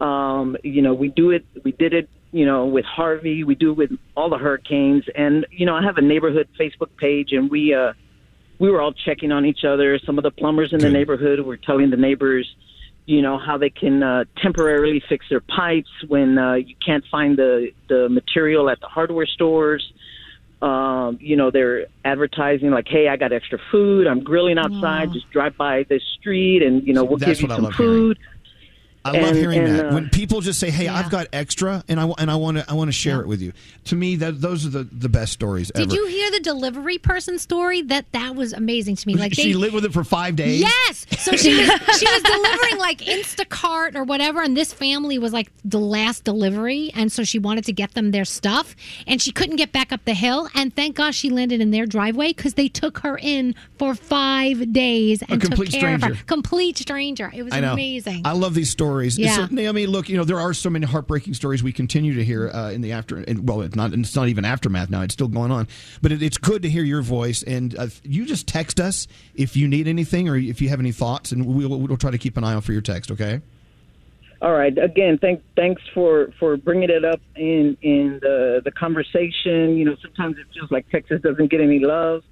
Um, you know, we do it. We did it. You know, with Harvey, we do it with all the hurricanes, and you know, I have a neighborhood Facebook page, and we uh, we were all checking on each other. Some of the plumbers in the neighborhood were telling the neighbors, you know, how they can uh, temporarily fix their pipes when uh, you can't find the the material at the hardware stores. Um, you know, they're advertising like, "Hey, I got extra food. I'm grilling outside. Just drive by this street, and you know, we'll That's give you some food." hearing. Food." I love hearing and, that uh, when people just say, "Hey, I've got extra, and I and I want to I want to share it with you." To me, that those are the, the best stories Did ever. you hear the delivery person story? That that was amazing to me. Like she they, lived with it for five days. Yes. So she was she was delivering like Instacart or whatever, and this family was like the last delivery, and so she wanted to get them their stuff, and she couldn't get back up the hill, and thank God she landed in their driveway because they took her in for five days and took complete care of stranger. her. Complete stranger. It was I amazing. I love these stories. Yeah. So, Naomi, look, you know there are so many heartbreaking stories we continue to hear uh, in the after. And, well, it's not. It's not even aftermath now. It's still going on. But it, it's good to hear your voice. And uh, you just text us if you need anything or if you have any thoughts, and we'll, we'll try to keep an eye out for your text. Okay. All right. Again, thank thanks for for bringing it up in in the the conversation. You know, sometimes it feels like Texas doesn't get any love.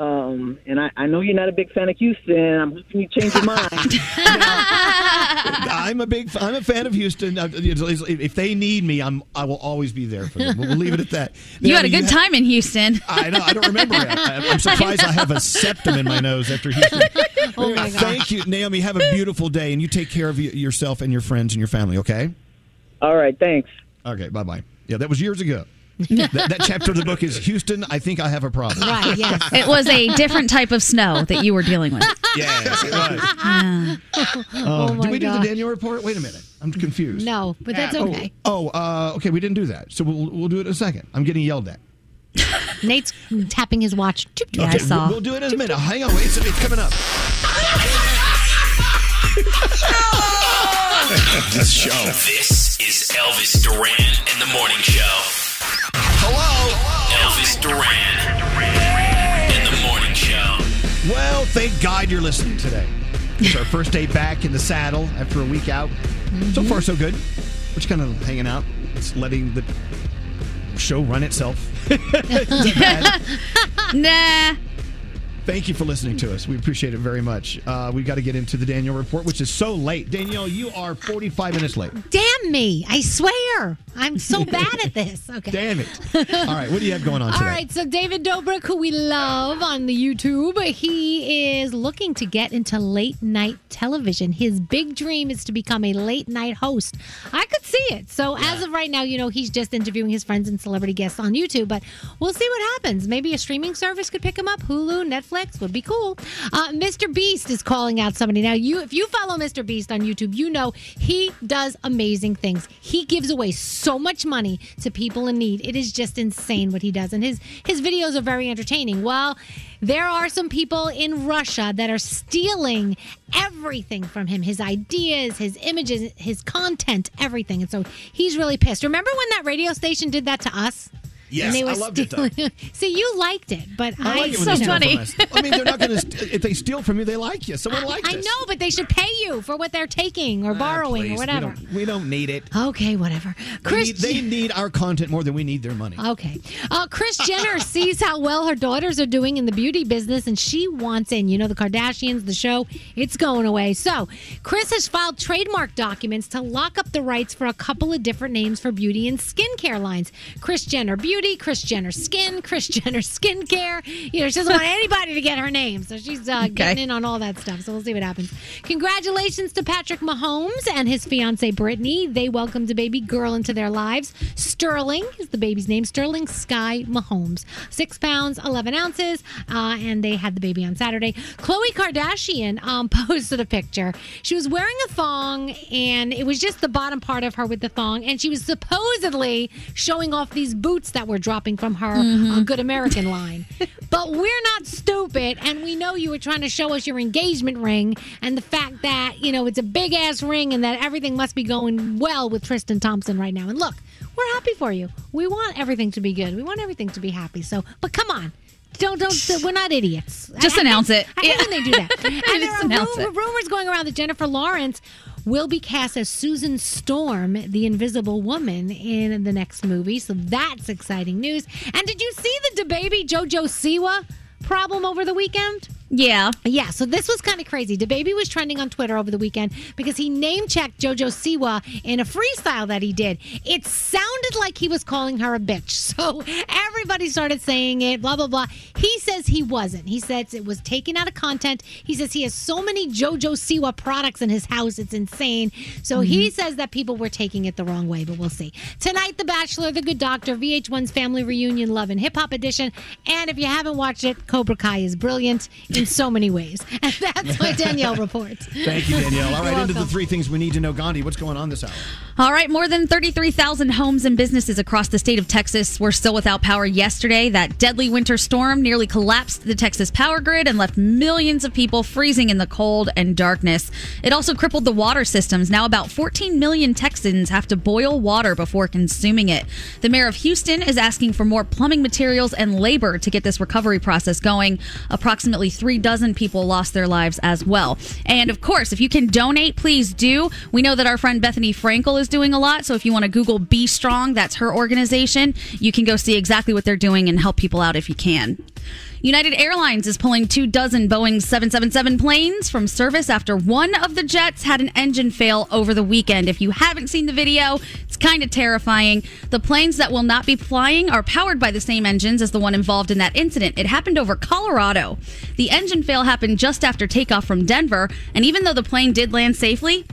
Um, and I, I know you're not a big fan of Houston. I'm hoping you change your mind. I'm a big. I'm a fan of Houston. Uh, If they need me, I'm. I will always be there for them. We'll leave it at that. You had a good ha- time in Houston. I know. I don't remember it. I, I'm surprised I have a septum in my nose after Houston. Oh, my gosh. Thank you, Naomi. Have a beautiful day, and you take care of yourself and your friends and your family. Okay. All right. Thanks. Okay. Bye bye. Yeah, that was years ago. that, that chapter of the book is Houston. I think I have a problem. Right, yes. It was a different type of snow that you were dealing with. Yes, it was. Yeah. Oh, Oh, my did we do the Danielle report? Wait a minute. I'm confused. No, but that's Oh, okay. Oh, uh, okay. We didn't do that, so we'll we'll do it in a second. I'm getting yelled at. Nate's tapping his watch. Okay, We'll, we'll do it in a minute. Hang on. Wait, it's, it's coming up. this show. This is Elvis Duran and the Morning Show. Hello. Elvis Duran and the Morning Show. Well, thank God you're listening today. It's our first day back in the saddle after a week out. So far, so good. We're just kind of hanging out. It's letting the show run itself. nah. Thank you for listening to us. We appreciate it very much. Uh, we got to get into the Danielle report, which is so late. Danielle, you are 45 minutes late. Damn me. I swear. I'm so bad at this. Okay. Damn it. All right, what do you have going on All today? right, so David Dobrik, who we love on the YouTube, he is looking to get into late night television. His big dream is to become a late night host. I could see it. So as of right now, you know, he's just interviewing his friends and celebrity guests on YouTube, but we'll see what happens. Maybe a streaming service could pick him up. Hulu, Netflix would be cool. Uh, Mr. Beast is calling out somebody. Now, you if you follow Mr. Beast on YouTube, you know he does amazing things. He gives away so much money to people in need. It is just insane what he does. And his his videos are very entertaining. Well, there are some people in Russia that are stealing everything from him his ideas, his images, his content, everything. And so he's really pissed. Remember when that radio station did that to us? Yes, And I loved it, though. See, you liked it, but I, I like it when so they steal funny. from us. I mean, they're not going to. If they steal from you, they like you. Someone likes you. I us. know, but they should pay you for what they're taking or borrowing Ah, Please, or whatever. We don't, we don't need it. Okay, whatever. They Chris, need, they need our content more than we need their money. Okay. Uh, Kris Jenner sees how well her daughters are doing in the beauty business and she wants in. You know, the Kardashians, the show, it's going away. So, Kris has filed trademark documents to lock up the rights for a couple of different names for beauty and skincare lines Kris Jenner Beauty, Kris Jenner Skin, Kris Jenner Skincare. You know, she doesn't want anybody to get her name. So, she's uh, getting in on all that stuff. So, we'll see what happens. Congratulations to Patrick Mahomes and his fiancee Brittany. They welcomed a baby girl into their lives. Sterling is the baby's name. Sterling Sky Mahomes. Six pounds, 11 ounces. Uh, and they had the baby on Saturday. Khloe Kardashian um, posted a picture. She was wearing a thong, and it was just the bottom part of her with the thong. And she was supposedly showing off these boots that were dropping from her Mhm. uh, Good American line. but we're not stupid, and we know you were trying to show us your engagement ring and the fact that, you know, it's a big ass ring and that everything must be going well with Tristan Thompson right now. And look, we're happy for you. We want everything to be good. We want everything to be happy. So, but come on. Don't don't. We're not idiots. Just I- I announce hate- it. I hate Yeah. when they do that. and there are announce ru- it. rumors going around that Jennifer Lawrence will be cast as Susan Storm, the Invisible Woman, in the next movie. So that's exciting news. And did you see the DaBaby JoJo Siwa problem over the weekend? Yeah. Yeah, so this was kind of crazy. DaBaby was trending on Twitter over the weekend because he name checked JoJo Siwa in a freestyle that he did. It sounded like he was calling her a bitch. So everybody started saying it, blah, blah, blah. He says he wasn't. He says it was taken out of content. He says he has so many JoJo Siwa products in his house, it's insane. So he mm-hmm. says that people were taking it the wrong way, but we'll see. Tonight, The Bachelor, The Good Doctor, VH1's Family Reunion, Love and Hip Hop Edition. And if you haven't watched it, Cobra Kai is brilliant in so many ways. And that's my Danielle reports. Thank you, Danielle. All right, You're into the three things we need to know. Gandhi, what's going on this hour? All right, more than 33,000 homes and businesses across the state of Texas were still without power yesterday. That deadly winter storm nearly collapsed the Texas power grid and left millions of people freezing in the cold and darkness. It also crippled the water systems. Now, about 14 million Texans have to boil water before consuming it. The mayor of Houston is asking for more plumbing materials and labor to get this recovery process going. Approximately three dozen people lost their lives as well. And of course, if you can donate, please do. We know that our friend Bethenny Frankel is doing a lot. So if you want to Google Be Strong, that's her organization, you can go see exactly what they're doing and help people out if you can. United Airlines is pulling two dozen Boeing 777 planes from service after one of the jets had an engine fail over the weekend. If you haven't seen the video, it's kind of terrifying. The planes that will not be flying are powered by the same engines as the one involved in that incident. It happened over Colorado. The engine fail happened just after takeoff from Denver, and even though the plane did land safely,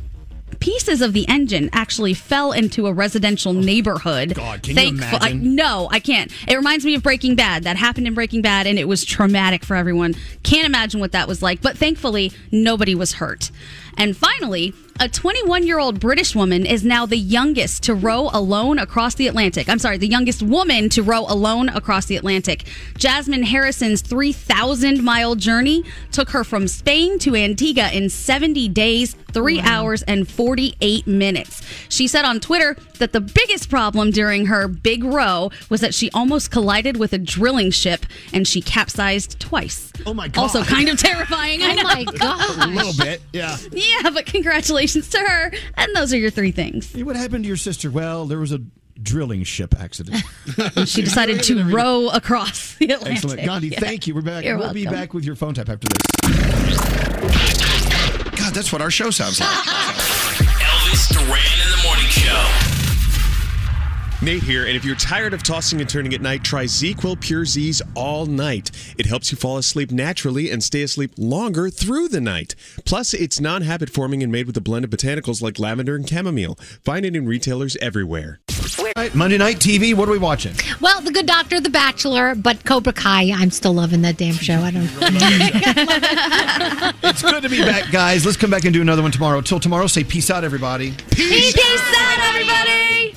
pieces of the engine actually fell into a residential oh, neighborhood. God, can you Thankful- I- imagine? no, I can't. It reminds me of Breaking Bad. That happened in Breaking Bad, and it was traumatic for everyone. Can't imagine what that was like, but thankfully, nobody was hurt. And finally, a 21 year old British woman is now the youngest to row alone across the Atlantic. I'm sorry, the youngest woman to row alone across the Atlantic. Jasmine Harrison's 3,000 mile journey took her from Spain to Antigua in 70 days, three hours, and 48 minutes. She said on Twitter that the biggest problem during her big row was that she almost collided with a drilling ship and she capsized twice. Oh my God. Also, kind of terrifying. I Oh know. my gosh. A little bit, yeah. Yeah, but congratulations to her. And those are your three things. What happened to your sister? Well, there was a drilling ship accident. She decided to row across the Atlantic. Excellent. Gandhi, Yeah. thank you. We're back. You're we'll be back with your phone tap after this. God, that's what our show sounds like. Elvis Duran in the morning show. Nate here, and if you're tired of tossing and turning at night, try ZzzQuil Pure Z's all night. It helps you fall asleep naturally and stay asleep longer through the night. Plus, it's non habit forming and made with a blend of botanicals like lavender and chamomile. Find it in retailers everywhere. Right, Monday Night TV, what are we watching? Well, The Good Doctor, The Bachelor, but Cobra Kai, I'm still loving that damn show. I don't. Know. it's good to be back, guys. Let's come back and do another one tomorrow. Till tomorrow, say peace out, everybody. Peace out, everybody.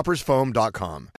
coffeetoppersfoam.com.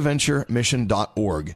stbonaventuremission.org.